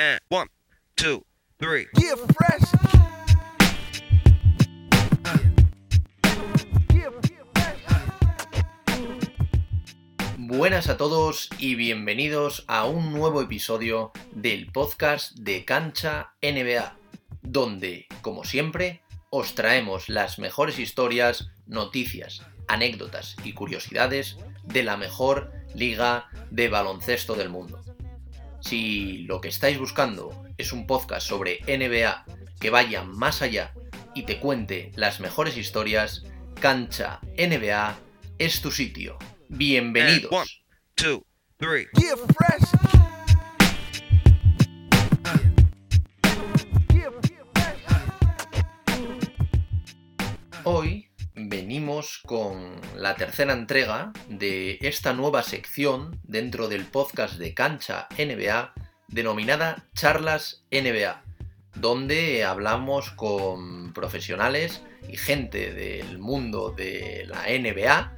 And one, two, three. Yeah, fresh. Yeah, Buenas a todos y bienvenidos a un nuevo episodio del podcast de Cancha NBA, donde, como siempre, os traemos las mejores historias, noticias, anécdotas y curiosidades de la mejor liga de baloncesto del mundo. Si lo que estáis buscando es un podcast sobre NBA que vaya más allá y te cuente las mejores historias, Cancha NBA es tu sitio. And one, Bienvenidos. two, three. yeah, fresh. Con la tercera entrega de esta nueva sección dentro del podcast de Cancha NBA denominada Charlas NBA, donde hablamos con profesionales y gente del mundo de la NBA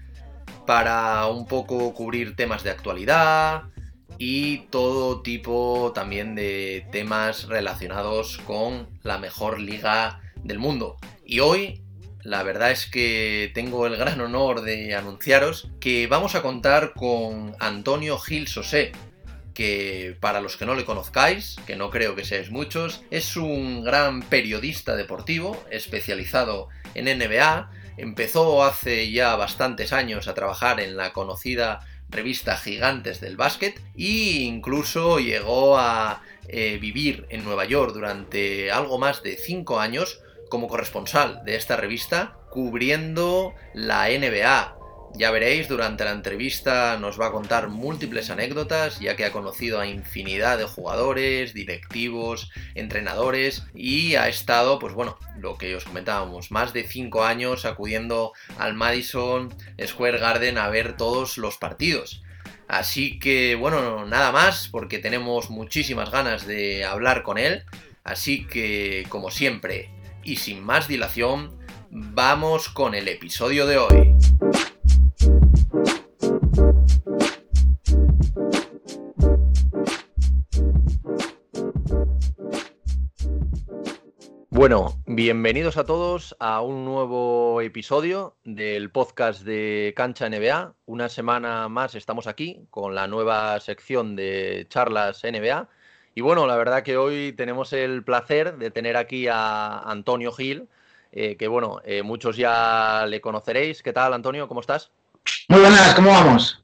para un poco cubrir temas de actualidad y todo tipo también de temas relacionados con la mejor liga del mundo. Y hoy la verdad es que tengo el gran honor de anunciaros que vamos a contar con Antonio Gil Sosé, que para los que no le conozcáis, que no creo que seáis muchos, es un gran periodista deportivo especializado en NBA. Empezó hace ya bastantes años a trabajar en la conocida revista Gigantes del Básquet e incluso llegó a eh, vivir en Nueva York durante algo más de 5 años como corresponsal de esta revista cubriendo la NBA. Ya veréis, durante la entrevista nos va a contar múltiples anécdotas, ya que ha conocido a infinidad de jugadores, directivos, entrenadores y ha estado, pues bueno, lo que os comentábamos, más de 5 años acudiendo al Madison Square Garden a ver todos los partidos. Así que, bueno, nada más, porque tenemos muchísimas ganas de hablar con él. Así que, como siempre, y sin más dilación, vamos con el episodio de hoy. Bueno, bienvenidos a todos a un nuevo episodio del podcast de Cancha NBA. Una semana más estamos aquí con la nueva sección de charlas NBA. Y bueno, la verdad que hoy tenemos el placer de tener aquí a Antonio Gil, eh, que bueno, eh, muchos ya le conoceréis. ¿Qué tal, Antonio? ¿Cómo estás? Muy buenas, ¿cómo vamos?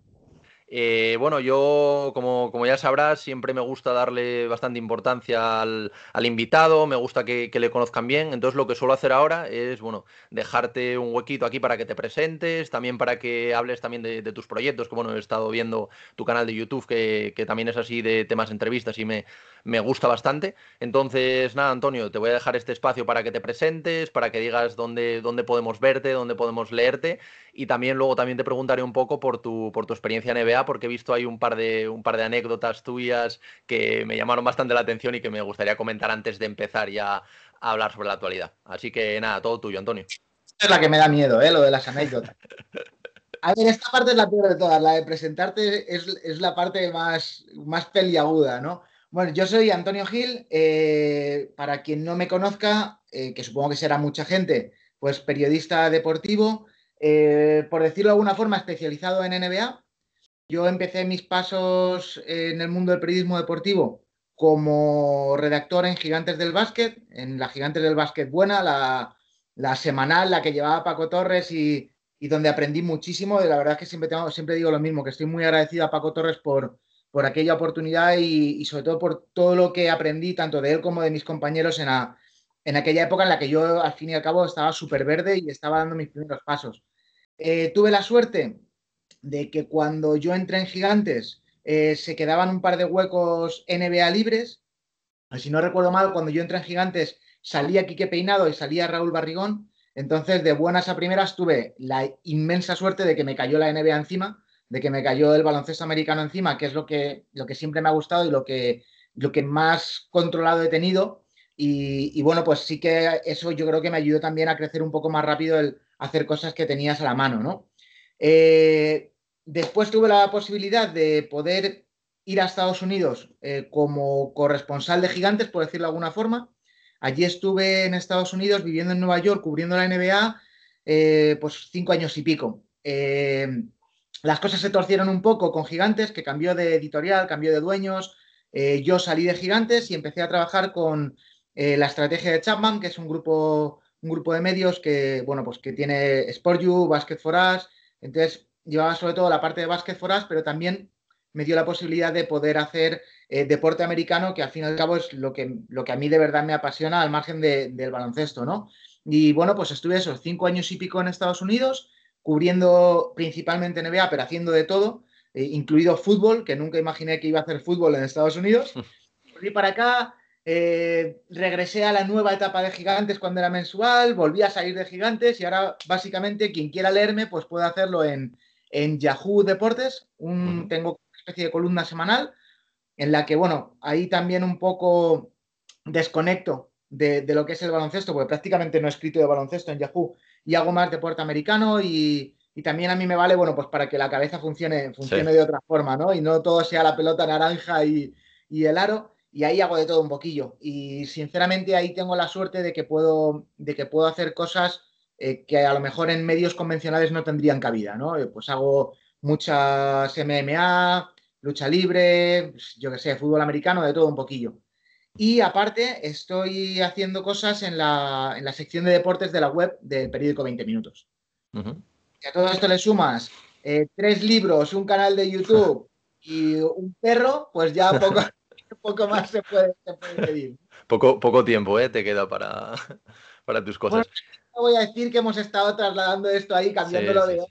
Eh, bueno, yo, como, como ya sabrás, siempre me gusta darle bastante importancia al, invitado, me gusta que, le conozcan bien. Entonces, lo que suelo hacer ahora es, bueno, dejarte un huequito aquí para que te presentes, también para que hables también de, de tus proyectos, que bueno, he estado viendo tu canal de YouTube, que, que también es así de temas entrevistas y me, me gusta bastante. Entonces, nada, Antonio, te voy a dejar este espacio para que te presentes, para que digas dónde, dónde podemos verte, dónde podemos leerte. Y también luego también te preguntaré un poco por tu, por tu experiencia en NBA, porque he visto ahí un par, de, un par de anécdotas tuyas que me llamaron bastante la atención y que me gustaría comentar antes de empezar ya a hablar sobre la actualidad. Así que nada, todo tuyo, Antonio. Es la que me da miedo, ¿eh? lo de las anécdotas. A ver, esta parte es la peor de todas, la de presentarte es, es la parte más, más peliaguda, ¿no? Bueno, yo soy Antonio Gil, eh, para quien no me conozca, eh, que supongo que será mucha gente, pues periodista deportivo, eh, por decirlo de alguna forma, especializado en NBA. Yo empecé mis pasos en el mundo del periodismo deportivo como redactor en Gigantes del Básquet, en la Gigantes del Básquet Buena, la, la semanal, la que llevaba Paco Torres y, y donde aprendí muchísimo. Y la verdad es que siempre, digo lo mismo, que estoy muy agradecido a Paco Torres por, aquella oportunidad y, sobre todo por todo lo que aprendí, tanto de él como de mis compañeros en, en aquella época en la que yo, al fin y al cabo, estaba súper verde y estaba dando mis primeros pasos. Eh, tuve la suerte de que cuando yo entré en Gigantes eh, se quedaban un par de huecos NBA libres. Si no recuerdo mal, cuando yo entré en Gigantes salía Quique Peinado y salía Raúl Barrigón. Entonces, de buenas a primeras, tuve la inmensa suerte de que me cayó la NBA encima, de que me cayó el baloncesto americano encima, que es lo que, lo que siempre me ha gustado y lo que, lo que más controlado he tenido. Y, y, bueno, pues sí que eso yo creo que me ayudó también a crecer un poco más rápido el hacer cosas que tenías a la mano, ¿no? Eh, después tuve la posibilidad de poder ir a Estados Unidos eh, como corresponsal de gigantes, por decirlo de alguna forma. Allí estuve en Estados Unidos viviendo en Nueva York, cubriendo la NBA, eh, pues cinco años y pico. Las cosas se torcieron un poco con Gigantes, que cambió de editorial, cambió de dueños. yo salí de Gigantes y empecé a trabajar con la estrategia de Chapman, que es un grupo, un grupo de medios que, bueno, pues que tiene Sport You, Basket for Us. Entonces, llevaba sobre todo la parte de Basket for Us, pero también me dio la posibilidad de poder hacer eh, deporte americano, que al fin y al cabo es lo que, lo que a mí de verdad me apasiona al margen del baloncesto, ¿no? Y bueno, pues estuve esos cinco años y pico en Estados Unidos, cubriendo principalmente NBA, pero haciendo de todo, eh, incluido fútbol, que nunca imaginé que iba a hacer fútbol en Estados Unidos. Volví para acá, eh, regresé a la nueva etapa de Gigantes cuando era mensual, volví a salir de Gigantes y ahora básicamente quien quiera leerme pues puede hacerlo en, en Yahoo Deportes. Un, Tengo especie de columna semanal en la que, bueno, ahí también un poco desconecto de, lo que es el baloncesto, porque prácticamente no he escrito de baloncesto en Yahoo y hago más deporte americano y, también a mí me vale, bueno, pues para que la cabeza funcione, funcione de otra forma, ¿no? Y no todo sea la pelota naranja y, el aro. Y ahí hago de todo un poquillo. Y sinceramente ahí tengo la suerte de que puedo, de que puedo hacer cosas eh, que a lo mejor en medios convencionales no tendrían cabida, ¿no? Eh, pues hago muchas MMA, lucha libre, yo que sé, fútbol americano, de todo un poquillo. Y aparte, estoy haciendo cosas en la, sección de deportes de la web del periódico 20 Minutos. Si a todo esto le sumas eh, tres libros, un canal de YouTube y un perro, pues ya poco, poco más se puede, pedir. Poco, poco tiempo ¿eh? te queda para, para tus cosas voy a decir que hemos estado trasladando esto ahí, cambiándolo de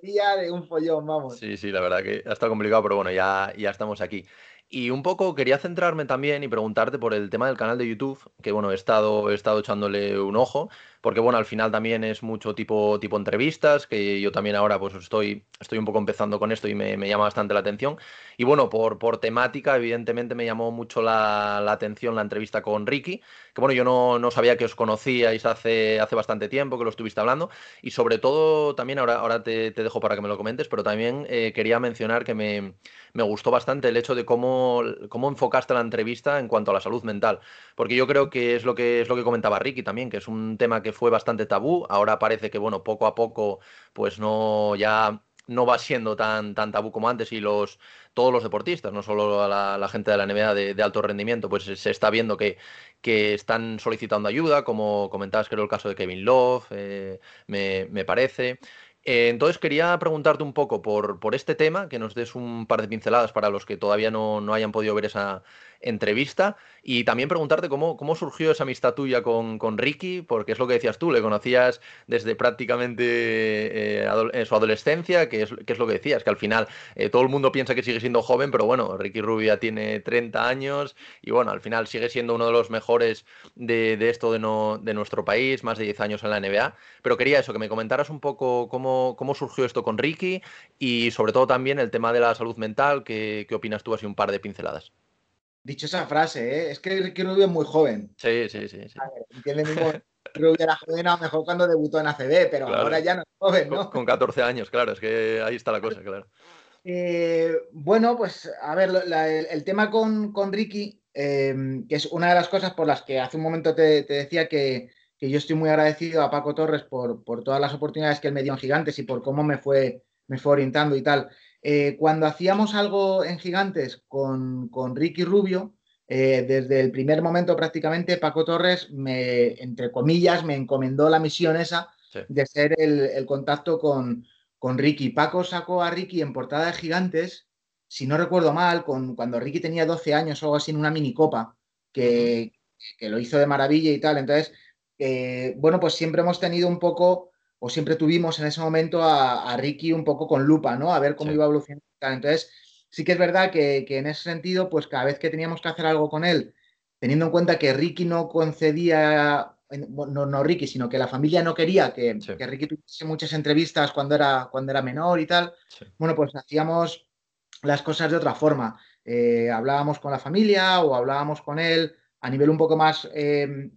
día, de un follón, vamos. Sí, sí, la verdad que ha estado complicado, pero bueno, ya, ya estamos aquí. Y un poco quería centrarme también y preguntarte por el tema del canal de YouTube, que bueno, he estado, he estado echándole un ojo porque bueno, al final también es mucho tipo, tipo entrevistas, que yo también ahora pues estoy, estoy un poco empezando con esto y me, llama bastante la atención. Y bueno, por, por temática, evidentemente me llamó mucho la, atención la entrevista con Ricky, que bueno, yo no, sabía que os conocíais hace, hace bastante tiempo, que lo estuviste hablando, y sobre todo también, ahora, ahora te, dejo para que me lo comentes, pero también eh, quería mencionar que me, gustó bastante el hecho de cómo, cómo enfocaste la entrevista en cuanto a la salud mental, porque yo creo que es lo que, es lo que comentaba Ricky también, que es un tema que fue bastante tabú. Ahora parece que, bueno, poco a poco, pues no, ya no va siendo tan, tan tabú como antes y los, todos los deportistas, no solo la, gente de la NBA de, alto rendimiento, pues se está viendo que, que están solicitando ayuda, como comentabas, creo el caso de Kevin Love, eh, me, me, parece. Eh, entonces quería preguntarte un poco por, por, este tema, que nos des un par de pinceladas para los que todavía no, no hayan podido ver esa, entrevista y también preguntarte cómo, cómo surgió esa amistad tuya con, con Ricky, porque es lo que decías tú, le conocías desde prácticamente eh, en su adolescencia, que es, que es, lo que decías, que al final eh, todo el mundo piensa que sigue siendo joven, pero bueno, Ricky Rubia tiene 30 años y bueno, al final sigue siendo uno de los mejores de, de esto de, no, de nuestro país, más de 10 años en la NBA, pero quería eso, que me comentaras un poco cómo, cómo surgió esto con Ricky y sobre todo también el tema de la salud mental, ¿qué, qué opinas tú así un par de pinceladas? Dicho esa frase, ¿eh? es que Ricky Rubio es muy joven. Sí, sí, sí. sí. Entiende Rubio era joven a lo mejor cuando debutó en ACB, pero ahora ya no es joven, ¿no? Con, 14 años, claro, es que ahí está la cosa, claro. Eh, bueno, pues a ver, el, tema con, Ricky, em, que es una de las cosas por las que hace un momento te, decía que, yo estoy muy agradecido a Paco Torres por, por, todas las oportunidades que él me dio en Gigantes y por cómo me fue, me fue orientando y tal. Eh, cuando hacíamos algo en Gigantes con, Ricky Rubio, eh, desde el primer momento prácticamente Paco Torres me, entre comillas, me encomendó la misión esa de ser el, contacto con, con, Ricky. Paco sacó a Ricky en portada de Gigantes, si no recuerdo mal, con, cuando Ricky tenía 12 años o algo así en una minicopa, que, que lo hizo de maravilla y tal. Entonces, eh, bueno, pues siempre hemos tenido un poco o siempre tuvimos en ese momento a, Ricky un poco con lupa, ¿no? A ver cómo iba evolucionando. Entonces, sí que es verdad que, en ese sentido, pues cada vez que teníamos que hacer algo con él, teniendo en cuenta que Ricky no concedía, no, no Ricky, sino que la familia no quería que, Ricky tuviese muchas entrevistas cuando era, cuando era menor y tal, bueno, pues hacíamos las cosas de otra forma. Eh, hablábamos con la familia o hablábamos con él a nivel un poco más, eh,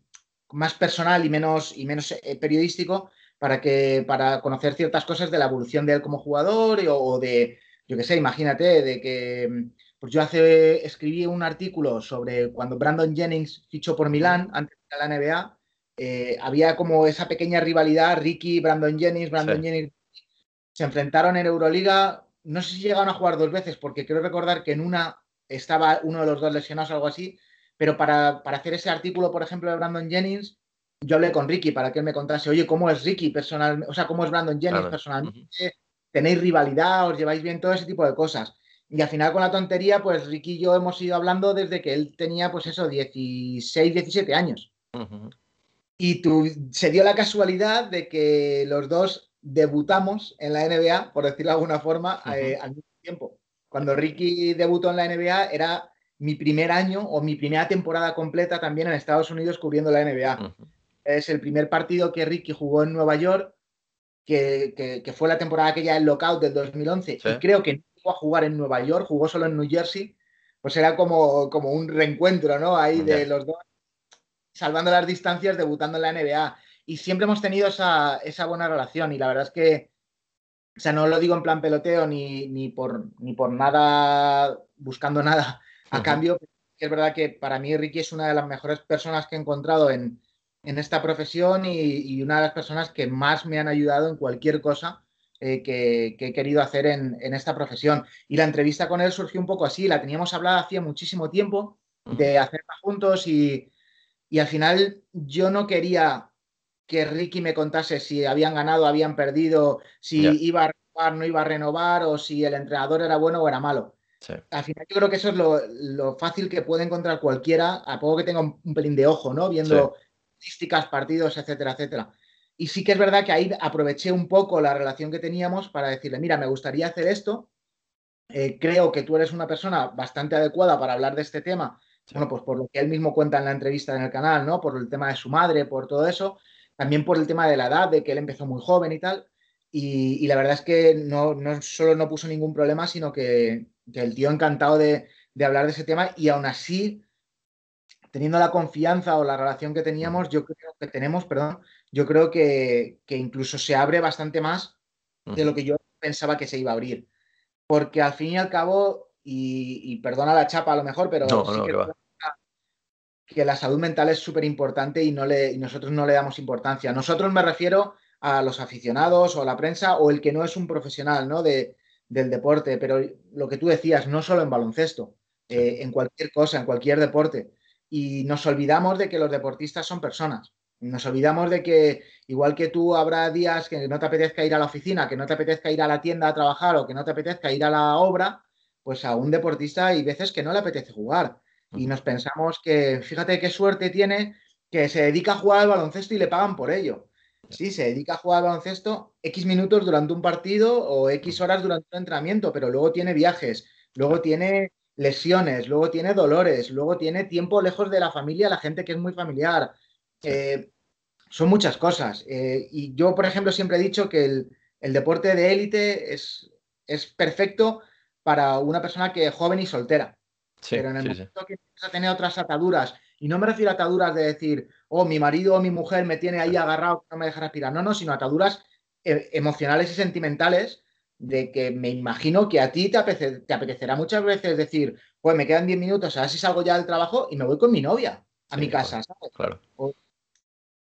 más personal y menos, y menos eh, periodístico, para, que, para conocer ciertas cosas de la evolución de él como jugador o de, yo qué sé, imagínate, de que pues yo hace, escribí un artículo sobre cuando Brandon Jennings fichó por Milán antes de la NBA. Eh, había como esa pequeña rivalidad, Ricky, Brandon Jennings, Brandon Jennings. Se enfrentaron en Euroliga. No sé si llegaron a jugar dos veces, porque creo recordar que en una estaba uno de los dos lesionados o algo así. Pero para, para hacer ese artículo, por ejemplo, de Brandon Jennings, yo hablé con Ricky para que él me contase, oye, ¿cómo es Ricky personalmente? O sea, ¿cómo es Brandon Jennings personalmente? ¿Tenéis rivalidad? ¿Os lleváis bien? Todo ese tipo de cosas. Y al final con la tontería, pues Ricky y yo hemos ido hablando desde que él tenía, pues eso, 16, 17 años. Y tú, se dio la casualidad de que los dos debutamos en la NBA, por decirlo de alguna forma, eh, al mismo tiempo. Cuando Ricky debutó en la NBA era mi primer año o mi primera temporada completa también en Estados Unidos cubriendo la NBA. Es el primer partido que Ricky jugó en Nueva York, que, fue la temporada aquella del lockout del 2011. Y creo que no llegó a jugar en Nueva York, jugó solo en New Jersey. Pues era como, como un reencuentro, ¿no? Ahí de los dos, salvando las distancias, debutando en la NBA. Y siempre hemos tenido esa, esa buena relación. Y la verdad es que, o sea, no lo digo en plan peloteo ni, ni, por, ni por nada, buscando nada a cambio. Es verdad que para mí Ricky es una de las mejores personas que he encontrado en, en esta profesión y, una de las personas que más me han ayudado en cualquier cosa eh, que, he querido hacer en, esta profesión. Y la entrevista con él surgió un poco así, la teníamos hablado hacía muchísimo tiempo de hacerla juntos y, al final yo no quería que Ricky me contase si habían ganado, habían perdido, si iba a renovar, no iba a renovar o si el entrenador era bueno o era malo. Al final yo creo que eso es lo, fácil que puede encontrar cualquiera, a poco que tenga un, pelín de ojo, ¿no? Viendo estadísticas, partidos, etcétera, etcétera. Y sí que es verdad que ahí aproveché un poco la relación que teníamos para decirle, mira, me gustaría hacer esto, eh, creo que tú eres una persona bastante adecuada para hablar de este tema, bueno, pues por lo que él mismo cuenta en la entrevista en el canal, ¿no? Por el tema de su madre, por todo eso, también por el tema de la edad, de que él empezó muy joven y tal. Y, la verdad es que no, no, solo no puso ningún problema, sino que, el tío encantado de, de hablar de ese tema y aún así teniendo la confianza o la relación que teníamos, yo creo que tenemos, perdón, yo creo que, incluso se abre bastante más de lo que yo pensaba que se iba a abrir. Porque al fin y al cabo, y, perdona la chapa a lo mejor, pero sí que, la salud mental es súper importante y, no le, nosotros no le damos importancia. Nosotros me refiero a los aficionados o a la prensa o el que no es un profesional ¿no? De, del deporte, pero lo que tú decías, no solo en baloncesto, eh, en cualquier cosa, en cualquier deporte y nos olvidamos de que los deportistas son personas. Nos olvidamos de que, igual que tú, habrá días que no te apetezca ir a la oficina, que no te apetezca ir a la tienda a trabajar o que no te apetezca ir a la obra, pues a un deportista hay veces que no le apetece jugar. Y nos pensamos que, fíjate qué suerte tiene que se dedica a jugar al baloncesto y le pagan por ello. Sí, se dedica a jugar al baloncesto X minutos durante un partido o X horas durante un entrenamiento, pero luego tiene viajes, luego tiene lesiones, luego tiene dolores, luego tiene tiempo lejos de la familia, la gente que es muy familiar. Eh, son muchas cosas. Eh, y yo, por ejemplo, siempre he dicho que el, deporte de élite es, es, perfecto para una persona que es joven y soltera. Pero en el momento que empieza a tener otras ataduras, y no me refiero a ataduras de decir, oh, mi marido o mi mujer me tiene ahí agarrado que no me deja respirar. No, no, sino ataduras eh, emocionales y sentimentales de que me imagino que a ti te, apetecerá muchas veces decir, pues me quedan 10 minutos, a ver si salgo ya del trabajo y me voy con mi novia a mi casa, Claro.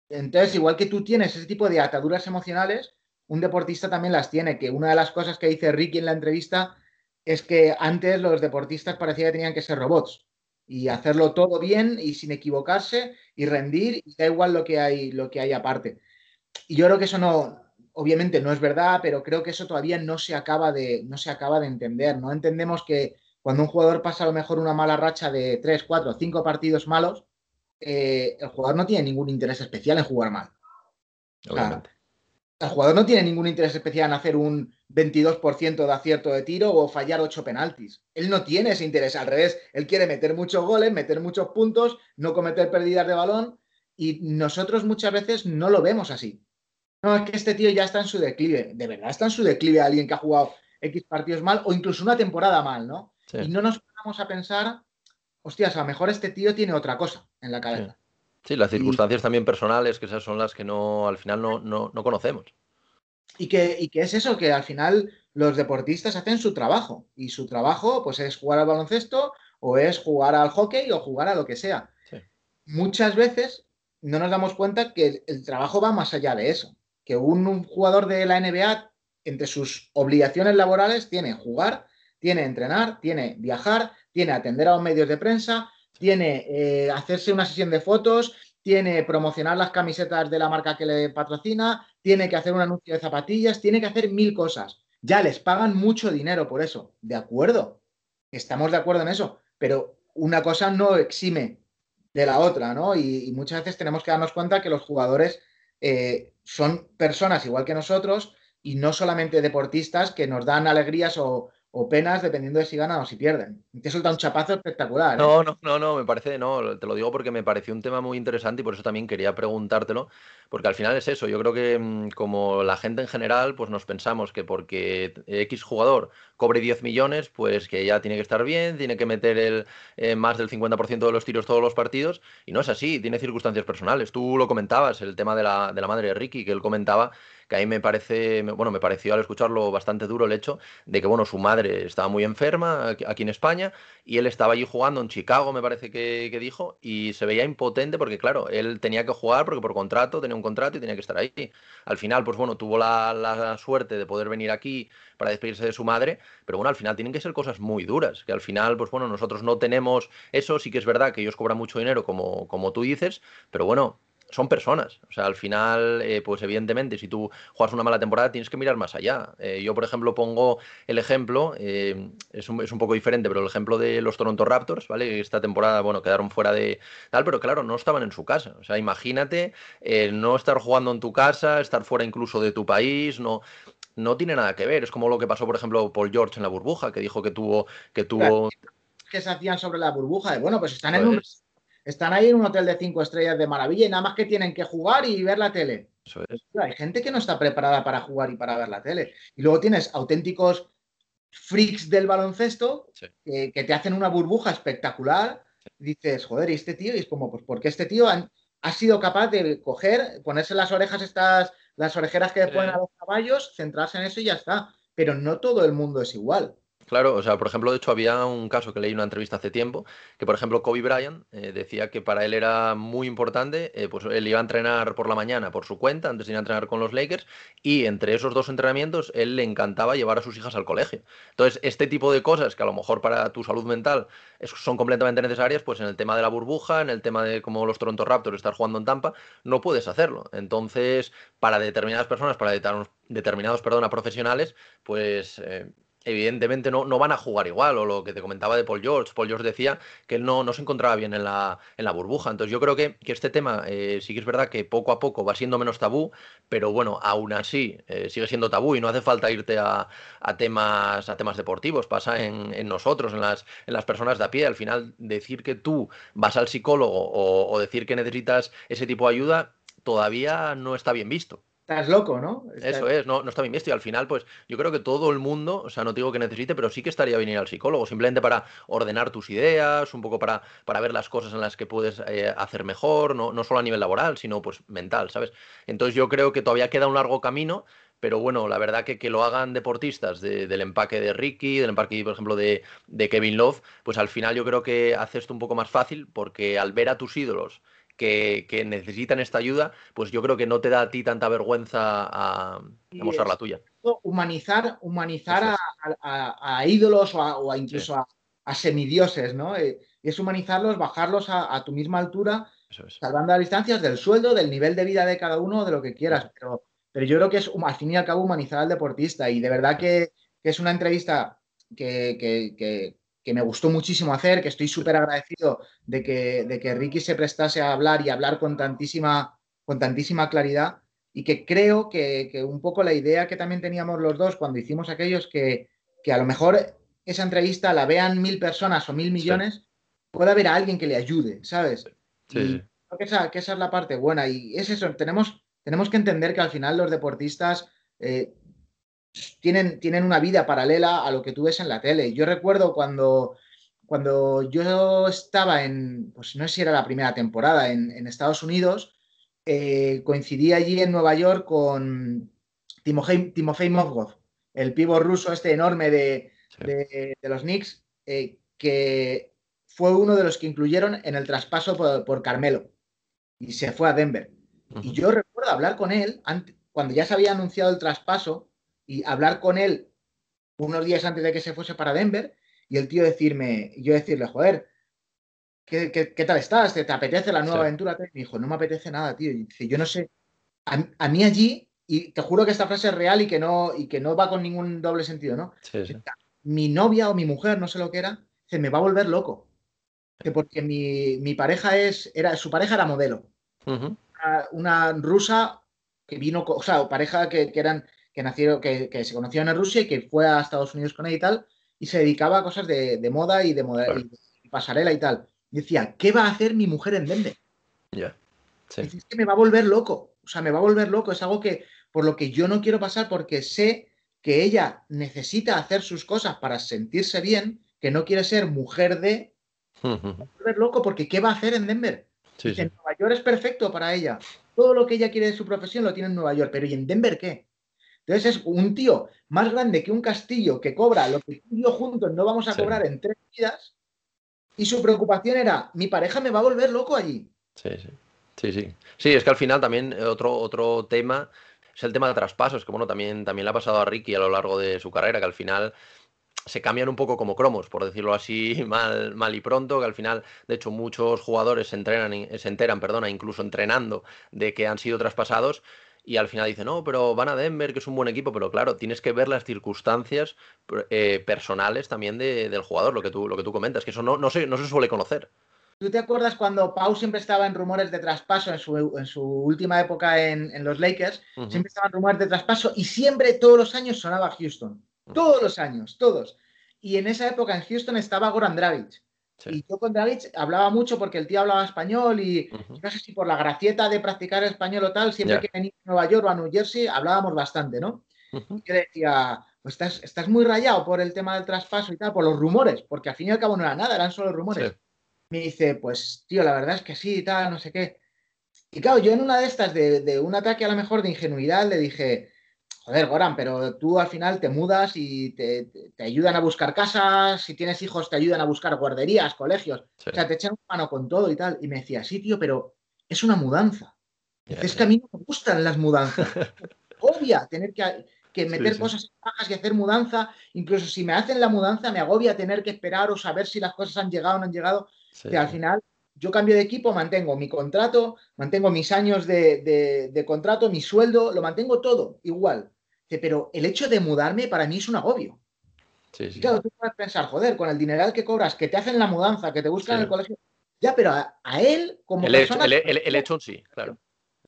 Entonces, igual que tú tienes ese tipo de ataduras emocionales, un deportista también las tiene, que una de las cosas que dice Ricky en la entrevista es que antes los deportistas parecía que tenían que ser robots y hacerlo todo bien y sin equivocarse y rendir y da igual lo que hay, lo que hay aparte. Y yo creo que eso no, obviamente no es verdad, pero creo que eso todavía no se acaba de, no se acaba de entender. No entendemos que cuando un jugador pasa a lo mejor una mala racha de 3, 4, 5 partidos malos, eh, el jugador no tiene ningún interés especial en jugar mal. el jugador no tiene ningún interés especial en hacer un 22% de acierto de tiro o fallar 8 penaltis. Él no tiene ese interés, al revés, él quiere meter muchos goles, meter muchos puntos, no cometer pérdidas de balón y nosotros muchas veces no lo vemos así no, es que este tío ya está en su declive. De verdad está en su declive alguien que ha jugado X partidos mal o incluso una temporada mal, ¿no? Y no nos ponemos a pensar, hostias, a lo mejor este tío tiene otra cosa en la cabeza. Sí, las circunstancias también personales, que esas son las que no, al final no, conocemos. Y que, y que, es eso, que al final los deportistas hacen su trabajo y su trabajo pues es jugar al baloncesto o es jugar al hockey o jugar a lo que sea. Muchas veces no nos damos cuenta que el, trabajo va más allá de eso, que un, jugador de la NBA entre sus obligaciones laborales tiene jugar, tiene entrenar, tiene viajar, tiene atender a los medios de prensa, tiene eh, hacerse una sesión de fotos, tiene promocionar las camisetas de la marca que le patrocina, tiene que hacer un anuncio de zapatillas, tiene que hacer mil cosas. Ya les pagan mucho dinero por eso. De acuerdo, estamos de acuerdo en eso, pero una cosa no exime de la otra, ¿no? Y, muchas veces tenemos que darnos cuenta que los jugadores eh, son personas igual que nosotros y no solamente deportistas que nos dan alegrías o, o penas dependiendo de si ganan o si pierden. Te suelta un chapazo espectacular. ¿eh? No, no, no, no, me parece, no, te lo digo porque me pareció un tema muy interesante y por eso también quería preguntártelo, porque al final es eso, yo creo que mm, como la gente en general, pues nos pensamos que porque X jugador cobre 10 millones, pues que ya tiene que estar bien, tiene que meter el, eh, más del 50% de los tiros todos los partidos, y no es así, tiene circunstancias personales. Tú lo comentabas, el tema de la, de la madre de Ricky, que él comentaba que a mí me parece, bueno, me pareció al escucharlo bastante duro el hecho de que, bueno, su madre estaba muy enferma aquí en España y él estaba allí jugando en Chicago, me parece que, dijo, y se veía impotente porque, claro, él tenía que jugar porque por contrato, tenía un contrato y tenía que estar ahí. Al final, pues bueno, tuvo la, la suerte de poder venir aquí para despedirse de su madre, pero bueno, al final tienen que ser cosas muy duras, que al final, pues bueno, nosotros no tenemos eso, sí que es verdad que ellos cobran mucho dinero, como, como tú dices, pero bueno, son personas. O sea, al final, eh, pues evidentemente, si tú juegas una mala temporada, tienes que mirar más allá. Eh, yo, por ejemplo, pongo el ejemplo, eh, es, un, es, un, poco diferente, pero el ejemplo de los Toronto Raptors, ¿vale? Esta temporada, bueno, quedaron fuera de tal, pero claro, no estaban en su casa. O sea, imagínate no estar jugando en tu casa, estar fuera incluso de tu país, no no tiene nada que ver. Es como lo que pasó, por ejemplo, Paul George en la burbuja, que dijo que tuvo. Que tuvo... que se hacían sobre la burbuja, de bueno, pues están en un están ahí en un hotel de cinco estrellas de maravilla y nada más que tienen que jugar y ver la tele. Hay gente que no está preparada para jugar y para ver la tele. Y luego tienes auténticos freaks del baloncesto que, te hacen una burbuja espectacular. dices, joder, ¿y este tío? Y es como, pues porque este tío ha sido capaz de coger, ponerse las orejas estas, las orejeras que ponen a los caballos, centrarse en eso y ya está. Pero no todo el mundo es igual. Claro, o sea, por ejemplo, de hecho había un caso que leí en una entrevista hace tiempo, que por ejemplo Kobe Bryant eh, decía que para él era muy importante, eh, pues él iba a entrenar por la mañana por su cuenta, antes de ir a entrenar con los Lakers, y entre esos dos entrenamientos él le encantaba llevar a sus hijas al colegio. Entonces, este tipo de cosas que a lo mejor para tu salud mental son completamente necesarias, pues en el tema de la burbuja, en el tema de como los Toronto Raptors estar jugando en Tampa, no puedes hacerlo. Entonces, para determinadas personas, para determinados, profesionales, pues... Eh, evidentemente no, no, van a jugar igual, o lo que te comentaba de Paul George. Paul George decía que él no, no se encontraba bien en la, en la burbuja. Entonces yo creo que, que este tema eh, sí que es verdad que poco a poco va siendo menos tabú, pero bueno, aún así eh, sigue siendo tabú y no hace falta irte a, a temas, a temas deportivos, pasa en, en, nosotros, en las, en las personas de a pie. Al final, decir que tú vas al psicólogo o, o decir que necesitas ese tipo de ayuda todavía no está bien visto. Estás loco, ¿no? Eso es, no, no está bien visto. Y al final, pues yo creo que todo el mundo, o sea, no digo que necesite, pero sí que estaría bien ir al psicólogo, simplemente para ordenar tus ideas, un poco para, para ver las cosas en las que puedes eh, hacer mejor, no, no solo a nivel laboral, sino pues mental, ¿sabes? Entonces yo creo que todavía queda un largo camino, pero bueno, la verdad que que lo hagan deportistas del empaque de Ricky, del empaque, por ejemplo, de, de, Kevin Love, pues al final yo creo que hace esto un poco más fácil porque al ver a tus ídolos que, necesitan esta ayuda, pues yo creo que no te da a ti tanta vergüenza a, mostrar la tuya. Humanizar, humanizar a, ídolos o, a, incluso a, semidioses, ¿no? Eh, es humanizarlos, bajarlos a, tu misma altura, salvando las distancias del sueldo, del nivel de vida de cada uno, de lo que quieras. Pero, pero yo creo que es, al fin y al cabo, humanizar al deportista. Y de verdad que, es una entrevista que, que, que me gustó muchísimo hacer, que estoy súper agradecido de que, de que Ricky se prestase a hablar y hablar con tantísima, con tantísima claridad y que creo que, un poco la idea que también teníamos los dos cuando hicimos aquellos que, que a lo mejor esa entrevista la vean mil personas o mil millones, pueda haber a alguien que le ayude, ¿sabes? Sí. creo que esa, que esa, es la parte buena y es eso, tenemos, tenemos que entender que al final los deportistas eh, tienen, tienen una vida paralela a lo que tú ves en la tele. Yo recuerdo cuando, cuando yo estaba en, pues no sé si era la primera temporada, en, Estados Unidos, eh, coincidí allí en Nueva York con Timofey, Timofey el pivo ruso este enorme de, los Knicks, eh, que fue uno de los que incluyeron en el traspaso por, Carmelo y se fue a Denver. Y yo recuerdo hablar con él cuando ya se había anunciado el traspaso y hablar con él unos días antes de que se fuese para Denver y el tío decirme, yo decirle, joder, ¿qué, tal estás? ¿Te, apetece la nueva aventura? me dijo, no me apetece nada, tío. Y dice, yo no sé, a, mí allí, y te juro que esta frase es real y que no, y que no va con ningún doble sentido, ¿no? Mi novia o mi mujer, no sé lo que era, se me va a volver loco. Porque mi, pareja es, era, su pareja era modelo. una, rusa que vino, o sea, pareja que, eran, que nacieron, que, se conocieron en Rusia y que fue a Estados Unidos con ella y tal, y se dedicaba a cosas de, moda y de, pasarela y tal. decía, ¿qué va a hacer mi mujer en Denver? Ya. Es que me va a volver loco. O sea, me va a volver loco. Es algo que, por lo que yo no quiero pasar, porque sé que ella necesita hacer sus cosas para sentirse bien, que no quiere ser mujer de. Va a volver loco, porque ¿qué va a hacer en Denver? En Nueva York es perfecto para ella. Todo lo que ella quiere de su profesión lo tiene en Nueva York, pero ¿y en Denver qué? Entonces es un tío más grande que un castillo que cobra lo que tú y yo juntos no vamos a cobrar en tres vidas. Y su preocupación era, mi pareja me va a volver loco allí. Sí, sí. Sí, sí. Sí, es que al final también eh, otro, otro tema es el tema de traspasos, que bueno, también, también le ha pasado a Ricky a lo largo de su carrera, que al final se cambian un poco como cromos, por decirlo así, mal, mal y pronto, que al final, de hecho, muchos jugadores se, entrenan, se enteran, perdona, incluso entrenando, de que han sido traspasados y al final dicen, no, pero van a Denver, que es un buen equipo, pero claro, tienes que ver las circunstancias eh, personales también del jugador, lo que tú, lo que tú comentas, que eso no, no, se, no se suele conocer. ¿Tú te acuerdas cuando Pau siempre estaba en rumores de traspaso en su, última época en, los Lakers? Siempre estaban rumores de traspaso y siempre, todos los años, sonaba Houston. Todos los años, todos. Y en esa época en Houston estaba Goran Dragic. Y yo con Dragic hablaba mucho porque el tío hablaba español y no sé si por la gracieta de practicar español o tal, siempre que venía a Nueva York o a New Jersey hablábamos bastante, ¿no? Y yo decía, pues estás, estás muy rayado por el tema del traspaso y tal, por los rumores, porque al fin y al cabo no era nada, eran solo rumores me dice, pues tío, la verdad es que sí y tal, no sé qué. Y claro, yo en una de estas, de, un ataque a lo mejor de ingenuidad, le dije, joder, Goran, pero tú al final te mudas y te, ayudan a buscar casas, si tienes hijos te ayudan a buscar guarderías, colegios, o sea, te echan mano con todo y tal. Y me decía, sí, tío, pero es una mudanza. es que a mí no me gustan las mudanzas. Obvia tener que, meter cosas en cajas y hacer mudanza. Incluso si me hacen la mudanza, me agobia tener que esperar o saber si las cosas han llegado o no han llegado que al final yo cambio de equipo, mantengo mi contrato, mantengo mis años de, contrato, mi sueldo, lo mantengo todo igual. Pero el hecho de mudarme para mí es un agobio. Sí, claro, tú puedes pensar, joder, con el dineral que cobras, que te hacen la mudanza, que te buscan en el colegio. Ya, pero a, él, como el Hecho, el, hecho sí, claro.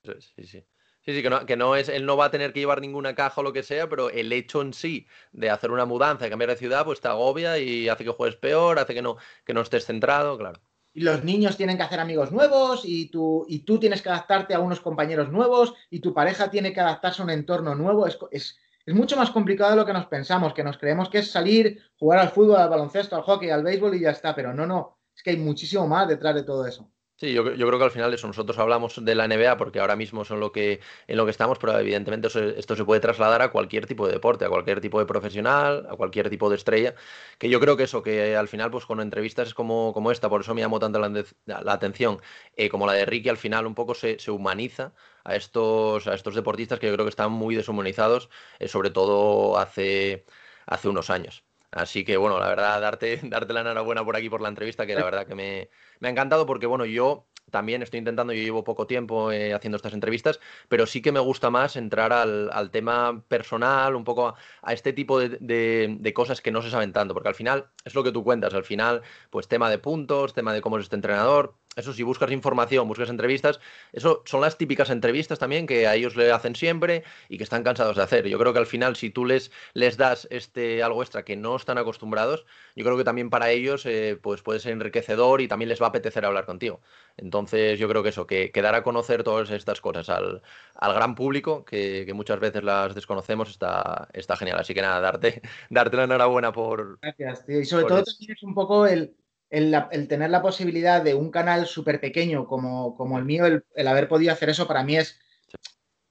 Sí, sí. Sí, sí, que no, que no es, él no va a tener que llevar ninguna caja o lo que sea, pero el hecho en sí de hacer una mudanza y cambiar de ciudad, pues te agobia y hace que juegues peor, hace que no, que no estés centrado, claro. Y los niños tienen que hacer amigos nuevos y tú, y tú tienes que adaptarte a unos compañeros nuevos y tu pareja tiene que adaptarse a un entorno nuevo. Es, es, es mucho más complicado de lo que nos pensamos, que nos creemos que es salir, jugar al fútbol, al baloncesto, al hockey, al béisbol y ya está, pero no, no, es que hay muchísimo más detrás de todo eso. Sí, yo, creo que al final eso, nosotros hablamos de la NBA porque ahora mismo son lo que, en lo que estamos, pero evidentemente esto se puede trasladar a cualquier tipo de deporte, a cualquier tipo de profesional, a cualquier tipo de estrella, que yo creo que eso, que al final pues con entrevistas como, como esta, por eso me llamó tanto la, atención, eh, como la de Ricky, al final un poco se, humaniza a estos, a estos deportistas que yo creo que están muy deshumanizados, eh, sobre todo hace, hace unos años. Así que bueno, la verdad, darte, darte la enhorabuena por aquí por la entrevista, que la verdad que me, me ha encantado porque bueno, yo también estoy intentando, yo llevo poco tiempo eh, haciendo estas entrevistas, pero sí que me gusta más entrar al, tema personal, un poco a, este tipo de, cosas que no se saben tanto, porque al final es lo que tú cuentas, al final, pues tema de puntos, tema de cómo es este entrenador, eso si buscas información, buscas entrevistas, eso son las típicas entrevistas también que a ellos le hacen siempre y que están cansados de hacer. Yo creo que al final si tú les, les das este algo extra que no están acostumbrados, yo creo que también para ellos eh, pues puede ser enriquecedor y también les va a apetecer hablar contigo. Entonces yo creo que eso, que, dar a conocer todas estas cosas al, gran público, que, muchas veces las desconocemos, está, está genial. Así que nada, darte, darte la enhorabuena por... Gracias, tío. Y sobre todo también es un poco el el, tener la posibilidad de un canal súper pequeño como, como, el mío, el, haber podido hacer eso para mí es,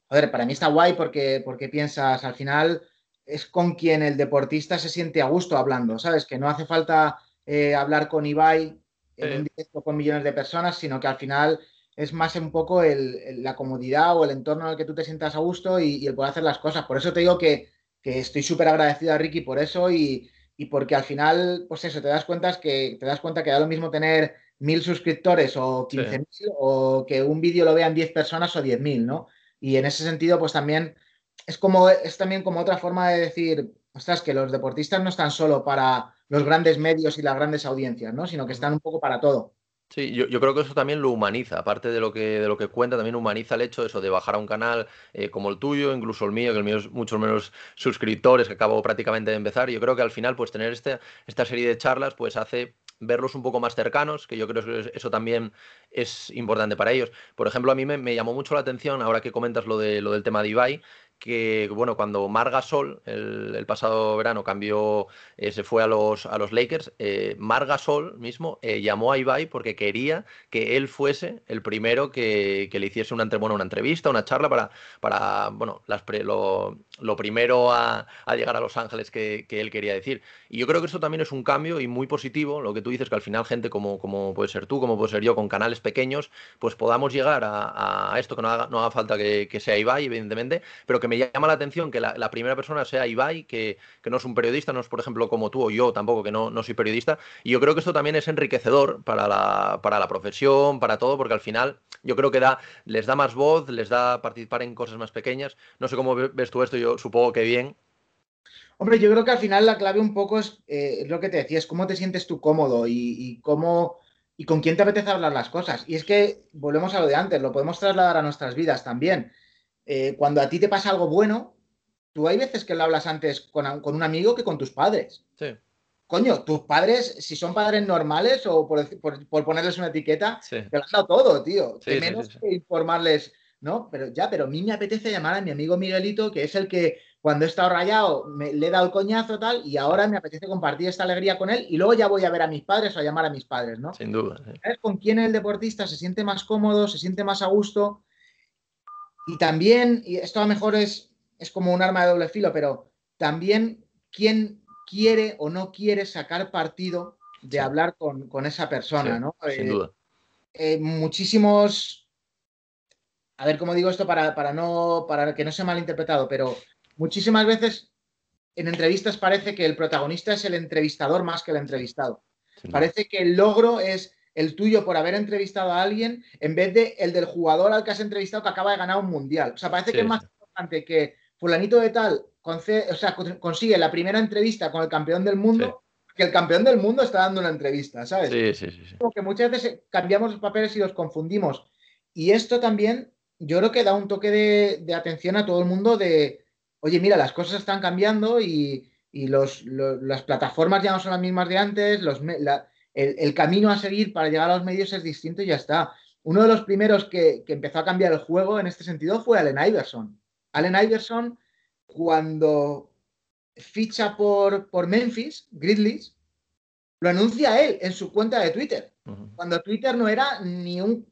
a ver, para mí está guay porque, porque piensas, al final, es con quien el deportista se siente a gusto hablando, ¿sabes? Que no hace falta eh, hablar con Ibai en un directo con millones de personas, sino que al final es más un poco la comodidad o el entorno en el que tú te sientas a gusto y, el poder hacer las cosas. Por eso te digo que, estoy súper agradecido a Ricky por eso y, porque al final, pues eso, te das cuenta que te das cuenta que da lo mismo tener mil suscriptores o quince mil o que un vídeo lo vean diez personas o diez mil, ¿no? Y en ese sentido, pues también es como es también como otra forma de decir, ostras, que los deportistas no están solo para los grandes medios y las grandes audiencias, ¿no? Sino que están un poco para todo. Sí, yo, creo que eso también lo humaniza, aparte de lo que, de lo que cuenta, también humaniza el hecho de eso de bajar a un canal eh, como el tuyo, incluso el mío, que el mío es mucho menos suscriptores, que acabo prácticamente de empezar. Yo creo que al final, pues tener este, esta serie de charlas, pues hace verlos un poco más cercanos, que yo creo que eso también es importante para ellos. Por ejemplo, a mí me, me llamó mucho la atención, ahora que comentas lo, de, lo del tema de Ibai, que, bueno, cuando Marga Sol el, pasado verano cambió, eh, se fue a los, a los Lakers, eh, Marga Sol mismo eh, llamó a Ibai porque quería que él fuese el primero que, le hiciese una, bueno, una entrevista, una charla para, para bueno, las lo, lo, primero a, llegar a Los Ángeles que, él quería decir. Y yo creo que eso también es un cambio y muy positivo, lo que tú dices, que al final gente como, como puede ser tú, como puede ser yo, con canales pequeños, pues podamos llegar a, esto, que no haga, no haga falta que, que sea Ibai, evidentemente, pero que me llama la atención que la, primera persona sea Ibai, que, no es un periodista, no es por ejemplo como tú o yo tampoco, que no, no soy periodista. Y yo creo que esto también es enriquecedor para la, para la profesión, para todo, porque al final yo creo que da, les da más voz, les da participar en cosas más pequeñas. No sé cómo ves tú esto, yo supongo que bien. Hombre, yo creo que al final la clave un poco es, eh, lo que te decía, es cómo te sientes tú cómodo y, cómo y con quién te apetece hablar las cosas. Y es que volvemos a lo de antes, lo podemos trasladar a nuestras vidas también. Eh, cuando a ti te pasa algo bueno, tú hay veces que lo hablas antes con, un amigo que con tus padres. Sí. Coño, tus padres, si son padres normales o por, ponerles una etiqueta, te lo han dado todo, tío. Sí, menos que informarles, ¿no? Pero ya, pero a mí me apetece llamar a mi amigo Miguelito, que es el que cuando he estado rayado me, le he dado el coñazo tal, y ahora me apetece compartir esta alegría con él, y luego ya voy a ver a mis padres o a llamar a mis padres, ¿no? Sin duda. ¿Sabes con quién el deportista se siente más cómodo, se siente más a gusto? Y también, y esto a lo mejor es, es como un arma de doble filo, pero también quién quiere o no quiere sacar partido de hablar con, esa persona, ¿no? Sin eh, duda. Eh, muchísimos. A ver cómo digo esto para, para, no, para que no sea malinterpretado, pero muchísimas veces en entrevistas parece que el protagonista es el entrevistador más que el entrevistado. Parece que el logro es el tuyo por haber entrevistado a alguien en vez de el del jugador al que has entrevistado que acaba de ganar un mundial. O sea, parece que es más importante que fulanito de tal o sea, consigue la primera entrevista con el campeón del mundo que el campeón del mundo está dando una entrevista, ¿sabes? Sí, sí, sí. Como que muchas veces cambiamos los papeles y los confundimos. Y esto también, yo creo que da un toque de, atención a todo el mundo de, oye, mira, las cosas están cambiando y, los, las plataformas ya no son las mismas de antes, el, camino a seguir para llegar a los medios es distinto y ya está. Uno de los primeros que, empezó a cambiar el juego en este sentido fue Allen Iverson. Allen Iverson, cuando ficha por, por Memphis, Grizzlies, lo anuncia él en su cuenta de Twitter. Cuando Twitter no era ni un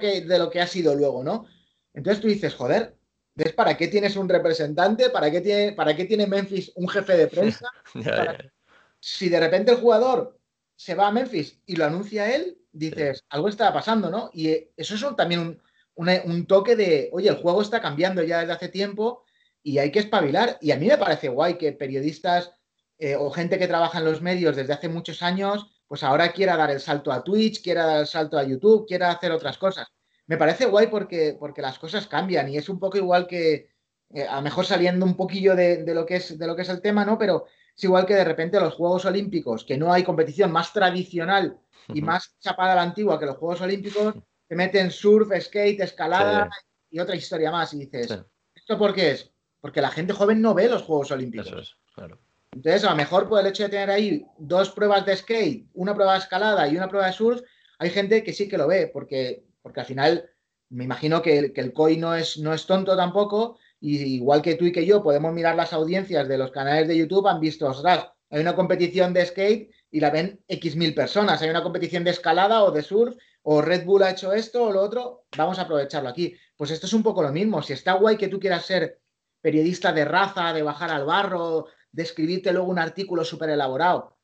que, de lo que ha sido luego, ¿no? Entonces tú dices, joder, ¿ves para qué tienes un representante? ¿Para qué tiene, para qué tiene Memphis un jefe de prensa? Si de repente el jugador se va a Memphis y lo anuncia él, dices, algo está pasando, ¿no? Y eh, eso es también un, toque de, oye, el juego está cambiando ya desde hace tiempo y hay que espabilar. Y a mí me parece guay que periodistas eh, o gente que trabaja en los medios desde hace muchos años, pues ahora quiera dar el salto a Twitch, quiera dar el salto a YouTube, quiera hacer otras cosas. Me parece guay porque, porque las cosas cambian y es un poco igual que, eh, a lo mejor saliendo un poquillo de, lo que es, de lo que es el tema, ¿no? Pero es igual que de repente los Juegos Olímpicos, que no hay competición más tradicional y más chapada a la antigua que los Juegos Olímpicos, te meten surf, skate, escalada y otra historia más. Y dices, ¿esto por qué es? Porque la gente joven no ve los Juegos Olímpicos. Eso es, claro. Entonces, a lo mejor por el hecho de tener ahí dos pruebas de skate, una prueba de escalada y una prueba de surf, hay gente que sí que lo ve, porque, porque al final me imagino que el, que el COI no es, no es tonto tampoco y igual que tú y que yo podemos mirar las audiencias de los canales de YouTube, han visto, ostras, hay una competición de skate y la ven X mil personas, hay una competición de escalada o de surf, o Red Bull ha hecho esto o lo otro, vamos a aprovecharlo aquí. Pues esto es un poco lo mismo, si está guay que tú quieras ser periodista de raza, de bajar al barro, de escribirte luego un artículo súper elaborado.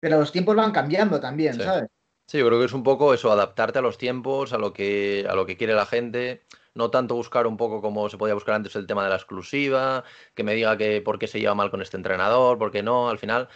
Pero los tiempos van cambiando también, Sí. ¿sabes? Sí, yo creo que es un poco eso, adaptarte a los tiempos, a lo que, a lo que quiere la gente. No tanto buscar un poco como se podía buscar antes el tema de la exclusiva, que me diga que por qué se lleva mal con este entrenador, por qué no. Al final,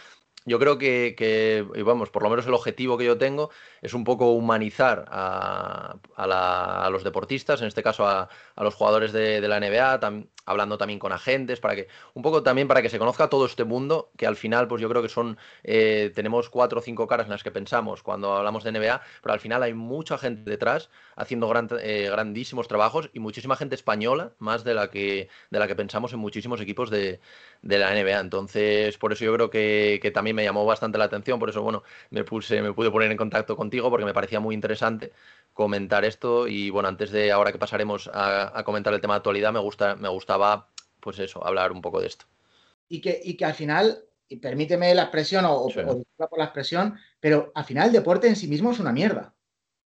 yo creo que, que, y vamos, por lo menos el objetivo que yo tengo es un poco humanizar a, a la- a los deportistas, en este caso a, a los jugadores de, de la NBA, tam- hablando también con agentes, para que, un poco también para que se conozca todo este mundo, que al final, pues yo creo que son, eh, tenemos cuatro o cinco caras en las que pensamos cuando hablamos de NBA, pero al final hay mucha gente detrás haciendo gran- eh, grandísimos trabajos y muchísima gente española, más de la que, de la que pensamos en muchísimos equipos de, de la NBA. Entonces, por eso yo creo que, que también me llamó bastante la atención, por eso, bueno, me puse, me pude poner en contacto contigo porque me parecía muy interesante comentar esto y bueno, antes de ahora que pasaremos a, a comentar el tema de actualidad, me gusta, me gustaba, pues eso, hablar un poco de esto. y que, y que al final, y permíteme la expresión o, o- Sí. o disculpa por la expresión, pero al final el deporte en sí mismo es una mierda.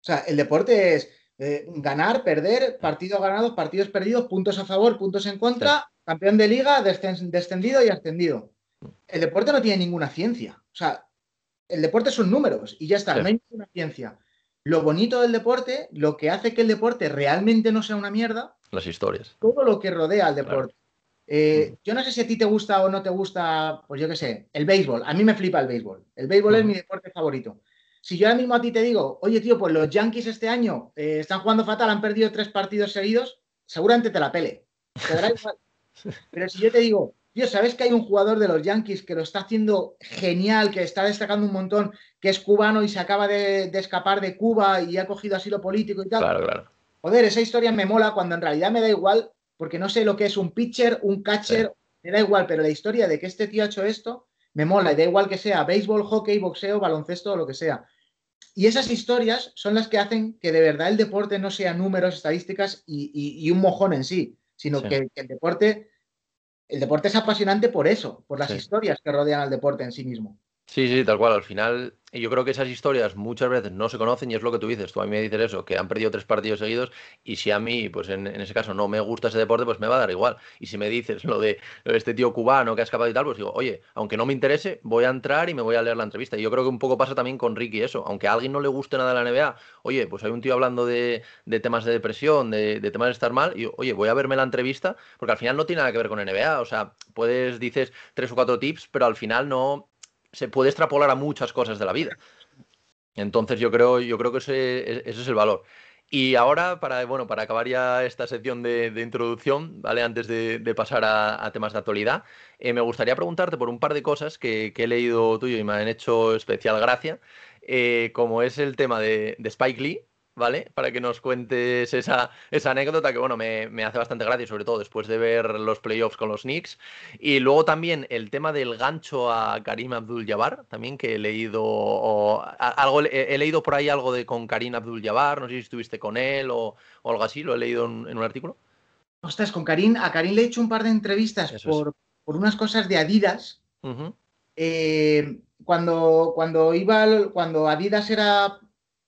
O sea, el deporte es eh, ganar, perder, partidos ganados, partidos perdidos, puntos a favor, puntos en contra, campeón de liga, descen- descendido y ascendido. El deporte no tiene ninguna ciencia. O sea, el deporte son números y ya está, Sí. no hay ninguna ciencia. Lo bonito del deporte, lo que hace que el deporte realmente no sea una mierda, Las historias. todo lo que rodea al deporte. Eh, yo no sé si a ti te gusta o no te gusta, pues yo qué sé, el béisbol. A mí me flipa el béisbol. El béisbol es mi deporte favorito. Si yo ahora mismo a ti te digo, oye tío, pues los Yankees este año eh, están jugando fatal, han perdido tres partidos seguidos, seguramente te la pele. Te dará igual. Pero si yo te digo, tío, ¿sabes que hay un jugador de los Yankees que lo está haciendo genial, que está destacando un montón, que es cubano y se acaba de, de escapar de Cuba y ha cogido asilo político y tal? Claro, claro. Joder, esa historia me mola cuando en realidad me da igual, porque no sé lo que es un pitcher, un catcher, me da igual, pero la historia de que este tío ha hecho esto, me mola, y da igual que sea béisbol, hockey, boxeo, baloncesto o lo que sea. Y esas historias son las que hacen que de verdad el deporte no sea números, estadísticas y, y- y un mojón en sí, sino Sí. que, que el deporte, el deporte es apasionante por eso, por las Sí. historias que rodean al deporte en sí mismo. Sí, sí, tal cual. Al final, y yo creo que esas historias muchas veces no se conocen y es lo que tú dices. Tú a mí me dices eso, que han perdido tres partidos seguidos y si a mí, pues en, en ese caso no me gusta ese deporte, pues me va a dar igual. Y si me dices lo de, lo de este tío cubano que ha escapado y tal, pues digo, oye, aunque no me interese, voy a entrar y me voy a leer la entrevista. Y yo creo que un poco pasa también con Ricky eso. Aunque a alguien no le guste nada la NBA, oye, pues hay un tío hablando de, de temas de depresión, de, de temas de estar mal, y oye, voy a verme la entrevista, porque al final no tiene nada que ver con NBA. O sea, puedes, dices tres o cuatro tips, pero al final no se puede extrapolar a muchas cosas de la vida. Entonces yo creo, yo creo que ese, ese es el valor. Y ahora, para, bueno, para acabar ya esta sección de, introducción, ¿vale? Antes de, pasar a, temas de actualidad, eh, me gustaría preguntarte por un par de cosas que, he leído tuyo y me han hecho especial gracia, eh, como es el tema de Spike Lee, ¿vale? Para que nos cuentes esa, esa anécdota que, bueno, me, me hace bastante gracia, sobre todo después de ver los playoffs con los Knicks. Y luego también el tema del gancho a Karim Abdul-Jabbar, también que he leído, o, a- algo, he, he leído por ahí algo de con Karim Abdul-Jabbar, no sé si estuviste con él o, o algo así, lo he leído en, en un artículo. Ostras, con Karim, a Karim le he hecho un par de entrevistas por, por unas cosas de Adidas. Eh, cuando, cuando iba, cuando Adidas era,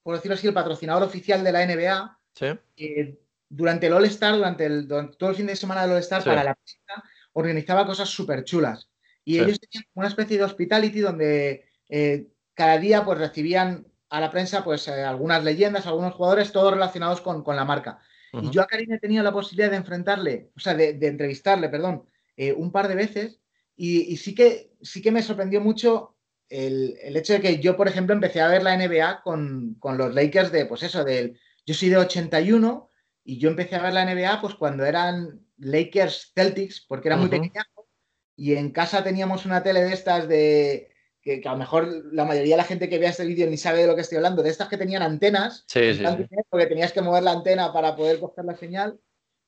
por decirlo así, el patrocinador oficial de la NBA, Sí, eh, durante el All-Star, durante, el, durante todo el fin de semana del All-Star, Sí. para la prensa, organizaba cosas súper chulas. Y Sí. ellos tenían una especie de hospitality donde eh, cada día pues recibían a la prensa pues eh, algunas leyendas, algunos jugadores, todos relacionados con, con la marca. Y ujú, yo a Karim he tenido la posibilidad de enfrentarle, o sea, de, de entrevistarle, perdón, eh, un par de veces. Y, y sí, que, sí que me sorprendió mucho el, el hecho de que yo, por ejemplo, empecé a ver la NBA con, con los Lakers de, pues eso, del, yo soy de 81 y yo empecé a ver la NBA pues cuando eran Lakers Celtics, porque era muy pequeña. Y en casa teníamos una tele de estas de, que, que a lo mejor la mayoría de la gente que vea este vídeo ni sabe de lo que estoy hablando, de estas que tenían antenas Sí, sí, sí. porque tenías que mover la antena para poder coger la señal.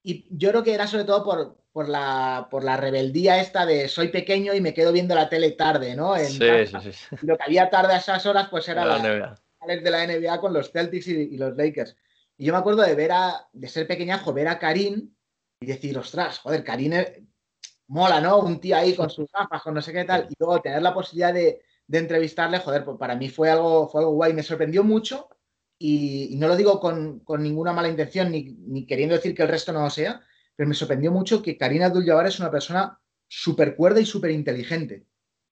Y yo creo que era sobre todo por, por, la, por la rebeldía esta de soy pequeño y me quedo viendo la tele tarde, ¿no? En Sí, sí, sí. Lo que había tarde a esas horas pues era La la, NBA. de la NBA con los Celtics y, y los Lakers. Y yo me acuerdo de ver a, de ser pequeñajo, ver a Karim y decir, ostras, joder, Karim es- mola, ¿no? Un tío ahí con sus gafas, con no sé qué tal, y luego tener la posibilidad de, de entrevistarle, joder, pues para mí fue algo, fue algo guay, me sorprendió mucho y, y no lo digo con, con ninguna mala intención ni, ni queriendo decir que el resto no lo sea, pero me sorprendió mucho que Karina Abdul-Jabbar es una persona súper cuerda y súper inteligente,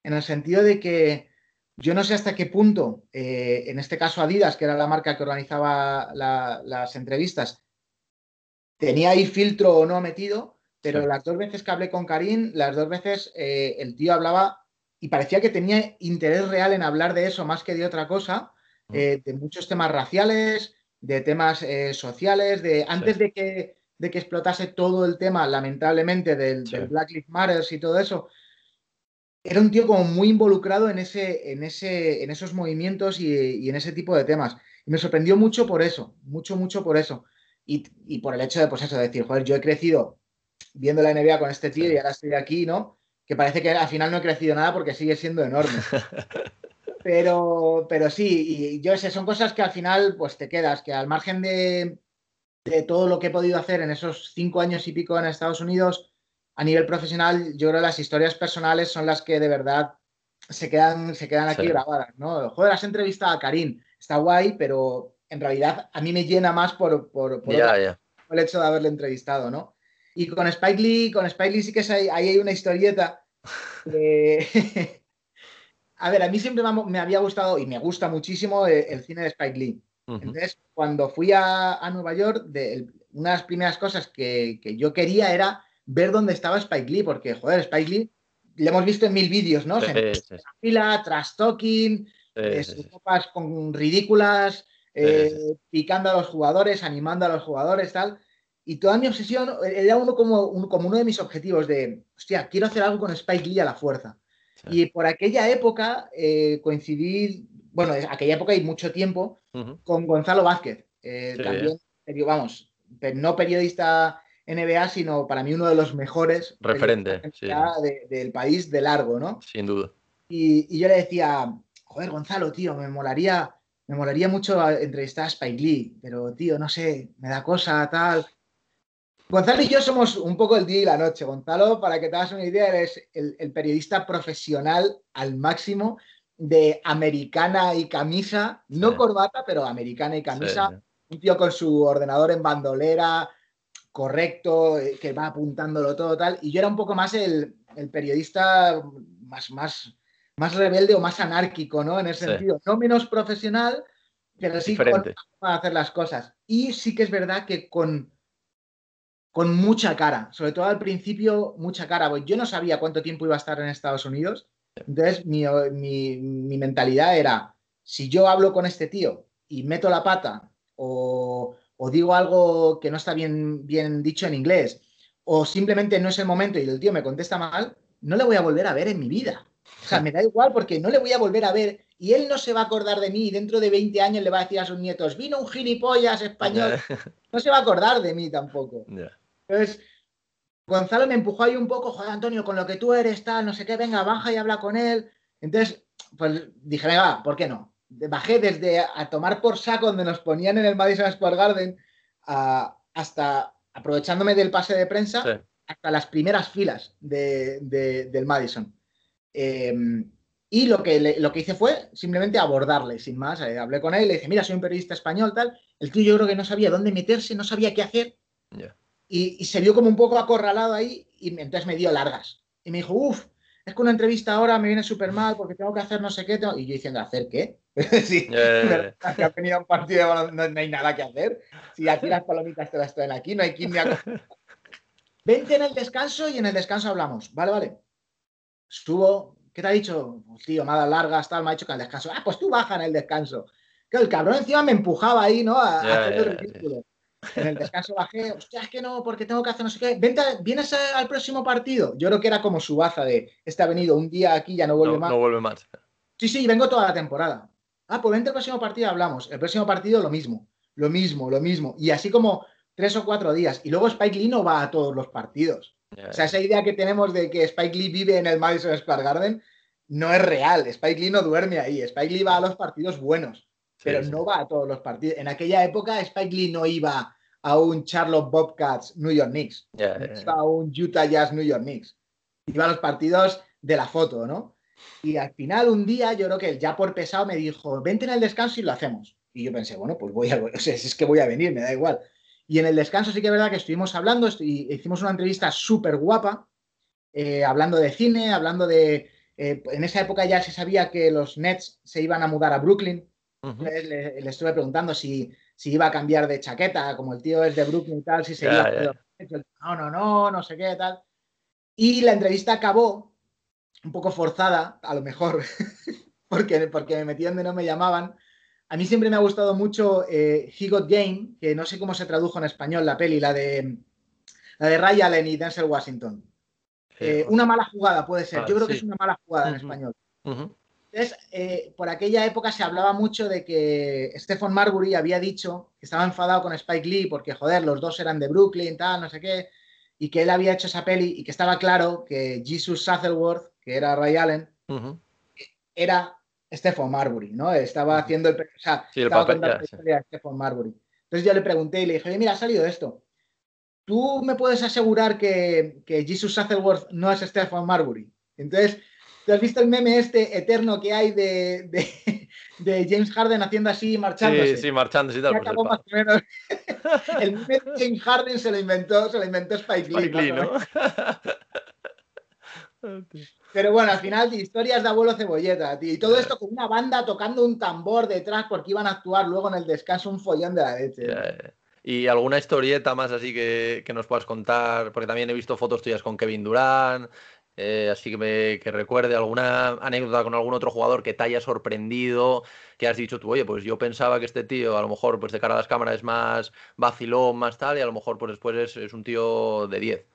en el sentido de que yo no sé hasta qué punto, eh, en este caso Adidas, que era la marca que organizaba las entrevistas, tenía ahí filtro o no metido, pero las dos veces que hablé con Karim, las dos veces eh, el tío hablaba y parecía que tenía interés real en hablar de eso más que de otra cosa. Eh, de muchos temas raciales, de temas sociales, de antes de que de que explotase todo el tema, lamentablemente, del, Black Lives Matter y todo eso, era un tío como muy involucrado en, ese, en, ese, en esos movimientos y, en ese tipo de temas. Y me sorprendió mucho por eso, mucho, mucho por eso. Y, por el hecho de, pues eso, decir, joder, yo he crecido viendo la NBA con este tío y ahora estoy aquí, ¿no? Que parece que al final no he crecido nada porque sigue siendo enorme. Pero, pero sí, y yo sé, son cosas que al final pues te quedas, que al margen de, de todo lo que he podido hacer en esos cinco años y pico en Estados Unidos, a nivel profesional, yo creo que las historias personales son las que de verdad se quedan, se quedan aquí grabadas, ¿no? Joder, has entrevistado a Karim, está guay, pero en realidad a mí me llena más por, el hecho de haberle entrevistado, ¿no? Y con Spike Lee, con Spike Lee sí que ahí hay una historieta. a ver, a mí siempre me había gustado y me gusta muchísimo el cine de Spike Lee. Entonces, cuando fui a, Nueva York, de, una de las primeras cosas que, yo quería era ver dónde estaba Spike Lee, porque, joder, Spike Lee le hemos visto en mil vídeos, ¿no? Sí, sí, fila, trash talking, eh, copas con ridículas, eh, picando a los jugadores, animando a los jugadores, tal. Y toda mi obsesión era uno como, como uno de mis objetivos de, hostia, quiero hacer algo con Spike Lee a la fuerza. Y por aquella época eh, coincidí bueno, en aquella época y mucho tiempo, con Gonzalo Vázquez. Eh, también, vamos, no periodista NBA, sino para mí uno de los mejores referentes del país de largo, ¿no? Sin duda. Y, yo le decía, joder, Gonzalo, tío, me molaría, me molaría mucho entrevistar a Spike Lee, pero, tío, no sé, me da cosa, tal. Gonzalo y yo somos un poco el día y la noche. Gonzalo, para que te hagas una idea, eres el periodista profesional al máximo de americana y camisa, no corbata, pero americana y camisa. Un tío con su ordenador en bandolera, correcto, eh, que va apuntándolo todo tal. Y yo era un poco más el, periodista más, más, más rebelde o más anárquico, ¿no? En ese sentido, no menos profesional, pero sí para hacer las cosas. Y sí que es verdad que con, con mucha cara, sobre todo al principio, mucha cara. Yo no sabía cuánto tiempo iba a estar en Estados Unidos entonces, mi, mentalidad era, si yo hablo con este tío y meto la pata o, digo algo que no está bien, bien dicho en inglés, o simplemente no es el momento y el tío me contesta mal, no le voy a volver a ver en mi vida. O sea, me da igual porque no le voy a volver a ver y él no se va a acordar de mí y dentro de 20 años le va a decir a sus nietos, vino un gilipollas español. No se va a acordar de mí tampoco. Entonces, Gonzalo me empujó ahí un poco, joder, Antonio, con lo que tú eres, tal, no sé qué, venga, baja y habla con él. Entonces, pues dije, venga, ¿por qué no? Bajé desde a tomar por saco donde nos ponían en el Madison Square Garden hasta aprovechándome del pase de prensa hasta las primeras filas del Madison. Em, y lo que, lo que hice fue simplemente abordarle, sin más. Eh, hablé con él, le dije, mira, soy un periodista español, tal. El tío yo creo que no sabía dónde meterse, no sabía qué hacer y, se vio como un poco acorralado ahí y entonces me dio largas. Y me dijo, uff, es que una entrevista ahora me viene súper mal porque tengo que hacer no sé qué. Y yo diciendo, ¿hacer qué? sí, que venido un partido no, no, hay nada que hacer. Si aquí las palomitas te las traen aquí, no hay quien me. Vente en el descanso y en el descanso hablamos. Vale, vale. Estuvo, ¿qué te ha dicho? Pues, tío, me ha dado largas, tal, me ha dicho que al descanso. Ah, pues tú baja en el descanso. Que el cabrón encima me empujaba ahí, ¿no? A, hacer el ridículo. En el descanso bajé, hostia, es que no, porque tengo que hacer no sé qué. Vente, ¿Vienes al próximo partido? Yo creo que era como su baza de, este ha venido un día aquí, ya no vuelve más. No vuelve más. Sí, sí, vengo toda la temporada. Ah, pues vente al próximo partido, hablamos. El próximo partido lo mismo, lo mismo, lo mismo. Y así como tres o cuatro días. Y luego Spike Lee no va a todos los partidos. O sea, esa idea que tenemos de que Spike Lee vive en el Madison Square Garden no es real. Spike Lee no duerme ahí. Spike Lee va a los partidos buenos pero no va a todos los partidos. En aquella época Spike Lee no iba a un Charlotte Bobcats New York Knicks, iba a un Utah Jazz New York Knicks, iba a los partidos de la foto, ¿no? Y al final un día yo creo que ya por pesado me dijo, vente en el descanso y lo hacemos. Y yo pensé, bueno, pues voy a, o sea, es que voy a venir, me da igual. Y en el descanso sí que es verdad que estuvimos hablando y hicimos una entrevista súper guapa, eh, hablando de cine, hablando de... Eh, en esa época ya se sabía que los Nets se iban a mudar a Brooklyn. Le, estuve preguntando si, si, iba a cambiar de chaqueta, como el tío es de Brooklyn y tal, si se iba a... No, no, no, no sé qué, tal. Y la entrevista acabó un poco forzada, a lo mejor, porque, porque me metían de no me llamaban. A mí siempre me ha gustado mucho eh, He Got Game, que no sé cómo se tradujo en español la peli, la de, la de Ray Allen y Denzel Washington. Eh, una mala jugada puede ser. Yo creo que es una mala jugada en español. Entonces, eh, por aquella época se hablaba mucho de que Stephen Marbury había dicho que estaba enfadado con Spike Lee porque, joder, los dos eran de Brooklyn, tal, no sé qué, y que él había hecho esa peli y que estaba claro que Jesus Sutherworth, que era Ray Allen, era Stephen Marbury, ¿no? Estaba haciendo el, o sea, estaba contando la historia de Stephen Marbury. Entonces yo le pregunté y le dije, oye, mira, ha salido esto. ¿Tú me puedes asegurar que, que Jesus Sutherworth no es Stephen Marbury? Entonces ¿Te has visto el meme este eterno que hay de, de, James Harden haciendo así, marchándose? Sí, sí, marchándose y tal. Pues el, meme de James Harden se lo inventó, se lo inventó Spike Lee. Spike Lee ¿no? Pero bueno, al final, historias de abuelo cebolleta, tío. Y todo esto con una banda tocando un tambor detrás porque iban a actuar luego en el descanso un follón de la leche. ¿Y alguna historieta más así que, que, nos puedas contar? Porque también he visto fotos tuyas con Kevin Durant, eh, así que, me, que recuerde alguna anécdota con algún otro jugador que te haya sorprendido, que has dicho tú, oye, pues yo pensaba que este tío a lo mejor pues de cara a las cámaras es más vacilón, más tal, y a lo mejor pues después es, un tío de 10.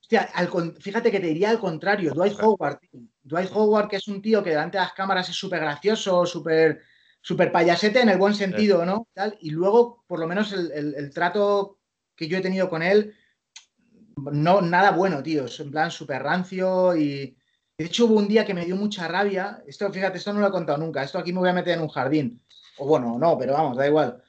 Hostia, fíjate que te diría al contrario, Dwight Howard, Dwight Howard, que es un tío que delante de las cámaras es súper gracioso, súper super payasete en el buen sentido, ¿no? y luego, por lo menos, el trato que yo he tenido con él no, nada bueno, tío. En plan súper rancio y. De hecho, hubo un día que me dio mucha rabia. Esto, fíjate, esto no lo he contado nunca. Esto aquí me voy a meter en un jardín. O bueno, no, pero vamos, da igual.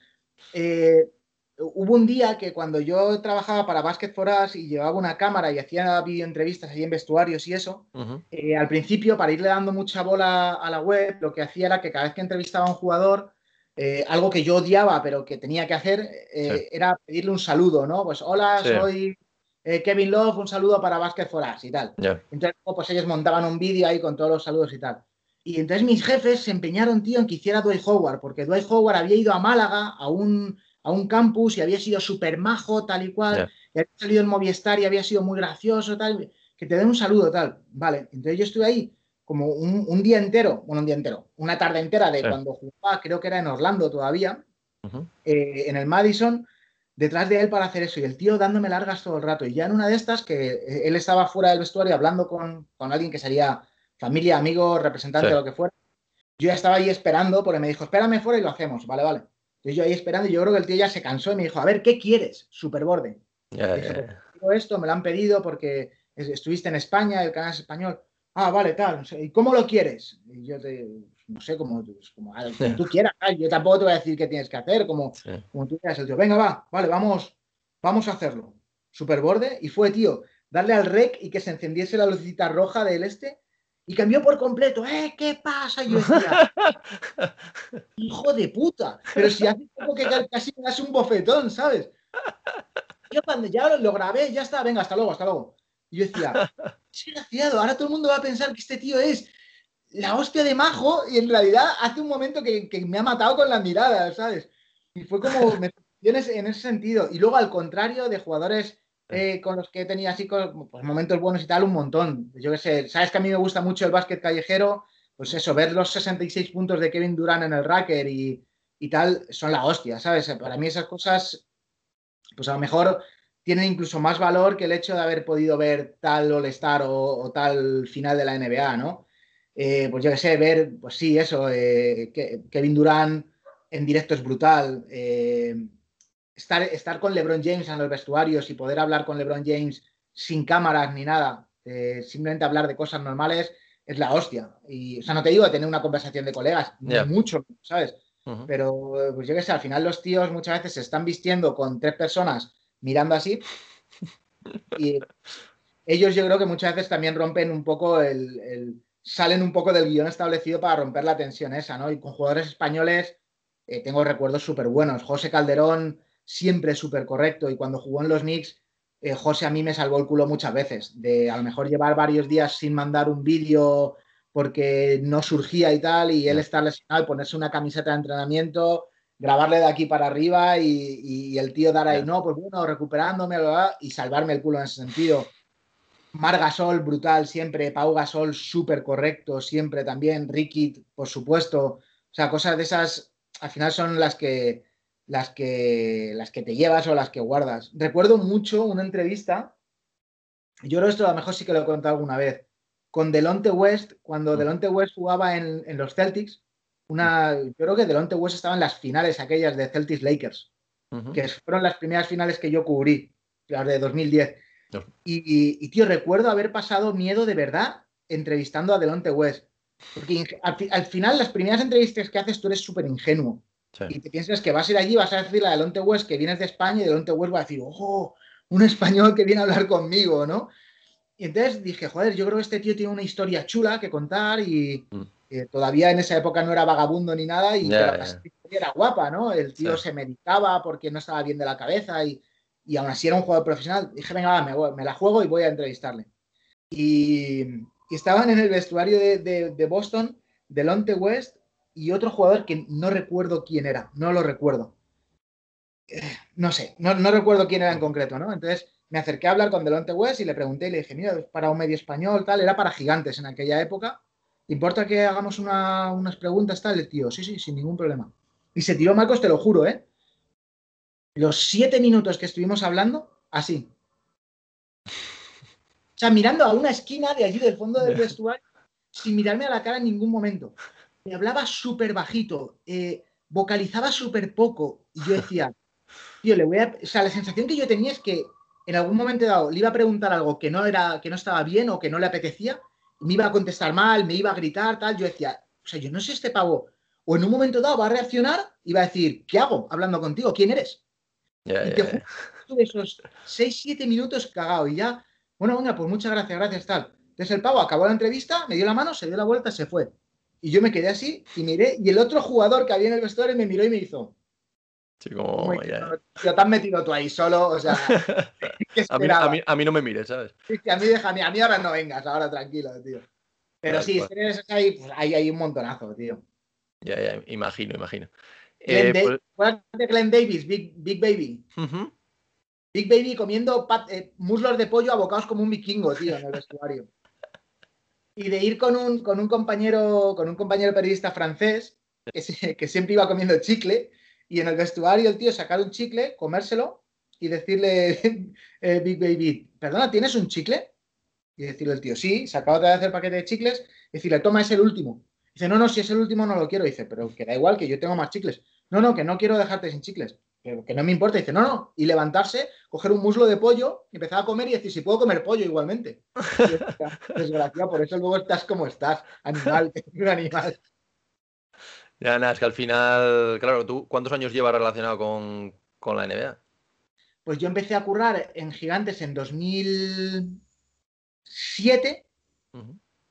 Eh, hubo un día que cuando yo trabajaba para Basket for Us y llevaba una cámara y hacía videoentrevistas ahí en vestuarios y eso, eh, al principio, para irle dando mucha bola a la web, lo que hacía era que cada vez que entrevistaba a un jugador, eh, algo que yo odiaba, pero que tenía que hacer, era pedirle un saludo, ¿no? Pues hola, soy eh, Kevin Love, un saludo para Basket for Us y tal. Entonces, pues ellos montaban un vídeo ahí con todos los saludos y tal. Y entonces mis jefes se empeñaron, tío, en que hiciera Dwight Howard, porque Dwight Howard había ido a Málaga, a un, a un campus, y había sido súper majo, tal y cual, y había salido en Movistar y había sido muy gracioso, tal, que te den un saludo, tal. Vale, entonces yo estuve ahí como un, día entero, bueno, un día entero, una tarde entera de cuando jugaba, creo que era en Orlando todavía, eh, en el Madison, detrás de él para hacer eso y el tío dándome largas todo el rato. Y ya en una de estas, que eh, él estaba fuera del vestuario hablando con, alguien que sería familia, amigo, representante, lo que fuera, yo ya estaba ahí esperando porque me dijo, espérame fuera y lo hacemos, vale, vale. Entonces yo ahí esperando y yo creo que el tío ya se cansó y me dijo, a ver, ¿qué quieres? Superborde. Yeah, pues, esto, me lo han pedido porque estuviste en España, el canal es español. Ah, vale, tal. ¿Y cómo lo quieres? Y yo te, no sé, como, como, tú quieras. Yo tampoco te voy a decir qué tienes que hacer, como, como tú quieras. El tío, venga, va, vale, vamos, vamos a hacerlo. Superborde. Y fue, tío, darle al rec y que se encendiese la lucecita roja del este. Y cambió por completo. ¡Eh, qué pasa! Yo decía, hijo de puta. Pero si hace poco que casi me das un bofetón, ¿sabes? Yo cuando ya lo grabé, ya está, venga, hasta luego, hasta luego. Y yo decía, desgraciado, ahora todo el mundo va a pensar que este tío es la hostia de majo y en realidad hace un momento que, me ha matado con la mirada, ¿sabes? Y fue como, me en ese sentido. Y luego al contrario de jugadores eh, con los que tenía así pues, momentos buenos y tal, un montón. Yo qué sé, sabes que a mí me gusta mucho el básquet callejero, pues eso, ver los 66 puntos de Kevin Durant en el Racker y, tal, son la hostia, ¿sabes? Para mí esas cosas, pues a lo mejor tienen incluso más valor que el hecho de haber podido ver tal All-Star o tal final de la NBA, ¿no? Eh, pues yo que sé, ver, pues sí, eso, eh, Kevin Durant en directo es brutal. Eh, estar, estar con LeBron James en los vestuarios y poder hablar con LeBron James sin cámaras ni nada, simplemente hablar de cosas normales, es la hostia. Y, o sea, no te digo de tener una conversación de colegas, mucho, ¿sabes? Pero, pues yo que sé, al final los tíos muchas veces se están vistiendo con tres personas mirando así. Y ellos yo creo que muchas veces también rompen un poco el salen un poco del guion establecido para romper la tensión esa, ¿no? Y con jugadores españoles eh, tengo recuerdos súper buenos. José Calderón siempre súper correcto y cuando jugó en los Knicks, eh, José a mí me salvó el culo muchas veces, de a lo mejor llevar varios días sin mandar un vídeo porque no surgía y tal, y él estar lesionado, ponerse una camiseta de entrenamiento, grabarle de aquí para arriba y, el tío dar ahí, no, pues bueno, recuperándome, y salvarme el culo en ese sentido. Mar Gasol, brutal siempre, Pau Gasol, súper correcto siempre también, Ricky, por supuesto. O sea, cosas de esas, al final son las que, las que, las que te llevas o las que guardas. Recuerdo mucho una entrevista, yo creo que esto a lo mejor sí que lo he contado alguna vez, con Delonte West, cuando mm. Delonte West jugaba en, los Celtics, una, yo creo que Delonte West estaba en las finales aquellas de Celtics Lakers, que fueron las primeras finales que yo cubrí, las de 2010. Y, tío, recuerdo haber pasado miedo de verdad entrevistando a Delonte West. Porque al, final, las primeras entrevistas que haces, tú eres súper ingenuo. Y te piensas que vas a ir allí, vas a decirle a Delonte West que vienes de España y Delonte West va a decir, ojo, un español que viene a hablar conmigo, ¿no? Y entonces dije, joder, yo creo que este tío tiene una historia chula que contar y mm. todavía en esa época no era vagabundo ni nada y la historia era guapa, ¿no? El tío se medicaba porque no estaba bien de la cabeza y, y aún así era un jugador profesional. Dije, venga, me, la juego y voy a entrevistarle. Y, estaban en el vestuario de, Boston, Delonte West y otro jugador que no recuerdo quién era, no lo recuerdo. Eh, no sé, no, recuerdo quién era en concreto, ¿no? Entonces me acerqué a hablar con Delonte West y le pregunté y le dije, mira, para un medio español, tal, era para gigantes en aquella época. ¿Importa que hagamos unas preguntas, tal? El tío, sí, sí, sin ningún problema. Y se tiró Marcos, te lo juro, ¿eh? Los siete minutos que estuvimos hablando, así. O sea, mirando a una esquina de allí del fondo del vestuario, sin mirarme a la cara en ningún momento. Me hablaba súper bajito, eh, vocalizaba súper poco. Y yo decía, tío, le voy a. O sea, la sensación que yo tenía es que en algún momento dado le iba a preguntar algo que no, era, que no estaba bien o que no le apetecía, me iba a contestar mal, me iba a gritar, tal. Yo decía, o sea, yo no sé este pavo. O en un momento dado va a reaccionar y va a decir, ¿qué hago hablando contigo? ¿Quién eres? Y te esos 6-7 minutos cagado y ya, bueno, venga, pues muchas gracias, gracias, tal. Entonces el pavo acabó la entrevista, me dio la mano, se dio la vuelta, se fue. Y yo me quedé así y miré, y el otro jugador que había en el vestuario me miró y me hizo, Sí, como. Ya, te has metido tú ahí solo, o sea. a, mí, a, mí, no me mires, ¿sabes? Sí, a mí déjame, a mí ahora no vengas, ahora tranquilo, tío. Pero sí, si eres ahí, pues ahí hay un montonazo, tío. Ya, ya, imagino, imagino. Glenn, eh, pues... Glenn Davis, Big, Big Baby. Big Baby comiendo eh, muslos de pollo abocados como un vikingo, tío, en el vestuario. y de ir con un, con un compañero, con un compañero periodista francés que, que siempre iba comiendo chicle y en el vestuario el tío sacar un chicle, comérselo y decirle, eh, Big Baby, perdona, ¿tienes un chicle? Y decirle el tío, sí, acaba de hacer el paquete de chicles, y decirle, toma, es el último. Dice, no, no, si es el último no lo quiero. Dice, pero que da igual, que yo tengo más chicles. No, no, que no quiero dejarte sin chicles. Pero que no me importa. Dice, no, no. Y levantarse, coger un muslo de pollo, empezar a comer y decir, si puedo comer pollo igualmente. Desgraciado, por eso luego estás como estás, animal, un animal. Ya, nada, es que al final, claro, ¿tú cuántos años llevas relacionado con, la NBA? Pues yo empecé a currar en Gigantes en 2007,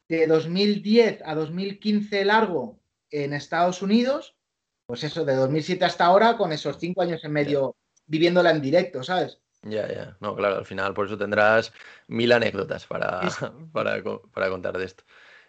de 2010 a 2015 largo en Estados Unidos, pues eso, de 2007 hasta ahora, con esos cinco años en medio viviéndola en directo, ¿sabes? Ya, ya. No, claro, al final por eso tendrás mil anécdotas para, para, para contar de esto.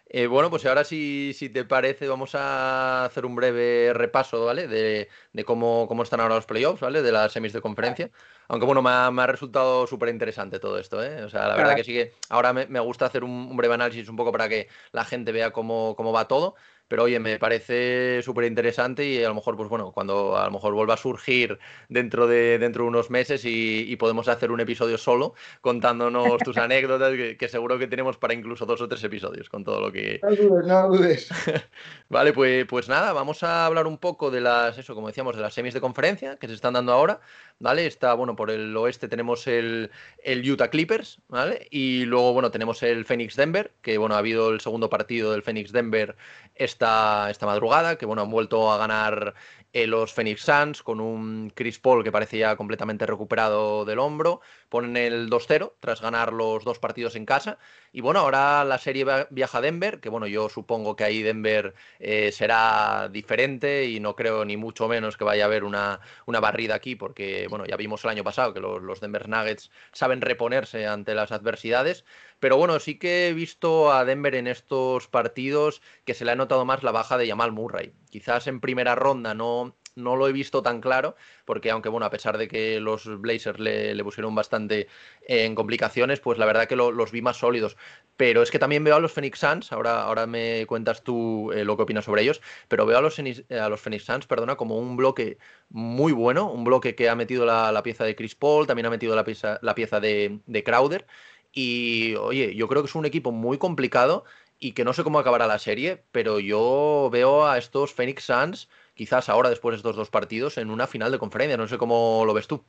Eh, bueno, pues ahora si, si, te parece vamos a hacer un breve repaso, ¿vale? De, cómo, cómo, están ahora los playoffs, ¿vale? De las semis de conferencia. Aunque bueno, me ha, resultado súper interesante todo esto, ¿eh? O sea, la verdad que sí que ahora me, gusta hacer un, breve análisis un poco para que la gente vea cómo, cómo va todo. Pero oye, me parece súper interesante y a lo mejor, pues bueno, cuando a lo mejor vuelva a surgir dentro de, dentro de unos meses y, podemos hacer un episodio solo contándonos tus anécdotas, que, seguro que tenemos para incluso dos o tres episodios con todo lo que... No dudes, no dudes. vale, pues, pues nada, vamos a hablar un poco de las, eso, como decíamos, de las semis de conferencia que se están dando ahora, ¿vale? Está, bueno, por el oeste tenemos el, el Utah Clippers, ¿vale? Y luego, bueno, tenemos el Phoenix Denver, que, bueno, ha habido el segundo partido del Phoenix Denver esta, esta madrugada, que bueno, han vuelto a ganar eh, los Phoenix Suns con un Chris Paul que parecía completamente recuperado del hombro, ponen el 2-0 tras ganar los dos partidos en casa. Y bueno, ahora la serie viaja a Denver, que bueno, yo supongo que ahí Denver eh, será diferente y no creo ni mucho menos que vaya a haber una, una barrida aquí, porque bueno, ya vimos el año pasado que los, los Denver Nuggets saben reponerse ante las adversidades. Pero bueno, sí que he visto a Denver en estos partidos que se le ha notado más la baja de Jamal Murray. Quizás en primera ronda no, no lo he visto tan claro, porque aunque bueno, a pesar de que los Blazers le, pusieron bastante en complicaciones, pues la verdad que los vi más sólidos. Pero es que también veo a los Phoenix Suns, ahora, ahora me cuentas tú eh, lo que opinas sobre ellos, pero veo a los, a los Phoenix Suns, perdona, como un bloque muy bueno, un bloque que ha metido la, pieza de Chris Paul, también ha metido la pieza, la pieza de, de Crowder. Y oye, yo creo que es un equipo muy complicado y que no sé cómo acabará la serie, pero yo veo a estos Phoenix Suns, quizás ahora después de estos dos partidos, en una final de conferencia. No sé cómo lo ves tú.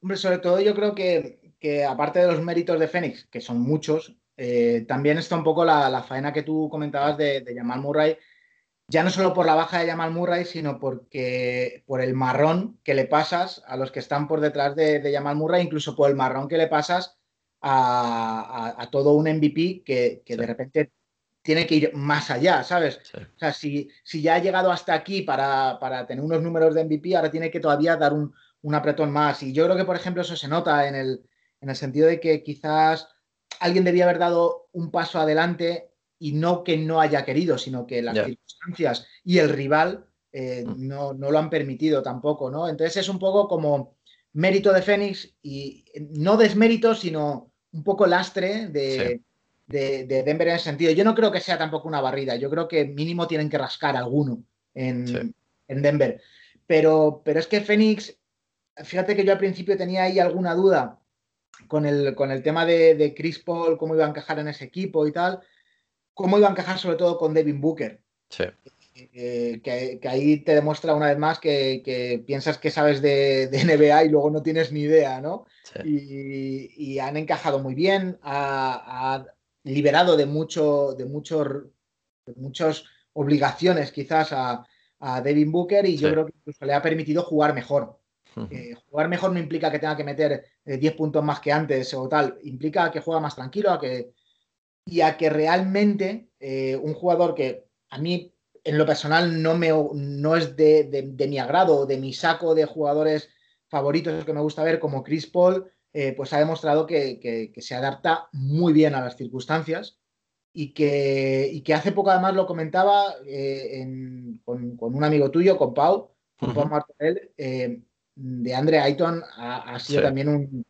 Hombre, sobre todo yo creo que, que aparte de los méritos de Phoenix, que son muchos, eh, también está un poco la, faena que tú comentabas de, de Jamal Murray, ya no solo por la baja de Jamal Murray, sino porque por el marrón que le pasas a los que están por detrás de, de Jamal Murray, incluso por el marrón que le pasas a, todo un MVP que, de repente tiene que ir más allá, ¿sabes? O sea, si, si, ya ha llegado hasta aquí para, tener unos números de MVP, ahora tiene que todavía dar un, apretón más. Y yo creo que, por ejemplo, eso se nota en el, en el sentido de que quizás alguien debía haber dado un paso adelante y no que no haya querido, sino que las circunstancias y el rival eh, mm. no, no, lo han permitido tampoco, ¿no? Entonces es un poco como mérito de Fénix y no desmérito, sino un poco lastre de, Denver en ese sentido. Yo no creo que sea tampoco una barrida, yo creo que mínimo tienen que rascar alguno en, Denver. Pero, pero es que Fénix, fíjate que yo al principio tenía ahí alguna duda con el, con el tema de, Chris Paul, cómo iba a encajar en ese equipo y tal, cómo iba a encajar sobre todo con Devin Booker. Sí. Eh, que, ahí te demuestra una vez más que, piensas que sabes de, NBA y luego no tienes ni idea, ¿no? Y, han encajado muy bien, ha, liberado de mucho, de muchos, de muchas obligaciones quizás a, Devin Booker y yo creo que incluso le ha permitido jugar mejor. Eh, jugar mejor no implica que tenga que meter 10 eh, puntos más que antes o tal, implica que juega más tranquilo a que, y a que realmente un jugador que a mí en lo personal no, me, no es de, mi agrado, de mi saco de jugadores favoritos que me gusta ver, como Chris Paul, eh, pues ha demostrado que, se adapta muy bien a las circunstancias y que, que hace poco además lo comentaba eh, con, un amigo tuyo, con Pau, con Pau Martorell, eh, de Andre Ayton ha, sido también un,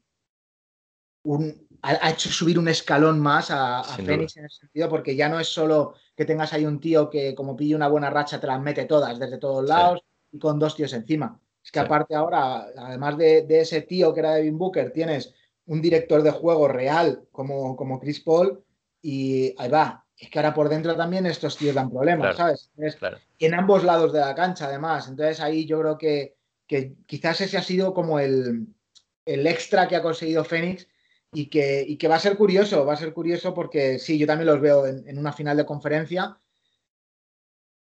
un ha, hecho subir un escalón más a, a Phoenix en ese sentido, porque ya no es solo que tengas ahí un tío que como pille una buena racha te las mete todas desde todos lados y con dos tíos encima. Es que aparte ahora, además de, ese tío que era Devin Booker, tienes un director de juego real como, como Chris Paul y ahí va. Es que ahora por dentro también estos tíos dan problemas, ¿sabes? Y en ambos lados de la cancha, además. Entonces ahí yo creo que, que quizás ese ha sido como el, el extra que ha conseguido Phoenix y que, que va a ser curioso, va a ser curioso porque sí, yo también los veo en, una final de conferencia.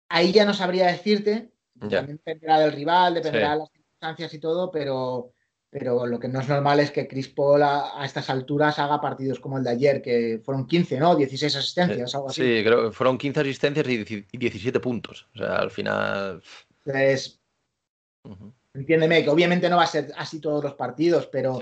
Ahí ya no sabría decirte, también dependerá del rival, dependerá de las circunstancias y todo, pero, pero lo que no es normal es que Chris Paul a, estas alturas haga partidos como el de ayer, que fueron 15, ¿no? 16 asistencias, algo así. Sí, creo que fueron 15 asistencias y 17 puntos. O sea, al final. Entonces, entiéndeme, que obviamente no va a ser así todos los partidos, pero,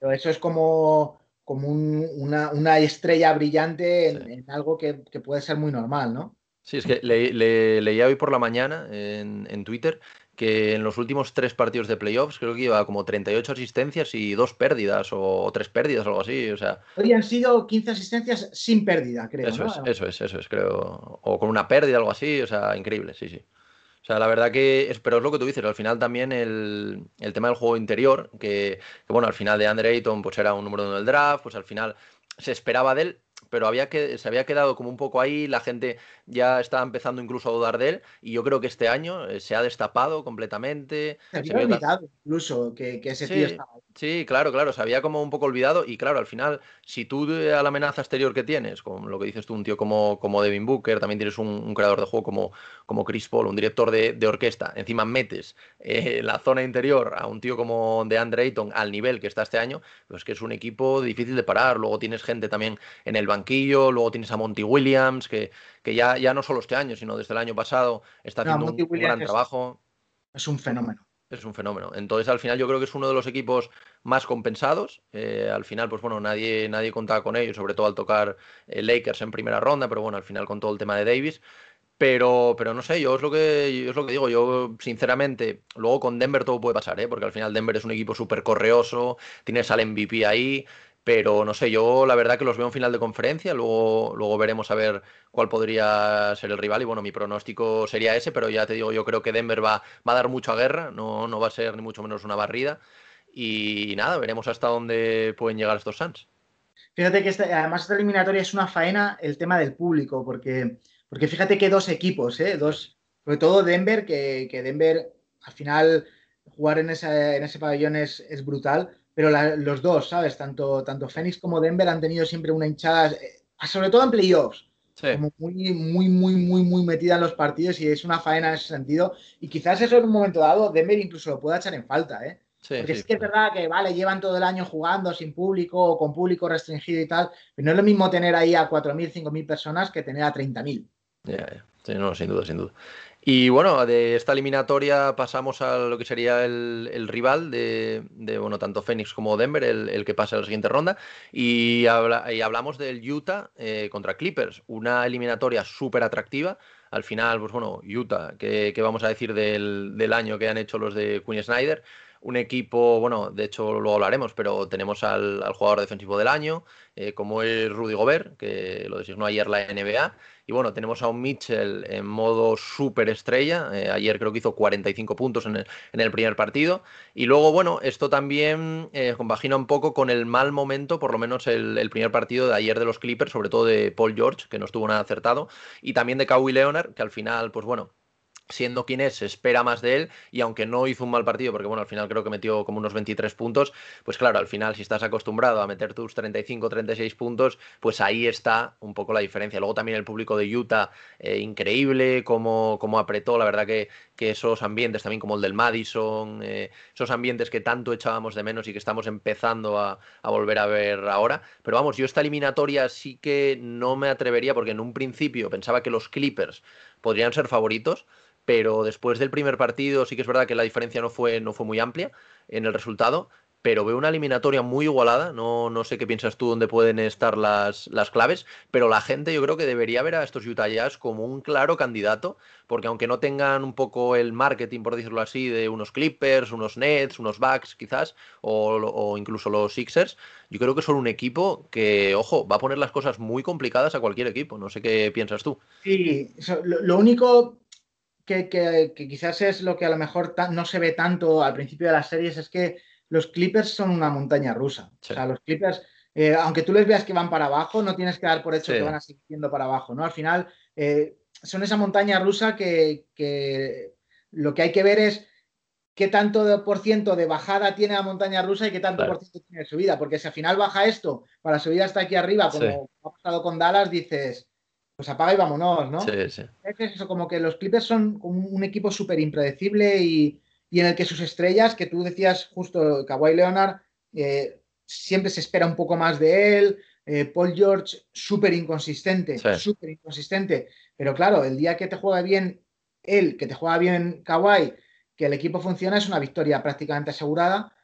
pero eso es como como una, estrella brillante en, algo que, puede ser muy normal, ¿no? Sí, es que le, leía hoy por la mañana en, Twitter que en los últimos tres partidos de playoffs creo que iba como 38 asistencias y dos pérdidas o, tres pérdidas, algo así. O sea, hoy han sido 15 asistencias sin pérdida, creo. Eso es, eso es, eso es, creo. O con una pérdida, algo así. O sea, increíble, sí, sí. O sea, la verdad que, pero es lo que tú dices, al final también el, tema del juego interior, que, bueno, al final de Andre Ayton pues era un número uno del draft, pues al final se esperaba de él, pero había que, se había quedado como un poco ahí, la gente ya estaba empezando incluso a dudar de él, y yo creo que este año eh, se ha destapado completamente. Se había olvidado incluso que, ese tío estaba ahí. Sí, claro, claro, se había como un poco olvidado y claro, al final, si tú a la amenaza exterior que tienes, con lo que dices tú, un tío como, como Devin Booker, también tienes un, creador de juego como, como Chris Paul, un director de, orquesta, encima metes eh, la zona interior a un tío como DeAndre Ayton al nivel que está este año, pues que es un equipo difícil de parar, luego tienes gente también en el banquillo, luego tienes a Monty Williams, que, que ya, ya no solo este año, sino desde el año pasado está haciendo un, gran trabajo. Es un fenómeno es un fenómeno. Entonces, al final, yo creo que es uno de los equipos más compensados. Eh, al final, pues bueno, nadie, nadie contaba con ellos, sobre todo al tocar eh, Lakers en primera ronda, pero bueno, al final con todo el tema de Davis. Pero, pero no sé, yo es lo que es lo que digo. Yo, sinceramente, luego con Denver todo puede pasar, ¿eh? porque al final Denver es un equipo súper correoso, tienes al MVP ahí. Pero no sé, yo la verdad que los veo en final de conferencia, luego, luego veremos a ver cuál podría ser el rival. Y bueno, mi pronóstico sería ese, pero ya te digo, yo creo que Denver va, va a dar mucha guerra, no, no va a ser ni mucho menos una barrida. Y, nada, veremos hasta dónde pueden llegar estos Suns. Fíjate que además esta eliminatoria es una faena el tema del público, porque, porque fíjate que dos equipos, ¿eh? dos, sobre todo Denver, que, que Denver al final jugar en, esa, en ese pabellón es, es brutal pero los dos, ¿sabes? Tanto, tanto Phoenix como Denver han tenido siempre una hinchada, eh, sobre todo en playoffs, como muy, muy, muy, muy, muy metida en los partidos y es una faena en ese sentido. Y quizás eso en un momento dado Denver incluso lo pueda echar en falta, ¿eh? Porque es que es verdad que, vale, llevan todo el año jugando sin público o con público restringido y tal, pero no es lo mismo tener ahí a 4.000, 5.000 personas que tener a 30.000. Ya, ya. No, sin duda, sin duda. Y bueno, de esta eliminatoria pasamos a lo que sería el, rival de, bueno, tanto Phoenix como Denver, el, que pasa a la siguiente ronda. Y, hablamos del Utah eh, contra Clippers, una eliminatoria súper atractiva. Al final, pues bueno, Utah, ¿qué, vamos a decir del, del, año que han hecho los de Queen Snyder? Un equipo, bueno, de hecho luego hablaremos, pero tenemos al, jugador defensivo del año, eh, como es Rudy Gobert, que lo designó ayer la NBA. Y bueno, tenemos a un Mitchell en modo super estrella. Eh, ayer creo que hizo 45 puntos en el, primer partido. Y luego, bueno, esto también eh, compagina un poco con el mal momento, por lo menos el, el, primer partido de ayer de los Clippers, sobre todo de Paul George, que no estuvo nada acertado, y también de Kawhi Leonard, que al final, pues bueno, siendo quien es, se espera más de él y aunque no hizo un mal partido, porque bueno, al final creo que metió como unos 23 puntos, pues claro, al final si estás acostumbrado a meter tus 35, 36 puntos, pues ahí está un poco la diferencia. Luego también el público de Utah, eh, increíble, como, como apretó, la verdad que, que, esos ambientes también como el del Madison, eh, esos ambientes que tanto echábamos de menos y que estamos empezando a, a volver a ver ahora. Pero vamos, yo esta eliminatoria sí que no me atrevería porque en un principio pensaba que los Clippers podrían ser favoritos, pero después del primer partido sí que es verdad que la diferencia no fue, no fue muy amplia en el resultado, pero veo una eliminatoria muy igualada, no, no sé qué piensas tú dónde pueden estar las, las, claves, pero la gente yo creo que debería ver a estos Utah Jazz como un claro candidato, porque aunque no tengan un poco el marketing, por decirlo así, de unos Clippers, unos Nets, unos Bucks quizás, o, o incluso los Sixers, yo creo que son un equipo que, ojo, va a poner las cosas muy complicadas a cualquier equipo, no sé qué piensas tú. Sí, lo único que, quizás es lo que a lo mejor no se ve tanto al principio de las series, es que los Clippers son una montaña rusa. O sea, los Clippers, eh, aunque tú les veas que van para abajo, no tienes que dar por hecho que van a seguir yendo para abajo, ¿no? Al final, eh, son esa montaña rusa que, lo que hay que ver es qué tanto por ciento de bajada tiene la montaña rusa y qué tanto por ciento tiene de subida. Porque si al final baja esto para subir hasta aquí arriba, como ha pasado con Dallas, dices, pues apaga y vámonos, ¿no? Sí, sí. Es eso, como que los Clippers son un equipo súper impredecible y, en el que sus estrellas, que tú decías justo, Kawhi Leonard, eh, siempre se espera un poco más de él. Eh, Paul George, súper inconsistente, súper inconsistente. Pero claro, el día que te juega bien él, que te juega bien Kawhi, que el equipo funciona, es una victoria prácticamente asegurada.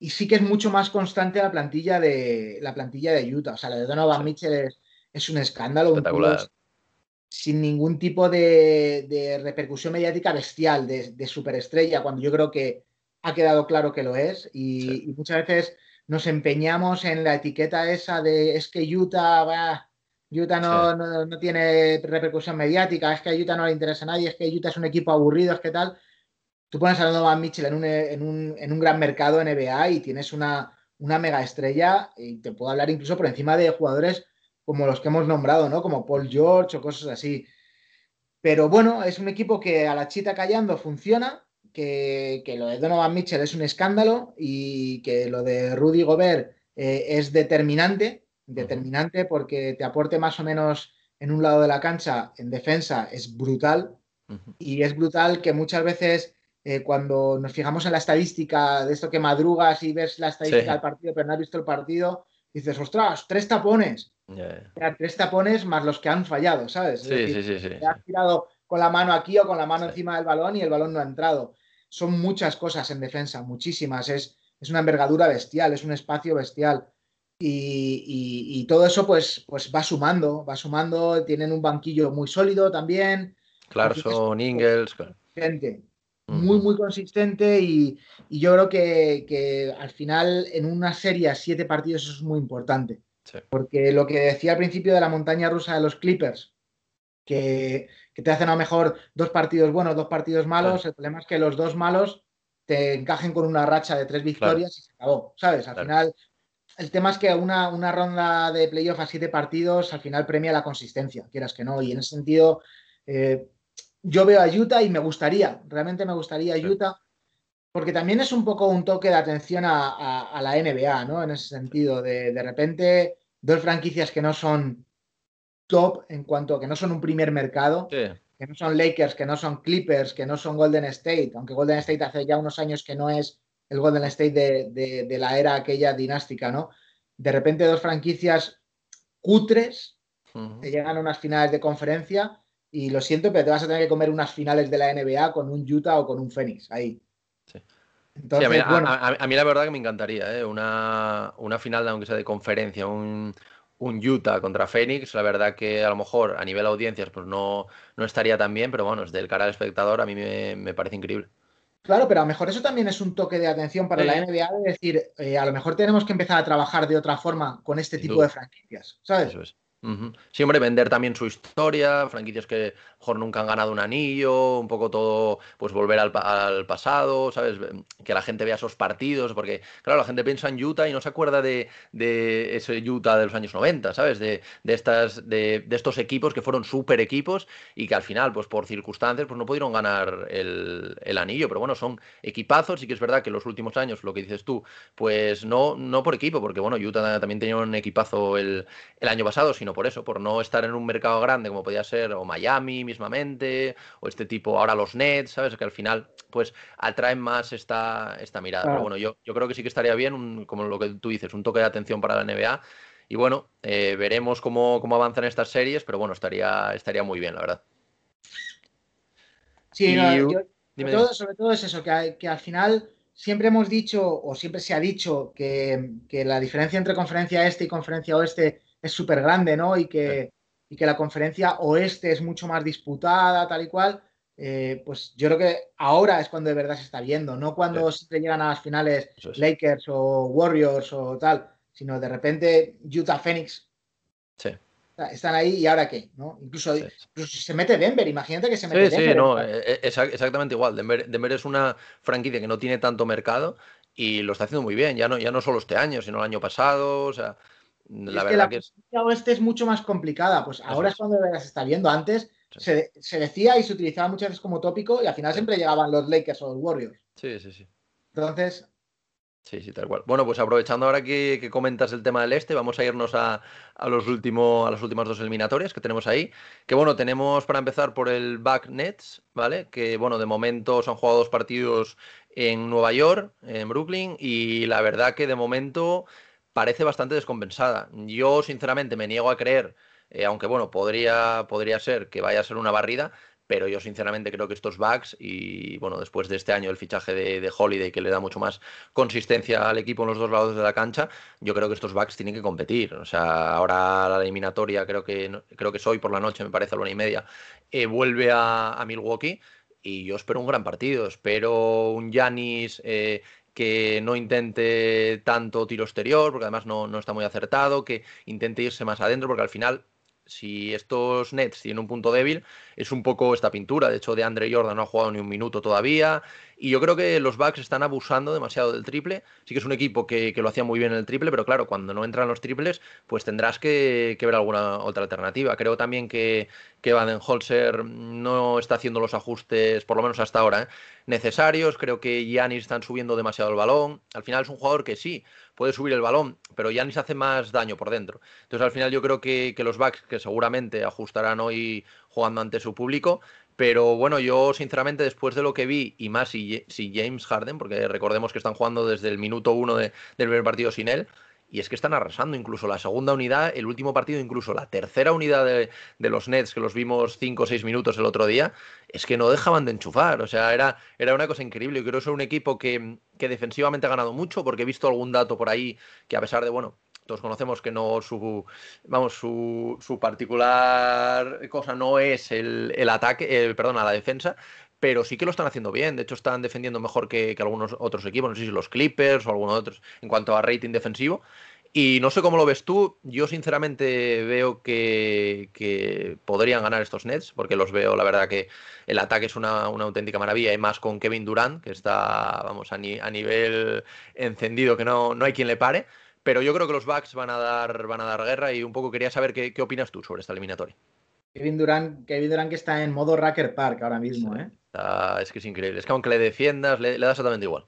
Y sí que es mucho más constante la plantilla de, la plantilla de Utah. O sea, la de Donovan Mitchell es es un escándalo. sin ningún tipo de, repercusión mediática bestial de, superestrella, cuando yo creo que ha quedado claro que lo es. Y, muchas veces nos empeñamos en la etiqueta esa de es que Utah, Utah no, no, tiene repercusión mediática, es que a Utah no le interesa a nadie, es que Utah es un equipo aburrido, es que tal. Tú pones a Donovan Mitchell en un, en, un, en un gran mercado NBA y tienes una, una mega estrella y te puedo hablar incluso por encima de jugadores como los que hemos nombrado, ¿no? Como Paul George o cosas así. Pero bueno, es un equipo que a la chita callando funciona, que, lo de Donovan Mitchell es un escándalo y que lo de Rudy Gobert eh, es determinante, determinante porque te aporte más o menos en un lado de la cancha en defensa es brutal y es brutal que muchas veces eh, cuando nos fijamos en la estadística de esto que madrugas y ves la estadística del partido pero no has visto el partido, dices, ostras, tres tapones. Tres tapones más los que han fallado, ¿sabes? Sí, sí, sí, Te has tirado con la mano aquí o con la mano encima del balón y el balón no ha entrado. Son muchas cosas en defensa, muchísimas. Es, es una envergadura bestial, es un espacio bestial. Y, todo eso pues, pues va sumando, va sumando. Tienen un banquillo muy sólido también. Clarkson, Ingles. Gente, muy, muy consistente y, yo creo que, al final en una serie a siete partidos eso es muy importante. Porque lo que decía al principio de la montaña rusa de los Clippers, que, te hacen a lo mejor dos partidos buenos, dos partidos malos, el problema es que los dos malos te encajen con una racha de tres victorias y se acabó, ¿sabes? Al final, el tema es que una, una ronda de playoff a siete partidos al final premia la consistencia, quieras que no, y en ese sentido... Eh, yo veo a Utah y me gustaría, realmente me gustaría Utah, porque también es un poco un toque de atención a, la NBA, ¿no? En ese sentido, de, de repente, dos franquicias que no son top en cuanto a que no son un primer mercado, que no son Lakers, que no son Clippers, que no son Golden State, aunque Golden State hace ya unos años que no es el Golden State de, la era aquella dinástica, ¿no? De repente dos franquicias cutres que llegan a unas finales de conferencia y lo siento, pero te vas a tener que comer unas finales de la NBA con un Utah o con un Phoenix ahí. Sí. A, mí, a, mí, la verdad que me encantaría, ¿eh? una, una final, aunque sea de conferencia, un, un Utah contra Phoenix, la verdad que a lo mejor a nivel audiencias pues no, no estaría tan bien, pero bueno, desde el cara al espectador a mí me, parece increíble. Claro, pero a lo mejor eso también es un toque de atención para la NBA de decir, eh, a lo mejor tenemos que empezar a trabajar de otra forma con este tipo de franquicias, ¿sabes? Eso es. Siempre vender también su historia, franquicias que mejor nunca han ganado un anillo, un poco todo, pues volver al, pasado, ¿sabes? Que la gente vea esos partidos, porque, claro, la gente piensa en Utah y no se acuerda de, ese Utah de los años 90, ¿sabes? De, estas, de, estos equipos que fueron súper equipos y que al final, pues por circunstancias, pues no pudieron ganar el, anillo, pero bueno, son equipazos y que es verdad que en los últimos años, lo que dices tú, pues no, no por equipo, porque bueno, Utah también tenía un equipazo el, el año pasado, sino por eso, por no estar en un mercado grande como podía ser o Miami mismamente, o este tipo, ahora los Nets, ¿sabes? Que al final, pues atraen más esta, esta mirada. Pero bueno, yo, yo creo que sí que estaría bien, como lo que tú dices, un toque de atención para la NBA. Y bueno, eh, veremos cómo, cómo avanzan estas series, pero bueno, estaría, estaría muy bien, la verdad. Sí, sobre, todo, es eso, que, que, al final siempre hemos dicho, o siempre se ha dicho, que, que la diferencia entre conferencia este y conferencia oeste es súper grande, ¿no? Y que, y que la conferencia oeste es mucho más disputada, tal y cual. Eh, pues yo creo que ahora es cuando de verdad se está viendo, no cuando se llegan a las finales Lakers o Warriors o tal, sino de repente Utah Phoenix. Sí. Están ahí y ahora qué, ¿no? Incluso, si se mete Denver, imagínate que se mete sí, Denver. Sí, no, eh, eh, exactamente igual. Denver, Denver, es una franquicia que no tiene tanto mercado y lo está haciendo muy bien, ya no, ya no solo este año, sino el año pasado, o sea, la verdad que, la oeste es mucho más complicada. Pues ahora es cuando se está viendo. Antes se, decía y se utilizaba muchas veces como tópico y al final siempre llegaban los Lakers o los Warriors. Sí, sí, sí. Entonces. Sí, sí, tal cual. Bueno, pues aprovechando ahora que, comentas el tema del este, vamos a irnos a, los últimos, a las últimas dos eliminatorias que tenemos ahí. Que bueno, tenemos para empezar por el Back Nets, ¿vale? Que bueno, de momento se han jugado dos partidos en Nueva York, en Brooklyn, y la verdad que de momento parece bastante descompensada. Yo, sinceramente, me niego a creer, eh, aunque bueno, podría, podría ser que vaya a ser una barrida, pero yo sinceramente creo que estos backs y bueno, después de este año el fichaje de, Holiday que le da mucho más consistencia al equipo en los dos lados de la cancha, yo creo que estos backs tienen que competir. O sea, ahora la eliminatoria creo que creo que es hoy por la noche, me parece a la una y media, eh, vuelve a, Milwaukee y yo espero un gran partido, espero un Yanis eh, que no intente tanto tiro exterior, porque además no, está muy acertado, que intente irse más adentro, porque al final, si estos Nets tienen un punto débil, es un poco esta pintura. De hecho, de Andre Jordan no ha jugado ni un minuto todavía. Y yo creo que los Bucks están abusando demasiado del triple. Sí que es un equipo que, lo hacía muy bien en el triple, pero claro, cuando no entran los triples, pues tendrás que, ver alguna otra alternativa. Creo también que, que Holzer no está haciendo los ajustes, por lo menos hasta ahora, ¿eh? necesarios. Creo que Giannis están subiendo demasiado el balón. Al final es un jugador que sí, puede subir el balón, pero Giannis hace más daño por dentro. Entonces al final yo creo que, que los Bucks, que seguramente ajustarán hoy jugando ante su público, pero bueno, yo sinceramente después de lo que vi, y más si, James Harden, porque recordemos que están jugando desde el minuto uno del primer partido sin él, y es que están arrasando incluso la segunda unidad, el último partido, incluso la tercera unidad de, los Nets, que los vimos cinco o seis minutos el otro día, es que no dejaban de enchufar. O sea, era, era una cosa increíble. Yo creo que es un equipo que, que defensivamente ha ganado mucho, porque he visto algún dato por ahí que a pesar de, bueno, todos conocemos que no su vamos su, su particular cosa no es el, el ataque el, perdón a la defensa pero sí que lo están haciendo bien. De hecho están defendiendo mejor que, algunos otros equipos. No sé si los Clippers o algunos otros en cuanto a rating defensivo. Y no sé cómo lo ves tú, yo sinceramente veo que, que, podrían ganar estos Nets, porque los veo, la verdad que el ataque es una, una auténtica maravilla, y más con Kevin Durant, que está, vamos, a, a nivel encendido, que no, no hay quien le pare. Pero yo creo que los Bucks van a dar, van a dar guerra y un poco quería saber qué, opinas tú sobre esta eliminatoria. Kevin Durant, Kevin Durant que está en modo Racker Park ahora mismo, ¿eh? es que es increíble. Es que aunque le defiendas, le, da exactamente igual.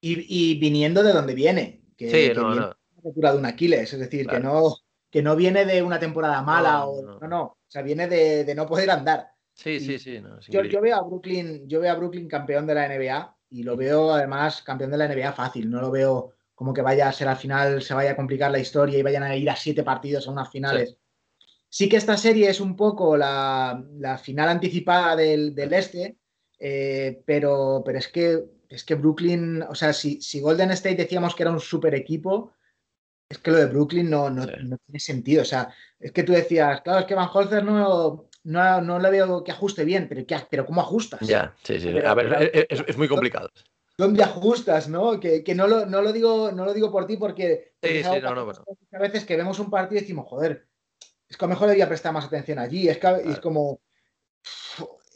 Y, viniendo de donde viene. Que, sí, no, viene no. de un Aquiles, es decir, que, no, que no viene de una temporada mala o no, no. O sea, viene de, no poder andar. Sí, sí, sí. yo, yo, veo a Brooklyn, yo veo a Brooklyn campeón de la NBA y lo veo además campeón de la NBA fácil. No lo veo como que vaya a ser al final, se vaya a complicar la historia y vayan a ir a siete partidos a unas finales. Sí, que esta serie es un poco la, final anticipada del, este, eh, pero, pero es que es que Brooklyn, o sea, si, si, Golden State decíamos que era un super equipo, es que lo de Brooklyn no, no, tiene sentido. O sea, es que tú decías, claro, es que Van Holzer no, no, no le veo que ajuste bien, pero, ¿qué, pero ¿cómo ajustas? Ya, sí, sí. a ver, es, es, muy complicado dónde ajustas, ¿no? Que, no, lo, no, lo, digo, no lo digo por ti porque sí, sí, no, no, a veces que vemos un partido y decimos, joder, es que a lo mejor debía prestar más atención allí. Es que es como.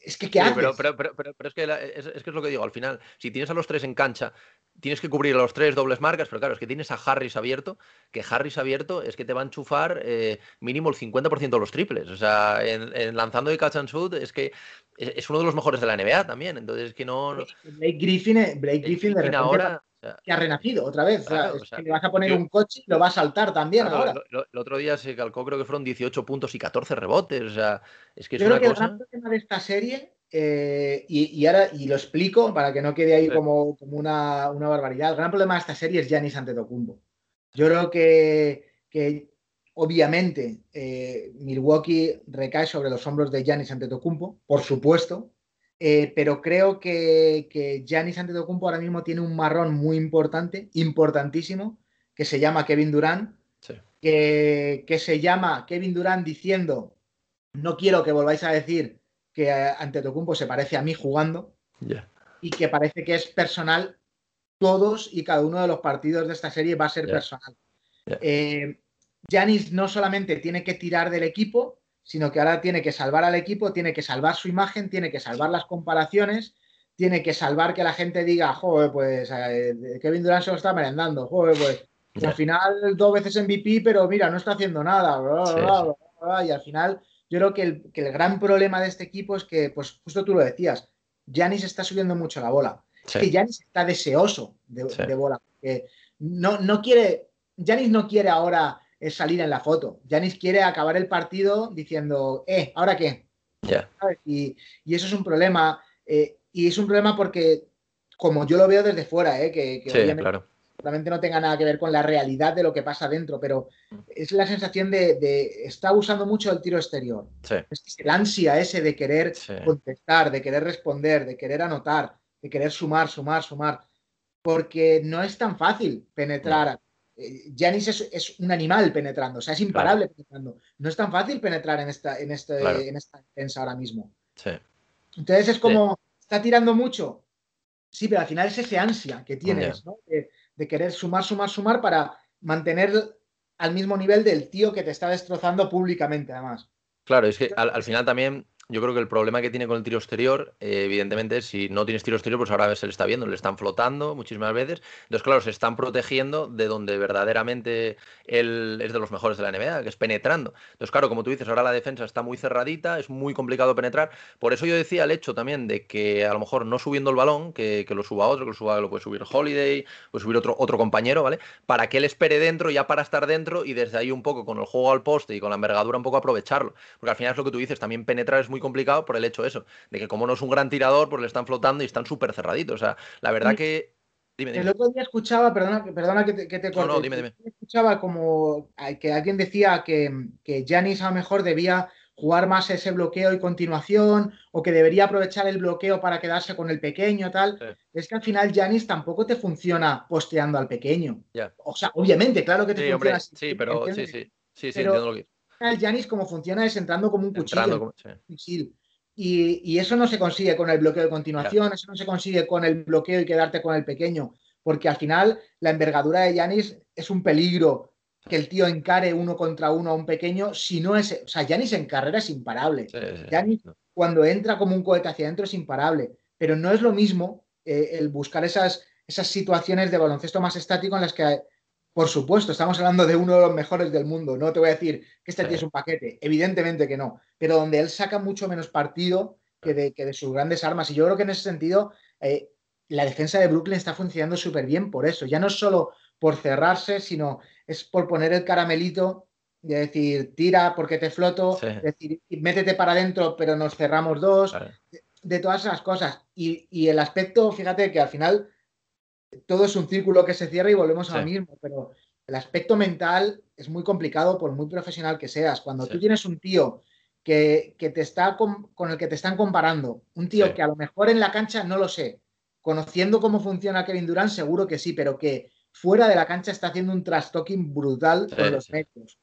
Es que, ¿qué haces? Pero, pero, pero, pero, es, que es, es, que es lo que digo, al final, si tienes a los tres en cancha, tienes que cubrir a los tres dobles marcas, pero claro, es que tienes a Harris abierto, que Harris abierto es que te va a enchufar eh, mínimo el 50% de los triples. O sea, en, lanzando de catch and shoot es que es, uno de los mejores de la NBA también. Entonces, que no. Blake Griffin, Blake Griffin, de repente ahora. que ha renacido otra vez. o sea, que le vas a poner un coche y lo va a saltar también ahora. el otro día se calcó, creo que fueron 18 puntos y 14 rebotes. O sea, es que es Yo una creo que el gran problema de esta serie, eh, y, ahora y lo explico para que no quede ahí como, como una, una, barbaridad. El gran problema de esta serie es Giannis Antetokounmpo. Yo creo que, que Obviamente, eh, Milwaukee recae sobre los hombros de Giannis Antetokounmpo, por supuesto, eh, pero creo que, que Giannis Antetokounmpo ahora mismo tiene un marrón muy importante, importantísimo, que se llama Kevin Durant, que, que, se llama Kevin Durant diciendo, no quiero que volváis a decir que Antetokounmpo se parece a mí jugando, y que parece que es personal, todos y cada uno de los partidos de esta serie va a ser personal. Eh, Janis no solamente tiene que tirar del equipo, sino que ahora tiene que salvar al equipo, tiene que salvar su imagen, tiene que salvar las comparaciones, tiene que salvar que la gente diga, joder, pues eh, Kevin Durant se lo está merendando, joder, pues al final dos veces MVP, pero mira, no está haciendo nada, y al final yo creo que el, gran problema de este equipo es que, pues justo tú lo decías, Janis está subiendo mucho la bola. Es que Janis está deseoso de, bola. no, no quiere, Janis no quiere ahora es salir en la foto. Janis quiere acabar el partido diciendo, eh, ¿ahora qué? Y, eso es un problema. Eh, y es un problema porque, como yo lo veo desde fuera, eh, que, obviamente no tenga nada que ver con la realidad de lo que pasa dentro, pero es la sensación de, está usando mucho el tiro exterior. Es el ansia ese de querer contestar, de querer responder, de querer anotar, de querer sumar, sumar, sumar. Porque no es tan fácil penetrar Janis es, un animal penetrando, o sea, es imparable penetrando. No es tan fácil penetrar en esta, en este, en esta defensa ahora mismo. Entonces es como, está tirando mucho. Sí, pero al final es ese ansia que tienes, ¿no? de, querer sumar, sumar, sumar para mantener al mismo nivel del tío que te está destrozando públicamente, además. Claro, es que al, final también yo creo que el problema que tiene con el tiro exterior, eh, evidentemente, si no tienes tiro exterior, pues ahora se le está viendo, le están flotando muchísimas veces. Entonces, claro, se están protegiendo de donde verdaderamente él es de los mejores de la NBA, que es penetrando. Entonces, claro, como tú dices, ahora la defensa está muy cerradita, es muy complicado penetrar. Por eso yo decía el hecho también de que a lo mejor no subiendo el balón, que, que lo suba otro, que lo suba, lo puede subir Holiday, puede subir otro, otro compañero, ¿vale? Para que él espere dentro, ya para estar dentro y desde ahí un poco con el juego al poste y con la envergadura un poco aprovecharlo. Porque al final es lo que tú dices, también penetrar es muy complicado por el hecho eso, de que como no es un gran tirador, pues le están flotando y están súper cerraditos. O sea, la verdad que... Dime, dime. El otro día escuchaba, perdona, perdona que te, que te corte, no, no, dime, dime. escuchaba como que alguien decía que, que Giannis a lo mejor debía jugar más ese bloqueo y continuación, o que debería aprovechar el bloqueo para quedarse con el pequeño, tal. Sí. Es que al final Janis tampoco te funciona posteando al pequeño. Yeah. O sea, obviamente, claro que te Sí, funciona hombre, así. sí, pero sí, sí, sí, sí, Pero- entiendo lo que El Janis como funciona es entrando como un cuchillo. como- sí. Y, y eso no se consigue con el bloqueo de continuación, eso no se consigue con el bloqueo y quedarte con el pequeño, porque al final la envergadura de Yanis es un peligro que el tío encare uno contra uno a un pequeño, si no es, o sea, Yanis en carrera es imparable. Sí, sí, Giannis- no. Cuando entra como un cohete hacia adentro es imparable, pero no es lo mismo eh, el buscar esas, esas situaciones de baloncesto más estático en las que, por supuesto, estamos hablando de uno de los mejores del mundo, no te voy a decir que este tío es un paquete, evidentemente que no, pero donde él saca mucho menos partido que de, que de sus grandes armas. Y yo creo que en ese sentido eh, la defensa de Brooklyn está funcionando súper bien por eso. Ya no es solo por cerrarse, sino es por poner el caramelito de decir, tira porque te floto, Sí. decir, métete para adentro, pero nos cerramos dos, de todas esas cosas. Y, y el aspecto, fíjate que al final todo es un círculo que se cierra y volvemos a lo mismo, pero el aspecto mental es muy complicado por muy profesional que seas. Cuando Sí. tú tienes un tío que, que te está con, con el que te están comparando, un tío Sí. que a lo mejor en la cancha no lo sé, conociendo cómo funciona Kevin Durant, seguro que sí, pero que fuera de la cancha está haciendo un trash-talking brutal con los medios.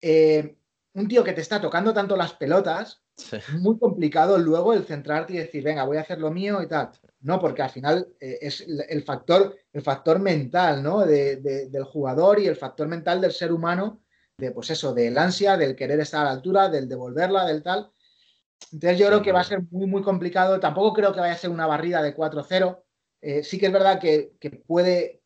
Eh, un tío que te está tocando tanto las pelotas, Sí. muy complicado luego el centrarte y decir, venga, voy a hacer lo mío y tal. No, porque al final eh, es el- factor, el factor mental, ¿no? De- de- del jugador y el factor mental del ser humano, de pues eso, del ansia, del querer estar a la altura, del devolverla, del tal. Entonces yo creo que va a ser muy, muy complicado. Tampoco creo que vaya a ser una barrida de 4-0. Eh, sí que es verdad que, que puede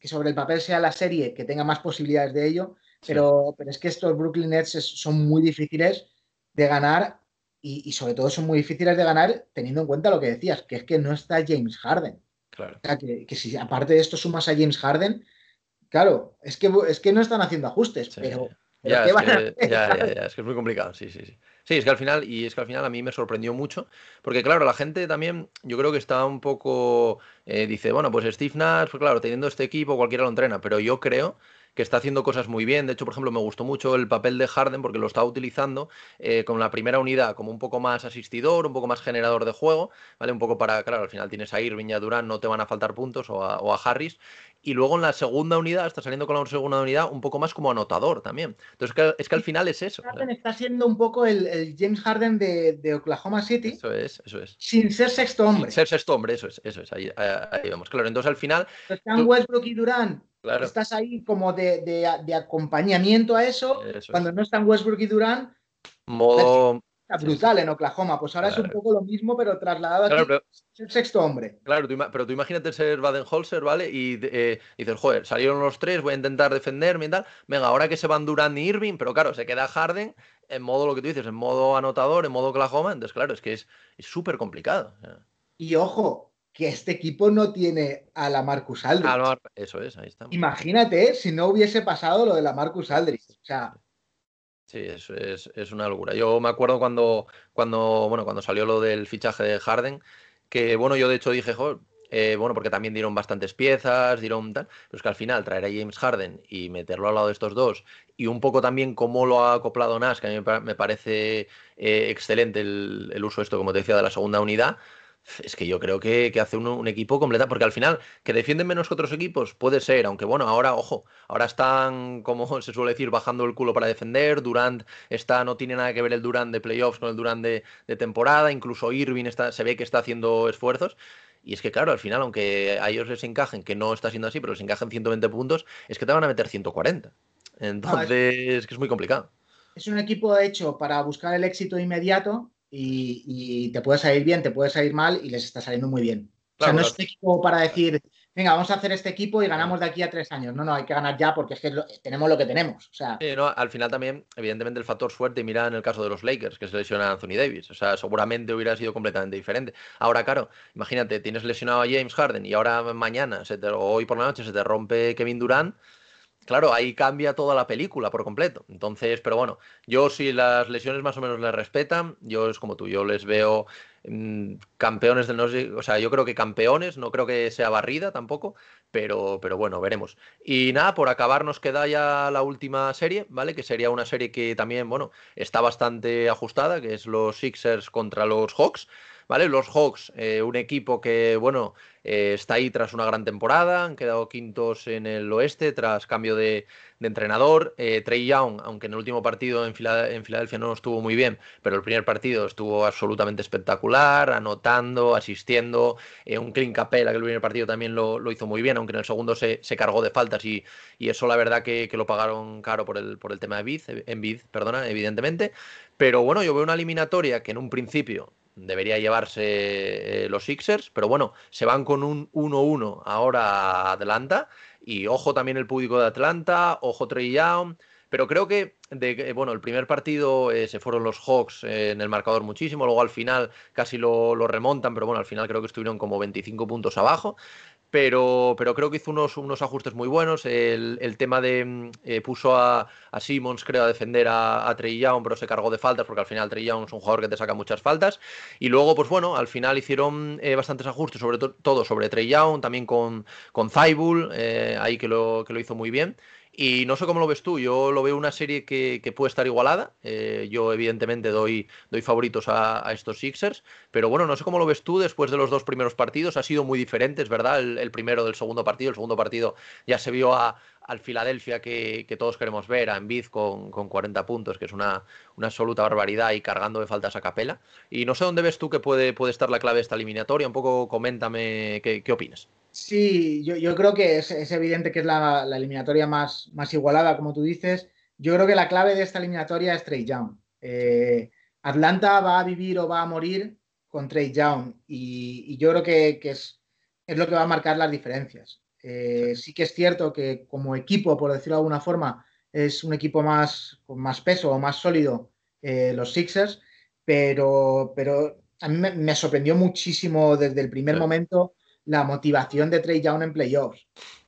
que sobre el papel sea la serie que tenga más posibilidades de ello, pero, pero es que estos Brooklyn Nets son muy difíciles de ganar y, y sobre todo son muy difíciles de ganar teniendo en cuenta lo que decías, que es que no está James Harden. Claro. O sea, que, que si aparte de esto sumas a James Harden, claro, es que, es que no están haciendo ajustes, Sí. pero, pero Ya, ¿qué es van a que, hacer? ya, ya, es que es muy complicado, sí, sí, sí. Sí, es que al final, y es que al final a mí me sorprendió mucho, porque claro, la gente también, yo creo que está un poco, eh, dice, bueno, pues Steve Nash, pues claro, teniendo este equipo cualquiera lo entrena, pero yo creo que está haciendo cosas muy bien. De hecho, por ejemplo, me gustó mucho el papel de Harden porque lo estaba utilizando eh, con la primera unidad como un poco más asistidor, un poco más generador de juego, ¿vale? Un poco para, claro, al final tienes a Irving y a Durán, no te van a faltar puntos, o a, o a Harris. Y luego en la segunda unidad, está saliendo con la segunda unidad, un poco más como anotador también. Entonces, que- es que al final es eso. Harden está siendo un poco el, el James Harden de, de Oklahoma City Eso es, eso es. sin ser sexto hombre. Ser sexto hombre, eso es, eso es, ahí, ahí- vamos. Claro, entonces al final, Están tú- Westbrook y Durán, claro, estás ahí como de, de- de acompañamiento a eso. eso Cuando es. no están Westbrook y Durán, Modo, brutal en Oklahoma. Pues ahora es un poco lo mismo, pero trasladado claro, pero, ser sexto hombre. claro, tú pero tú imagínate ser Baden-Holzer, ¿vale? Y eh, dices, joder, salieron los tres, voy a intentar defenderme y tal. Venga, ahora que se van Durant y Irving, pero claro, se queda Harden en modo lo que tú dices, en modo anotador, en modo Oklahoma. Entonces, claro, es que es súper complicado. Y ojo, que este equipo no tiene a la Marcus Aldridge. Ah, no, eso es, ahí estamos. Imagínate si no hubiese pasado lo de la Marcus Aldridge. O sea, Sí, es, es, una locura. Yo me acuerdo cuando, cuando, bueno, cuando salió lo del fichaje de Harden, que bueno, yo de hecho dije, "Joder, eh, bueno, porque también dieron bastantes piezas, dieron tal, pero es que al final traer a James Harden y meterlo al lado de estos dos, y un poco también cómo lo ha acoplado Nash, que a mí me parece eh, excelente el, el uso esto, como te decía, de la segunda unidad. Es que yo creo que, que hace un, un equipo completo, porque al final, que defienden menos que otros equipos, puede ser, aunque bueno, ahora, ojo, ahora están, como se suele decir, bajando el culo para defender. Durant está, no tiene nada que ver el Durant de playoffs con el Durant de, de temporada. Incluso Irving está, se ve que está haciendo esfuerzos. Y es que, claro, al final, aunque a ellos les encajen, que no está siendo así, pero les encajen 120 puntos, es que te van a meter 140. Entonces, es que es muy complicado. es un equipo hecho para buscar el éxito inmediato y, te puede salir bien, te puede salir mal y les está saliendo muy bien. o sea, no es un equipo para decir, venga, vamos a hacer este equipo y ganamos de aquí a tres años. No, no, hay que ganar ya porque es que lo- tenemos lo que tenemos. O sea, Sí, no, al final también, evidentemente, el factor suerte, y mira en el caso de los Lakers, que se lesiona a Anthony Davis. O sea, seguramente hubiera sido completamente diferente. Ahora, claro, imagínate, tienes lesionado a James Harden y ahora mañana, se te- o hoy por la noche, se te rompe Kevin Durant. Claro, ahí cambia toda la película por completo. Entonces, pero bueno, yo si las lesiones más o menos les respetan, yo es como tú, yo les veo mm, campeones del no o sea, yo creo que campeones, no creo que sea barrida tampoco, pero, pero bueno, veremos. Y nada, por acabar nos queda ya la última serie, ¿vale? Que sería una serie que también, bueno, está bastante ajustada, que es los Sixers contra los Hawks. ¿Vale? Los Hawks, eh, un equipo que, bueno, eh, está ahí tras una gran temporada, han quedado quintos en el oeste tras cambio de, entrenador. Eh, Trey Young, aunque en el último partido en, en Filadelfia no estuvo muy bien, pero el primer partido estuvo absolutamente espectacular, anotando, asistiendo. Un Clint Capela, que el primer partido también lo, lo hizo muy bien, aunque en el segundo se, se cargó de faltas y, y eso la verdad que, que lo pagaron caro por el, por el tema de Bid, Embiid, perdona, evidentemente. Pero bueno, yo veo una eliminatoria que en un principio debería llevarse eh, los Sixers, pero bueno, se van con un 1-1 ahora a Atlanta. Y ojo también el público de Atlanta, ojo Trey Young, pero creo que de, bueno, el primer partido eh, se fueron los Hawks eh, en el marcador muchísimo, luego al final casi lo, lo remontan, pero bueno, al final creo que estuvieron como 25 puntos abajo pero, pero creo que hizo unos, unos ajustes muy buenos. El, el tema de mm, eh, puso a, a Simmons, creo, a defender a, a Trey Young, pero se cargó de faltas, porque al final Trey Young es un jugador que te saca muchas faltas. Y luego, pues bueno, al final hicieron eh, bastantes ajustes, sobre to todo sobre Trey Young, también con, con Thibault, eh, ahí que lo, que lo hizo muy bien. Y no sé cómo lo ves tú, yo lo veo una serie que, que puede estar igualada. Eh, yo, evidentemente, doy, doy favoritos a, estos Sixers, pero bueno, no sé cómo lo ves tú después de los dos primeros partidos. Ha sido muy diferente, es verdad, el, primero del segundo partido. El segundo partido ya se vio a, al Filadelfia que, que, todos queremos ver, a Embiid con, con 40 puntos, que es una, una, absoluta barbaridad y cargando de faltas a capela. Y no sé dónde ves tú que puede, puede estar la clave de esta eliminatoria. Un poco coméntame qué, qué opinas. Sí, yo, yo, creo que es, es, evidente que es la, la, eliminatoria más, más igualada, como tú dices. Yo creo que la clave de esta eliminatoria es Trey Young. Eh, Atlanta va a vivir o va a morir con Trey Young y, y yo creo que, que es, es, lo que va a marcar las diferencias. Eh, sí que es cierto que como equipo, por decirlo de alguna forma, es un equipo más con más peso o más sólido eh, los Sixers, pero, pero a mí me, me, sorprendió muchísimo desde el primer momento la motivación de Trey Young en playoffs.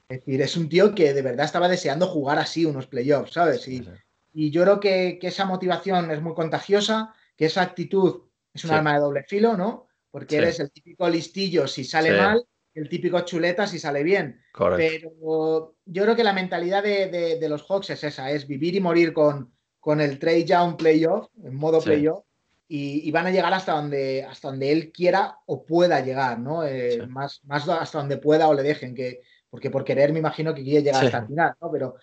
Es decir, es un tío que de verdad estaba deseando jugar así unos playoffs, ¿sabes? Y, sí. y yo creo que, que, esa motivación es muy contagiosa, que esa actitud es un sí. arma de doble filo, ¿no? Porque sí. eres el típico listillo si sale mal, el típico chuleta si sale bien. Correcto. Pero yo creo que la mentalidad de, de, de, los Hawks es esa, es vivir y morir con, con el Trey Young playoff, en modo playoff, y, y, van a llegar hasta donde, hasta donde él quiera o pueda llegar, ¿no? Eh, sí. más, más hasta donde pueda o le dejen, que, porque por querer me imagino que quiere llegar sí. hasta el final, ¿no? Pero,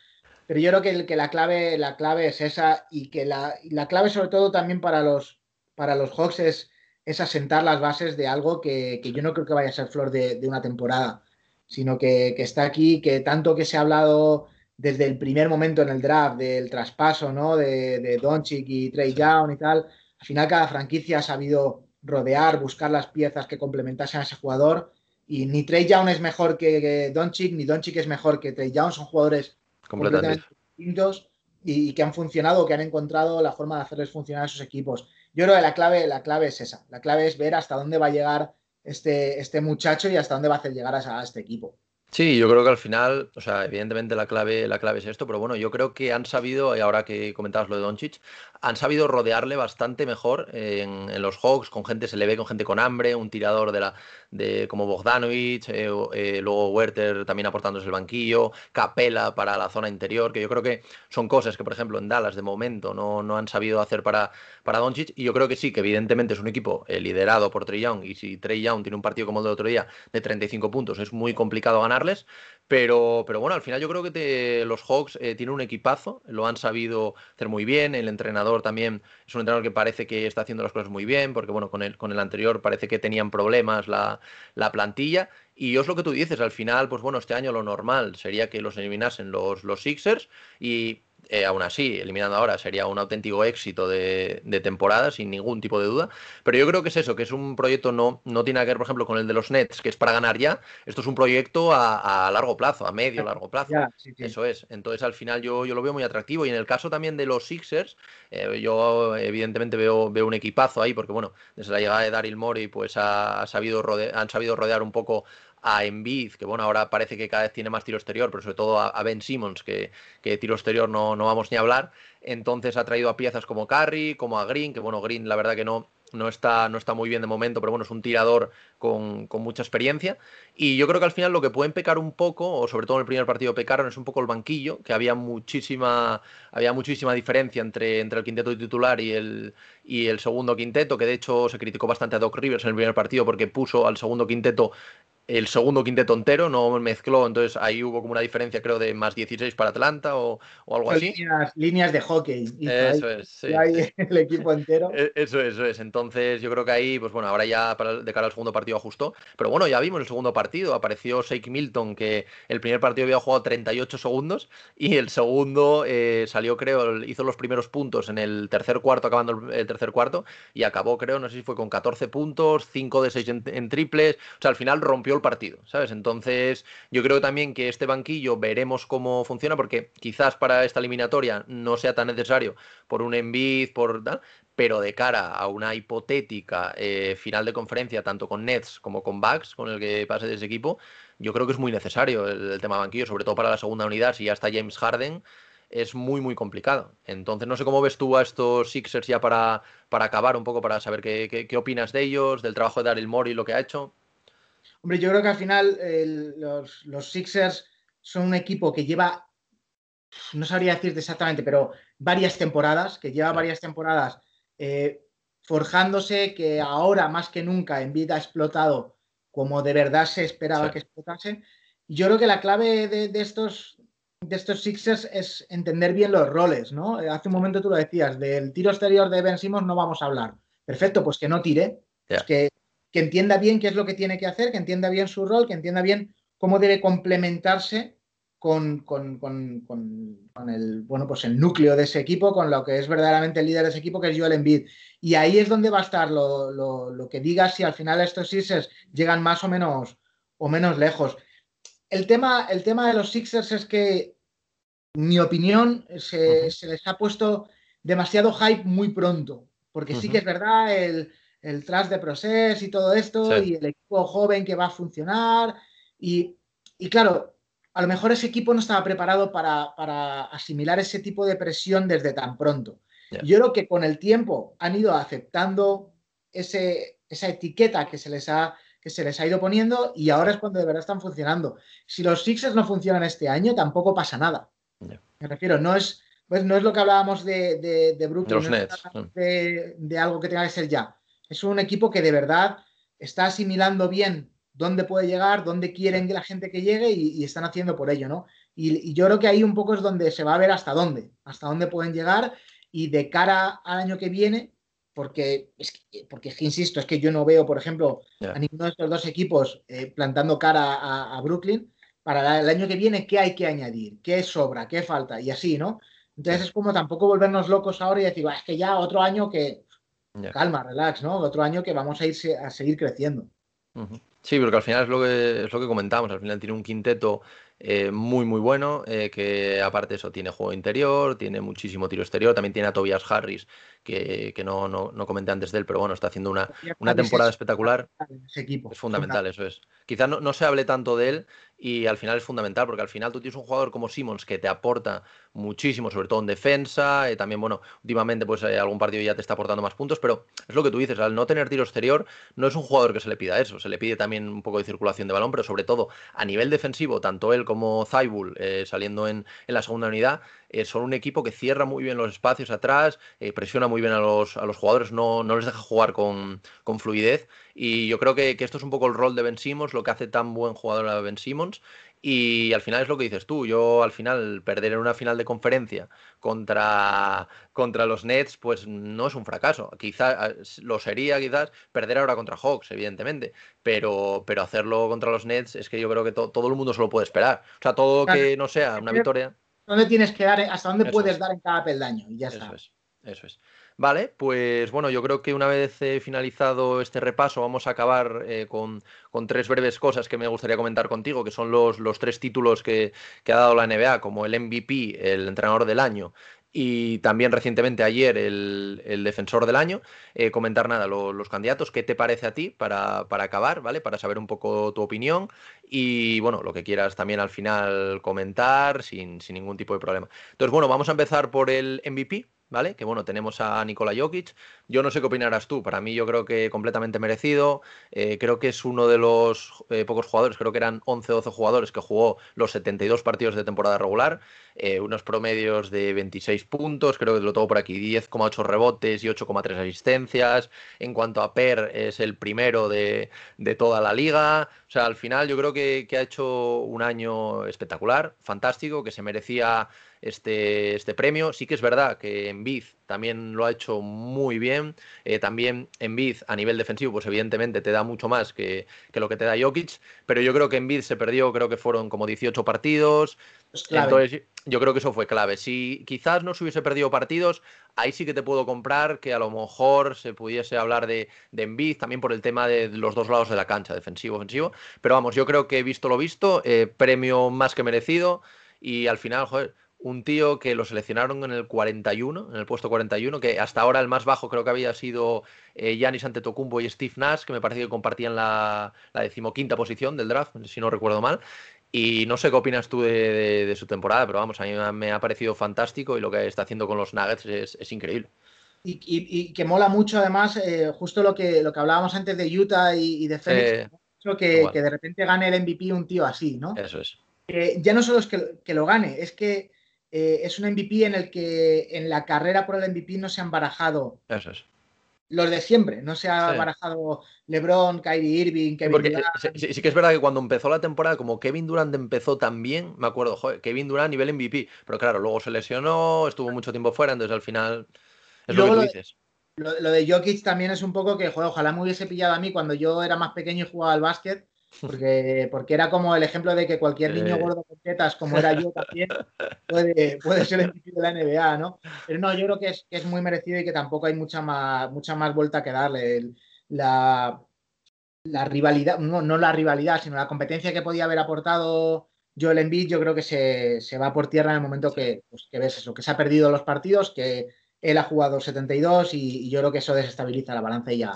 pero yo creo que, que, la, clave, la clave es esa y que la, y la clave sobre todo también para los, para los Hawks es, es asentar las bases de algo que, que, yo no creo que vaya a ser flor de, de una temporada, sino que, que, está aquí, que tanto que se ha hablado desde el primer momento en el draft del traspaso, ¿no? De, de Doncic y Trey Young y tal, al final cada franquicia ha sabido rodear, buscar las piezas que complementasen a ese jugador y ni Trey Young es mejor que, Doncic, ni Doncic es mejor que Trey Young, son jugadores completamente distintos y, y, que han funcionado, que han encontrado la forma de hacerles funcionar a sus equipos. Yo creo que la clave, la clave es esa, la clave es ver hasta dónde va a llegar este, este muchacho y hasta dónde va a hacer llegar a, a este equipo. Sí, yo creo que al final, o sea, evidentemente la clave, la clave es esto, pero bueno, yo creo que han sabido, y ahora que comentabas lo de Doncic, han sabido rodearle bastante mejor en, en, los Hawks, con gente, se le ve con gente con hambre, un tirador de la, de como Bogdanovich, eh, eh, luego Werther también aportándose el banquillo, Capela para la zona interior, que yo creo que son cosas que, por ejemplo, en Dallas de momento no, no han sabido hacer para, para Doncic, y yo creo que sí, que evidentemente es un equipo eh, liderado por Trey Young, y si Trey Young tiene un partido como el del otro día de 35 puntos, es muy complicado ganar pero, pero bueno, al final yo creo que los Hawks eh, tienen un equipazo, lo han sabido hacer muy bien, el entrenador también es un entrenador que parece que está haciendo las cosas muy bien, porque bueno, con el, con el anterior parece que tenían problemas la, la plantilla, y es lo que tú dices, al final, pues bueno, este año lo normal sería que los eliminasen los, los Sixers, y eh, aún así, eliminando ahora, sería un auténtico éxito de, temporada, sin ningún tipo de duda. Pero yo creo que es eso, que es un proyecto no, no tiene que ver, por ejemplo, con el de los Nets, que es para ganar ya. Esto es un proyecto a, largo plazo, a medio, largo plazo. Eso es. Entonces, al final yo, yo lo veo muy atractivo. Y en el caso también de los Sixers, eh, yo evidentemente veo, veo un equipazo ahí, porque bueno, desde la llegada de Daryl Morey, pues ha, sabido han sabido rodear un poco a Embiid, que bueno, ahora parece que cada vez tiene más tiro exterior, pero sobre todo a, Ben Simmons, que, que tiro exterior no, no, vamos ni a hablar. Entonces ha traído a piezas como Curry, como a Green, que bueno, Green la verdad que no, no está, no está muy bien de momento, pero bueno, es un tirador con, mucha experiencia. Y yo creo que al final lo que pueden pecar un poco, o sobre todo en el primer partido pecaron, es un poco el banquillo, que había muchísima, había muchísima diferencia entre, entre el quinteto titular y el, y el segundo quinteto, que de hecho se criticó bastante a Doc Rivers en el primer partido porque puso al segundo quinteto el segundo quinteto entero, no mezcló, entonces ahí hubo como una diferencia, creo, de más 16 para Atlanta o, algo así. Líneas, de hockey. Eso es, sí, el equipo entero. E, eso es, eso es. Entonces yo creo que ahí, pues bueno, ahora ya de cara al segundo partido ajustó. Pero bueno, ya vimos el segundo partido, apareció Shake Milton, que el primer partido había jugado 38 segundos y el segundo eh, salió, creo, hizo los primeros puntos en el tercer cuarto, acabando el tercer cuarto, y acabó, creo, no sé si fue con 14 puntos, 5 de 6 en triples. O sea, al final rompió el partido, ¿sabes? Entonces, yo creo también que este banquillo veremos cómo funciona, porque quizás para esta eliminatoria no sea tan necesario por un Embiid, por tal, pero de cara a una hipotética eh, final de conferencia, tanto con Nets como con Bucks, con el que pase de ese equipo, yo creo que es muy necesario el, tema banquillo, sobre todo para la segunda unidad, si ya está James Harden es muy, muy complicado. Entonces, no sé cómo ves tú a estos Sixers ya para, para acabar un poco, para saber qué, qué, opinas de ellos, del trabajo de Daryl Morey, lo que ha hecho. Hombre, yo creo que al final los, Sixers son un equipo que lleva, no sabría decirte exactamente, pero varias temporadas, que lleva varias temporadas eh, forjándose, que ahora más que nunca en vida ha explotado como de verdad se esperaba que explotase. Yo creo que la clave de, estos, de estos Sixers es entender bien los roles, ¿no? Hace un momento tú lo decías, del tiro exterior de Ben Simmons no vamos a hablar. Perfecto, pues que no tire, pues que que entienda bien qué es lo que tiene que hacer, que entienda bien su rol, que entienda bien cómo debe complementarse con, el, bueno, pues el núcleo de ese equipo, con lo que es verdaderamente el líder de ese equipo, que es Joel Embiid. Y ahí es donde va a estar lo, que digas si al final estos Sixers llegan más o menos, o menos lejos. El tema, el tema de los Sixers es que, mi opinión, se, les ha puesto demasiado hype muy pronto, porque sí que es verdad, el, el trust de Process y todo esto, y el equipo joven que va a funcionar. Y, claro, a lo mejor ese equipo no estaba preparado para, asimilar ese tipo de presión desde tan pronto. Yo creo que con el tiempo han ido aceptando ese, esa etiqueta que se, les ha, que se les ha ido poniendo y ahora es cuando de verdad están funcionando. Si los Sixers no funcionan este año, tampoco pasa nada. Me refiero, no es, pues no es lo que hablábamos de, de, Brooklyn, de, de, algo que tenga que ser ya es un equipo que de verdad está asimilando bien dónde puede llegar, dónde quieren que la gente que llegue y, están haciendo por ello, ¿no? Y, yo creo que ahí un poco es donde se va a ver hasta dónde, hasta dónde pueden llegar y de cara al año que viene, porque, es porque insisto, es que yo no veo, por ejemplo, a ninguno de estos dos equipos eh, plantando cara a, Brooklyn. Para el año que viene, ¿qué hay que añadir? ¿Qué sobra? ¿Qué falta? Y así, ¿no? Entonces es como tampoco volvernos locos ahora y decir, es que ya otro año que calma, relax, ¿no? Otro año que vamos a ir a seguir creciendo. Sí, porque al final es lo que es lo que comentamos, al final tiene un quinteto eh, muy muy bueno, eh, que aparte de eso tiene juego interior, tiene muchísimo tiro exterior, también tiene a Tobias Harris, que, no, no, comenté antes de él, pero bueno, está haciendo una, una temporada espectacular. es fundamental, eso es. Quizás no, no, se hable tanto de él y al final es fundamental, porque al final tú tienes un jugador como Simmons que te aporta muchísimo, sobre todo en defensa, y también, bueno, últimamente pues eh, algún partido ya te está aportando más puntos, pero es lo que tú dices, al no tener tiro exterior, no es un jugador que se le pida eso, se le pide también un poco de circulación de balón, pero sobre todo a nivel defensivo, tanto él como Zaibul eh, saliendo en, en la segunda unidad, eh, son un equipo que cierra muy bien los espacios atrás, eh, presiona muy bien a los, a los jugadores, no, no, les deja jugar con, con fluidez. Y yo creo que, que, esto es un poco el rol de Ben Simmons, lo que hace tan buen jugador a Ben Simmons. Y al final es lo que dices tú. Yo al final perder en una final de conferencia contra, contra los Nets, pues no es un fracaso. Quizás lo sería, quizás, perder ahora contra Hawks, evidentemente. Pero, pero hacerlo contra los Nets es que yo creo que todo el mundo se lo puede esperar. O sea, todo que no sea una victoria. dónde tienes que dar, hasta dónde Eso puedes es. dar en cada peldaño y ya Eso está. es, eso es. Vale, pues bueno, yo creo que una vez eh, finalizado este repaso, vamos a acabar eh, con, con tres breves cosas que me gustaría comentar contigo, que son los, los tres títulos que, que ha dado la NBA, como el MVP, el entrenador del año, y también recientemente ayer el, el defensor del año. Eh, comentar nada, lo- los candidatos, ¿qué te parece a ti para, para acabar, ¿vale? Para saber un poco tu opinión y bueno, lo que quieras también al final comentar sin, sin ningún tipo de problema. Entonces, bueno, vamos a empezar por el MVP, ¿vale? Que bueno, tenemos a Nikola Jokic. Yo no sé qué opinarás tú, para mí yo creo que completamente merecido. Eh, creo que es uno de los eh, pocos jugadores, creo que eran 11 o 12 jugadores que jugó los 72 partidos de temporada regular, eh, unos promedios de 26 puntos, creo que lo tengo por aquí, 10,8 rebotes y 8,3 asistencias. En cuanto a PER, es el primero de, de toda la liga. O sea, al final yo creo que, que ha hecho un año espectacular, fantástico, que se merecía este, este premio. Sí que es verdad que Embiid también lo ha hecho muy bien. Eh, también Embiid a nivel defensivo, pues evidentemente te da mucho más que, que lo que te da Jokic. Pero yo creo que Embiid se perdió, creo que fueron como 18 partidos. Entonces, yo creo que eso fue clave. Si quizás no se hubiese perdido partidos, ahí sí que te puedo comprar que a lo mejor se pudiese hablar de, de Embiid, también por el tema de los dos lados de la cancha, defensivo, ofensivo. Pero vamos, yo creo que he visto lo visto, eh, premio más que merecido. Y al final, joder, un tío que lo seleccionaron en el 41, en el puesto 41, que hasta ahora el más bajo creo que había sido eh, Giannis Antetokounmpo y Steve Nash, que me parece que compartían la, la decimoquinta posición del draft, si no recuerdo mal. Y no sé qué opinas tú de, de- de su temporada, pero vamos, a mí me ha- parecido fantástico y lo que está haciendo con los Nuggets es, es increíble. Y, y- y que mola mucho, además, eh, justo lo que, lo que hablábamos antes de Utah y, y de Phoenix, Eh, que, que de repente gane el MVP un tío así, ¿no? eso es. Eh, ya no solo es que, que lo gane, es que eh, es un MVP en el que en la carrera por el MVP no se han barajado Eso es. los de siempre, no se ha Sí. barajado LeBron, Kyrie Irving, Kevin Porque Durant. sí, sí- sí que es verdad que cuando empezó la temporada, como Kevin Durant empezó tan bien, me acuerdo, joder, Kevin Durant nivel MVP, pero claro, luego se lesionó, estuvo mucho tiempo fuera, entonces al final es lo que tú dices. Lo, lo de Jokic también es un poco que, joder, ojalá me hubiese pillado a mí cuando yo era más pequeño y jugaba al básquet, porque, porque era como el ejemplo de que cualquier niño gordo con tetas, como era yo también, puede, puede ser el MVP de la NBA, ¿no? Pero no, yo creo que es, que es muy merecido y que tampoco hay mucha más, mucha más vuelta que darle. El- la, la rivalidad, no, no la rivalidad, sino la competencia que podía haber aportado Joel Embiid, yo creo que se, se va por tierra en el momento que, pues, que ves eso, que se ha perdido los partidos, que él ha jugado 72 y, y yo creo que eso desestabiliza la balanza y ya,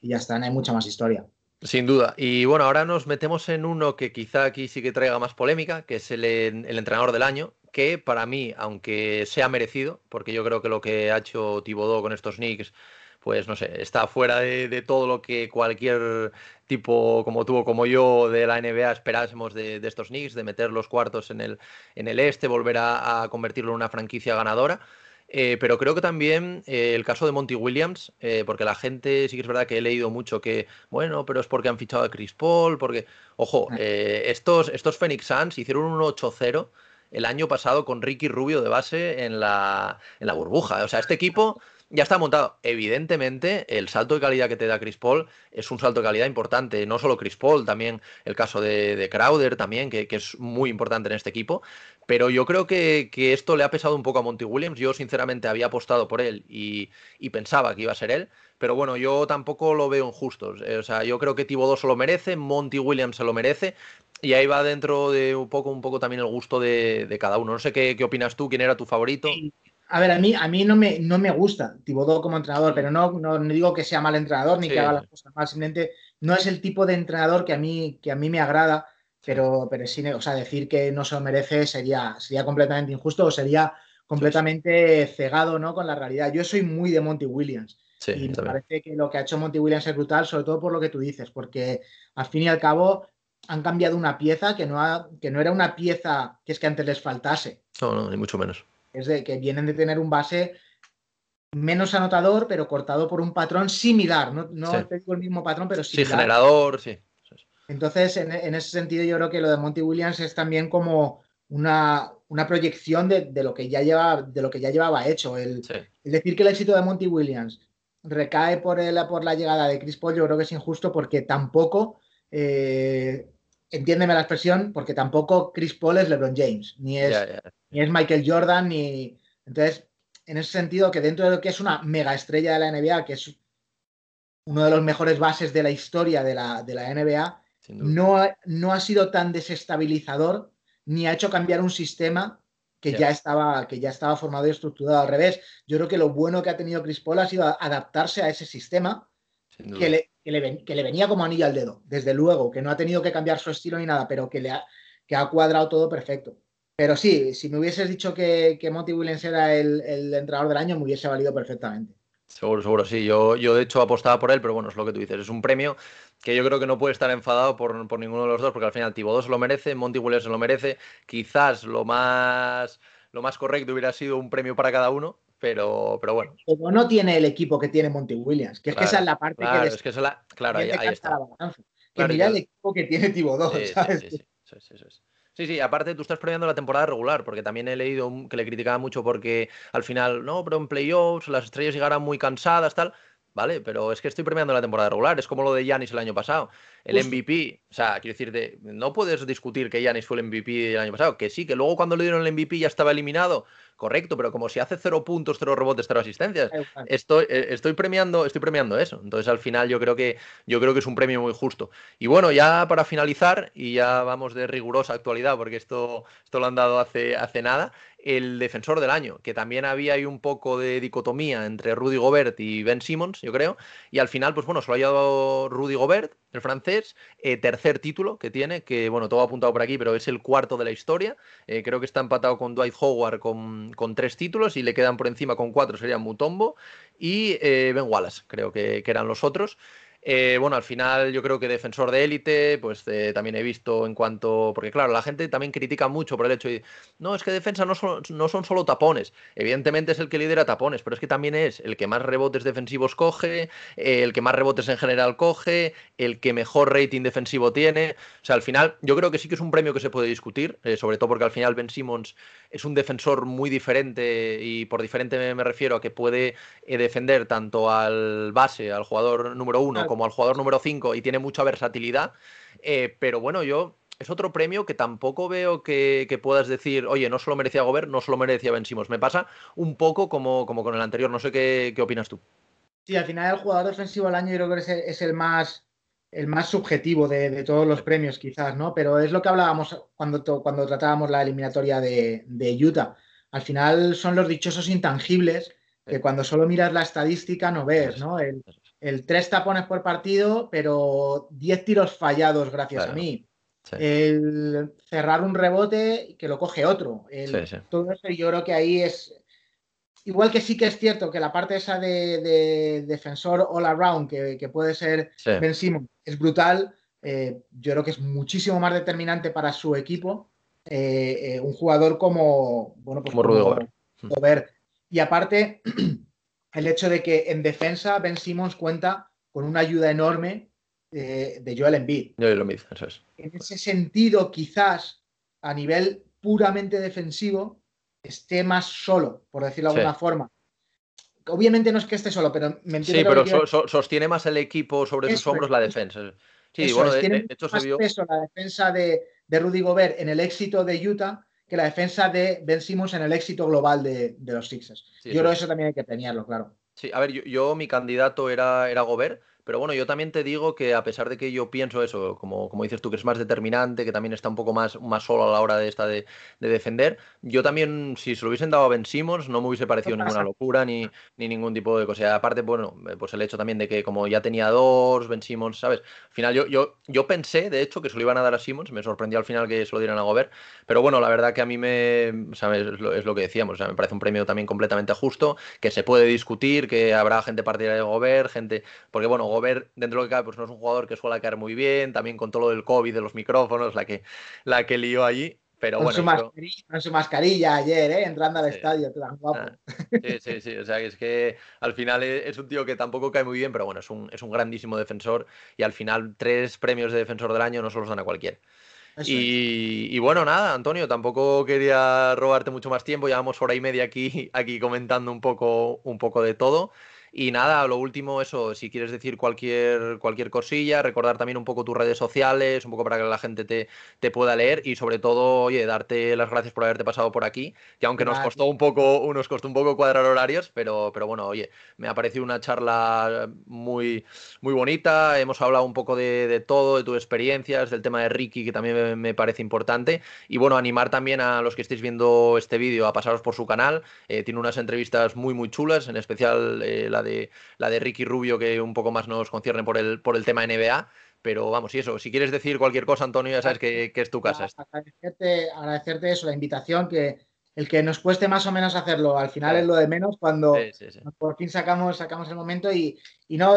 y ya está, no hay mucha más historia. Sin duda. Y bueno, ahora nos metemos en uno que quizá aquí sí que traiga más polémica, que es el, el entrenador del año, que para mí, aunque sea merecido, porque yo creo que lo que ha hecho Thibodeau con estos Knicks, pues no sé, está fuera de, todo lo que cualquier tipo como tú o como yo de la NBA esperásemos de, estos Knicks, de meter los cuartos en el, en el este, volver a convertirlo en una franquicia ganadora. Eh, pero creo que también eh, el caso de Monty Williams, eh, porque la gente sí que es verdad que he leído mucho que, bueno, pero es porque han fichado a Chris Paul, porque, ojo, eh, estos, estos Phoenix Suns hicieron un 8-0 el año pasado con Ricky Rubio de base en la, en la burbuja. O sea, este equipo ya está montado. Evidentemente, el salto de calidad que te da Chris Paul es un salto de calidad importante. No solo Chris Paul, también el caso de, de Crowder, también, que, es muy importante en este equipo. Pero yo creo que, que, esto le ha pesado un poco a Monty Williams. Yo, sinceramente, había apostado por él y, pensaba que iba a ser él. Pero bueno, yo tampoco lo veo injusto. O sea, yo creo que Thibodeau se lo merece, Monty Williams se lo merece. Y ahí va dentro de un poco, un poco también el gusto de, de cada uno. No sé qué, qué, opinas tú, quién era tu favorito. A ver, a mí, a mí no, me, no me gusta Thibodeau como entrenador, pero no, no, no, digo que sea mal entrenador ni sí, que haga las cosas mal, simplemente no es el tipo de entrenador que a mí, que a mí me agrada, pero, pero sí, o sea, decir que no se lo merece sería, sería completamente injusto o sería completamente sí. cegado ¿no? con la realidad. Yo soy muy de Monty Williams. Sí, y me parece que lo que ha hecho Monty Williams es brutal, sobre todo por lo que tú dices, porque al fin y al cabo han cambiado una pieza que no, ha, que no era una pieza que es que antes les faltase. No, no, ni mucho menos. Es de que vienen de tener un base menos anotador, pero cortado por un patrón similar. No, no sí. te digo el mismo patrón, pero similar. Sí, generador, sí. Entonces, en, en, ese sentido, yo creo que lo de Monty Williams es también como una, una proyección de, de, lo que ya lleva, de lo que ya llevaba hecho. El, sí. el decir que el éxito de Monty Williams recae por, el, por la llegada de Chris Paul, yo creo que es injusto porque tampoco eh, entiéndeme la expresión, porque tampoco Chris Paul es LeBron James, ni es, Ni es Michael Jordan, ni. Entonces, en ese sentido, que dentro de lo que es una mega estrella de la NBA, que es uno de los mejores bases de la historia de la, de la NBA, no, no ha sido tan desestabilizador ni ha hecho cambiar un sistema que ya, estaba, que ya estaba formado y estructurado al revés. Yo creo que lo bueno que ha tenido Chris Paul ha sido adaptarse a ese sistema que le, que le, venía como anillo al dedo, desde luego, que no ha tenido que cambiar su estilo ni nada, pero que le ha, que ha cuadrado todo perfecto. Pero sí, si me hubieses dicho que, que Monty Williams era el, el entrenador del año, me hubiese valido perfectamente. Seguro, seguro, sí. Yo, yo de hecho apostaba por él, pero bueno, es lo que tú dices. Es un premio que yo creo que no puede estar enfadado por, ninguno de los dos, porque al final Tibodó se lo merece, Monty Williams se lo merece. Quizás lo más, lo más correcto hubiera sido un premio para cada uno, pero, pero bueno. Como no tiene el equipo que tiene Monty Williams, que es que esa es la parte que... Es que la... Claro, ahí, está. Que mira el equipo que tiene Tibodó, ¿sabes? Sí, sí, sí, sí, Sí, sí, aparte tú estás premiando la temporada regular, porque también he leído que le criticaba mucho porque al final, no, pero en playoffs las estrellas llegarán muy cansadas, tal. Vale, pero es que estoy premiando la temporada regular, es como lo de Yanis el año pasado. El MVP, o sea, quiero decir, no puedes discutir que Yanis fue el MVP del año pasado, que sí, que luego cuando le dieron el MVP ya estaba eliminado, correcto, pero como si hace cero puntos, cero rebotes, cero asistencias, estoy, eh, estoy, premiando, estoy premiando eso. Entonces al final yo creo que yo creo que es un premio muy justo. Y bueno, ya para finalizar, y ya vamos de rigurosa actualidad, porque esto, esto lo han dado hace, hace nada, el defensor del año, que también había ahí un poco de dicotomía entre Rudy Gobert y Ben Simmons, yo creo, y al final, pues bueno, solo ha llevado Rudy Gobert, el francés, eh, tercer título que tiene, que bueno, todo apuntado por aquí, pero es el cuarto de la historia, eh, creo que está empatado con Dwight Howard con, tres títulos y le quedan por encima con cuatro, serían Mutombo y eh, Ben Wallace, creo que, que eran los otros. Eh, bueno, al final yo creo que defensor de élite, pues eh, también he visto en cuanto, porque claro, la gente también critica mucho por el hecho de, no, es que defensa no son, no son solo tapones, evidentemente es el que lidera tapones, pero es que también es el que más rebotes defensivos coge, el que más rebotes en general coge, el que mejor rating defensivo tiene, o sea, al final yo creo que sí que es un premio que se puede discutir, eh, sobre todo porque al final Ben Simmons es un defensor muy diferente y por diferente me, refiero a que puede defender tanto al base, al jugador número uno, como al jugador número 5 y tiene mucha versatilidad. Eh, pero bueno, yo es otro premio que tampoco veo que, puedas decir, oye, no solo merecía Gobert, no solo merecía Ben Me pasa un poco como, como con el anterior. No sé qué, qué, opinas tú. Sí, al final el jugador defensivo del año yo creo que es el, más el más subjetivo de, todos los premios, quizás, ¿no? Pero es lo que hablábamos cuando, cuando tratábamos la eliminatoria de, de Utah. Al final son los dichosos intangibles que cuando solo miras la estadística no ves, ¿no? El, el tres tapones por partido, pero diez tiros fallados gracias a mí. El cerrar un rebote que lo coge otro. Todo eso yo creo que ahí es. Igual que sí que es cierto que la parte esa de, defensor all around, que, puede ser Ben Simon, es brutal. Eh, yo creo que es muchísimo más determinante para su equipo. Eh, eh, un jugador como. Bueno, pues como, Y aparte. el hecho de que en defensa Ben Simmons cuenta con una ayuda enorme de Joel Embiid. Joel Embiid, eso es. En ese sentido, quizás a nivel puramente defensivo, esté más solo, por decirlo de alguna forma. Obviamente no es que esté solo, pero me entiendo. Sí, pero sostiene más el equipo sobre sus hombros la defensa. Sí, bueno, de, hecho más peso la defensa de, de Rudy Gobert en el éxito de Utah que la defensa de Ben Simmons en el éxito global de, los Sixers. yo creo que eso también hay que premiarlo, claro. Sí, a ver, yo, yo mi candidato era, era Gobert, pero bueno, yo también te digo que a pesar de que yo pienso eso, como, como dices tú, que es más determinante, que también está un poco más, más solo a la hora de esta de, defender, yo también, si se lo hubiesen dado a Ben Simmons, no me hubiese parecido ninguna locura ni, ni ningún tipo de cosa. Aparte, bueno, pues el hecho también de que como ya tenía dos, Ben Simmons, ¿sabes? Al final yo, yo, yo pensé, de hecho, que se lo iban a dar a Simmons, me sorprendió al final que se lo dieran a Gobert, pero bueno, la verdad que a mí me, ¿sabes? Es, lo, es lo que decíamos, o sea, me parece un premio también completamente justo, que se puede discutir, que habrá gente partidaria de Gobert, gente, porque bueno, Gobert dentro de lo que cabe, pues no es un jugador que suele caer muy bien, también con todo lo del COVID, de los micrófonos, la que, la que lió allí. Pero con, bueno, su mascarilla, con su mascarilla ayer, ¿eh? entrando al estadio, tan guapo. Ah, sí, sí, sí, o sea, es que al final es un tío que tampoco cae muy bien, pero bueno, es un, es un grandísimo defensor y al final tres premios de defensor del año no se los dan a cualquiera. Y, y, bueno, nada, Antonio, tampoco quería robarte mucho más tiempo, llevamos hora y media aquí, aquí comentando un poco, un poco de todo. Y nada, lo último, eso, si quieres decir cualquier, cualquier cosilla, recordar también un poco tus redes sociales, un poco para que la gente te, te pueda leer y sobre todo, oye, darte las gracias por haberte pasado por aquí, que aunque nos costó un poco, nos costó un poco cuadrar horarios, pero, pero bueno, oye, me ha parecido una charla muy, muy bonita, hemos hablado un poco de, de todo, de tus experiencias, del tema de Ricky, que también me, me, parece importante, y bueno, animar también a los que estéis viendo este vídeo a pasaros por su canal, eh, tiene unas entrevistas muy, muy chulas, en especial eh, la de, la de Ricky Rubio, que un poco más nos concierne por el, por el tema NBA. Pero vamos, y eso, si quieres decir cualquier cosa, Antonio, ya sabes que, que es tu casa. Agradecerte, agradecerte eso, la invitación, que el que nos cueste más o menos hacerlo, al final es lo de menos cuando sí, sí, sí. por fin sacamos, sacamos el momento y, y no,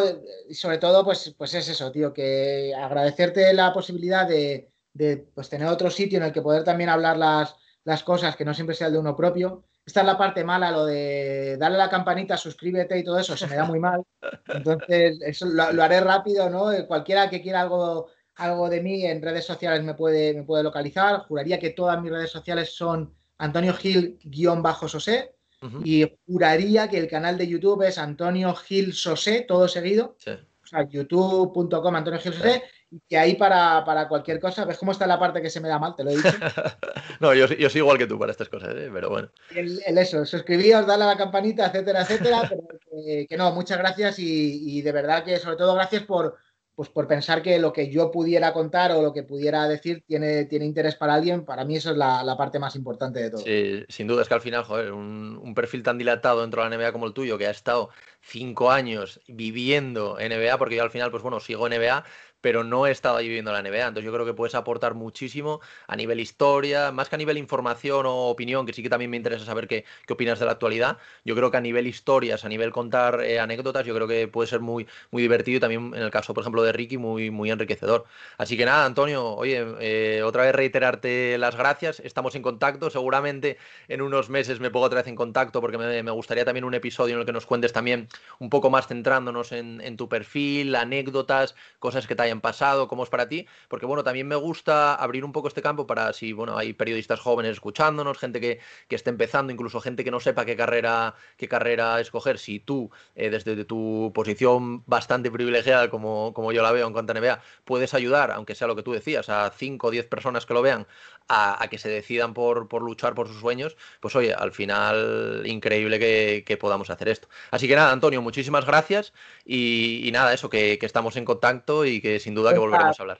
sobre todo, pues, pues es eso, tío, que agradecerte la posibilidad de, de pues, tener otro sitio en el que poder también hablar las, las cosas, que no siempre sea el de uno propio esta es la parte mala, lo de darle a la campanita, suscríbete y todo eso, se me da muy mal. Entonces, eso lo, lo haré rápido, ¿no? Cualquiera que quiera algo, algo de mí en redes sociales me puede, me puede localizar. Juraría que todas mis redes sociales son Antonio Gil-Sosé. Uh -huh. Y juraría que el canal de YouTube es Antonio Gil Sosé, todo seguido. Sí. O sea, youtube.com Antonio Gil Sosé. Y que ahí para, para, cualquier cosa, ¿ves cómo está la parte que se me da mal? Te lo he dicho. no, yo, yo soy igual que tú para estas cosas, ¿eh? pero bueno. El, el eso, suscribíos, darle a la campanita, etcétera, etcétera. pero que, que, no, muchas gracias y, y, de verdad que sobre todo gracias por, pues por pensar que lo que yo pudiera contar o lo que pudiera decir tiene, tiene interés para alguien. Para mí eso es la, la parte más importante de todo. Sí, sin duda es que al final, joder, un, un perfil tan dilatado dentro de la NBA como el tuyo, que ha estado cinco años viviendo NBA, porque yo al final, pues bueno, sigo NBA, pero no he estado viviendo la NBA. Entonces yo creo que puedes aportar muchísimo a nivel historia, más que a nivel información o opinión, que sí que también me interesa saber qué, qué opinas de la actualidad. Yo creo que a nivel historias, a nivel contar eh, anécdotas, yo creo que puede ser muy, muy divertido y también en el caso, por ejemplo, de Ricky, muy, muy enriquecedor. Así que nada, Antonio, oye, eh, otra vez reiterarte las gracias. Estamos en contacto. Seguramente en unos meses me pongo otra vez en contacto porque me, me gustaría también un episodio en el que nos cuentes también un poco más centrándonos en, en tu perfil, anécdotas, cosas que te hayan pasado, cómo es para ti, porque bueno, también me gusta abrir un poco este campo para si, bueno, hay periodistas jóvenes escuchándonos, gente que, que esté empezando, incluso gente que no sepa qué carrera, qué carrera escoger, si tú, eh, desde tu posición bastante privilegiada, como, como yo la veo en cuanto a NBA, puedes ayudar, aunque sea lo que tú decías, a 5 o 10 personas que lo vean, a, que se decidan por, por, luchar por sus sueños, pues oye, al final increíble que, podamos hacer esto. Así que nada, Antonio, muchísimas gracias y, nada, eso, que, estamos en contacto y que sin duda que volveremos a hablar.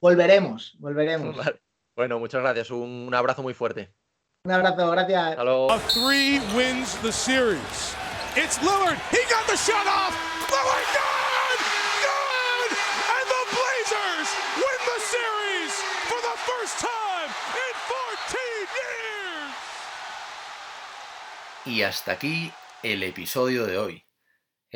Volveremos, volveremos. Vale. Bueno, muchas gracias, un, un, abrazo muy fuerte. Un abrazo, gracias. Hasta luego. A three wins the series. It's Lillard. He got the shot off. Lillard, good! Good! And the Blazers win the series for the first time in 14 years. Y hasta aquí el episodio de hoy.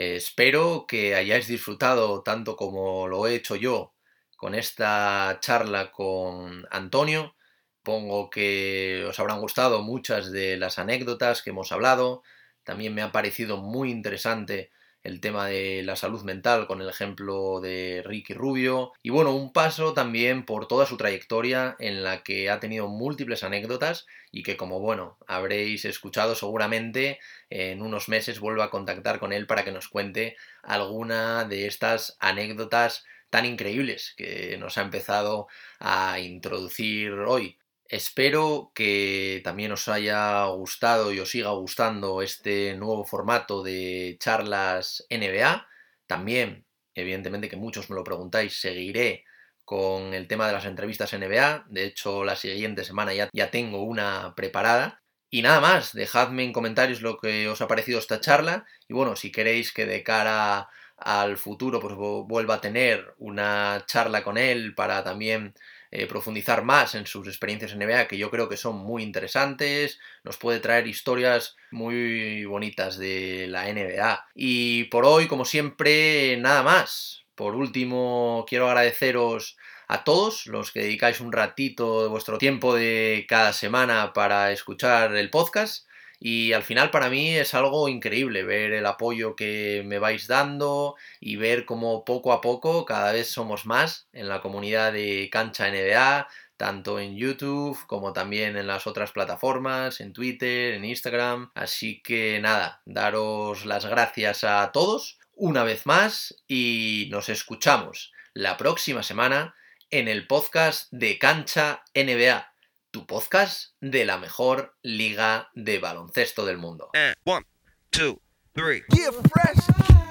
Eh, espero que hayáis disfrutado tanto como lo he hecho yo con esta charla con Antonio. Pongo que os habrán gustado muchas de las anécdotas que hemos hablado. También me ha parecido muy interesante el tema de la salud mental con el ejemplo de Ricky Rubio y bueno, un paso también por toda su trayectoria en la que ha tenido múltiples anécdotas y que como bueno, habréis escuchado seguramente en unos meses vuelvo a contactar con él para que nos cuente alguna de estas anécdotas tan increíbles que nos ha empezado a introducir hoy. Espero que también os haya gustado y os siga gustando este nuevo formato de charlas NBA. También, evidentemente que muchos me lo preguntáis, seguiré con el tema de las entrevistas NBA. De hecho, la siguiente semana ya, ya tengo una preparada. Y nada más, dejadme en comentarios lo que os ha parecido esta charla. Y bueno, si queréis que de cara al futuro pues vuelva a tener una charla con él para también eh, profundizar más en sus experiencias en NBA, que yo creo que son muy interesantes, nos puede traer historias muy bonitas de la NBA. Y por hoy, como siempre, nada más. Por último, quiero agradeceros a todos los que dedicáis un ratito de vuestro tiempo de cada semana para escuchar el podcast. Y al final para mí es algo increíble ver el apoyo que me vais dando y ver cómo poco a poco cada vez somos más en la comunidad de cancha NBA, tanto en YouTube como también en las otras plataformas, en Twitter, en Instagram. Así que nada, daros las gracias a todos una vez más y nos escuchamos la próxima semana en el podcast de Cancha NBA, tu podcast de la mejor liga de baloncesto del mundo. And one, two, three. Yeah, fresh.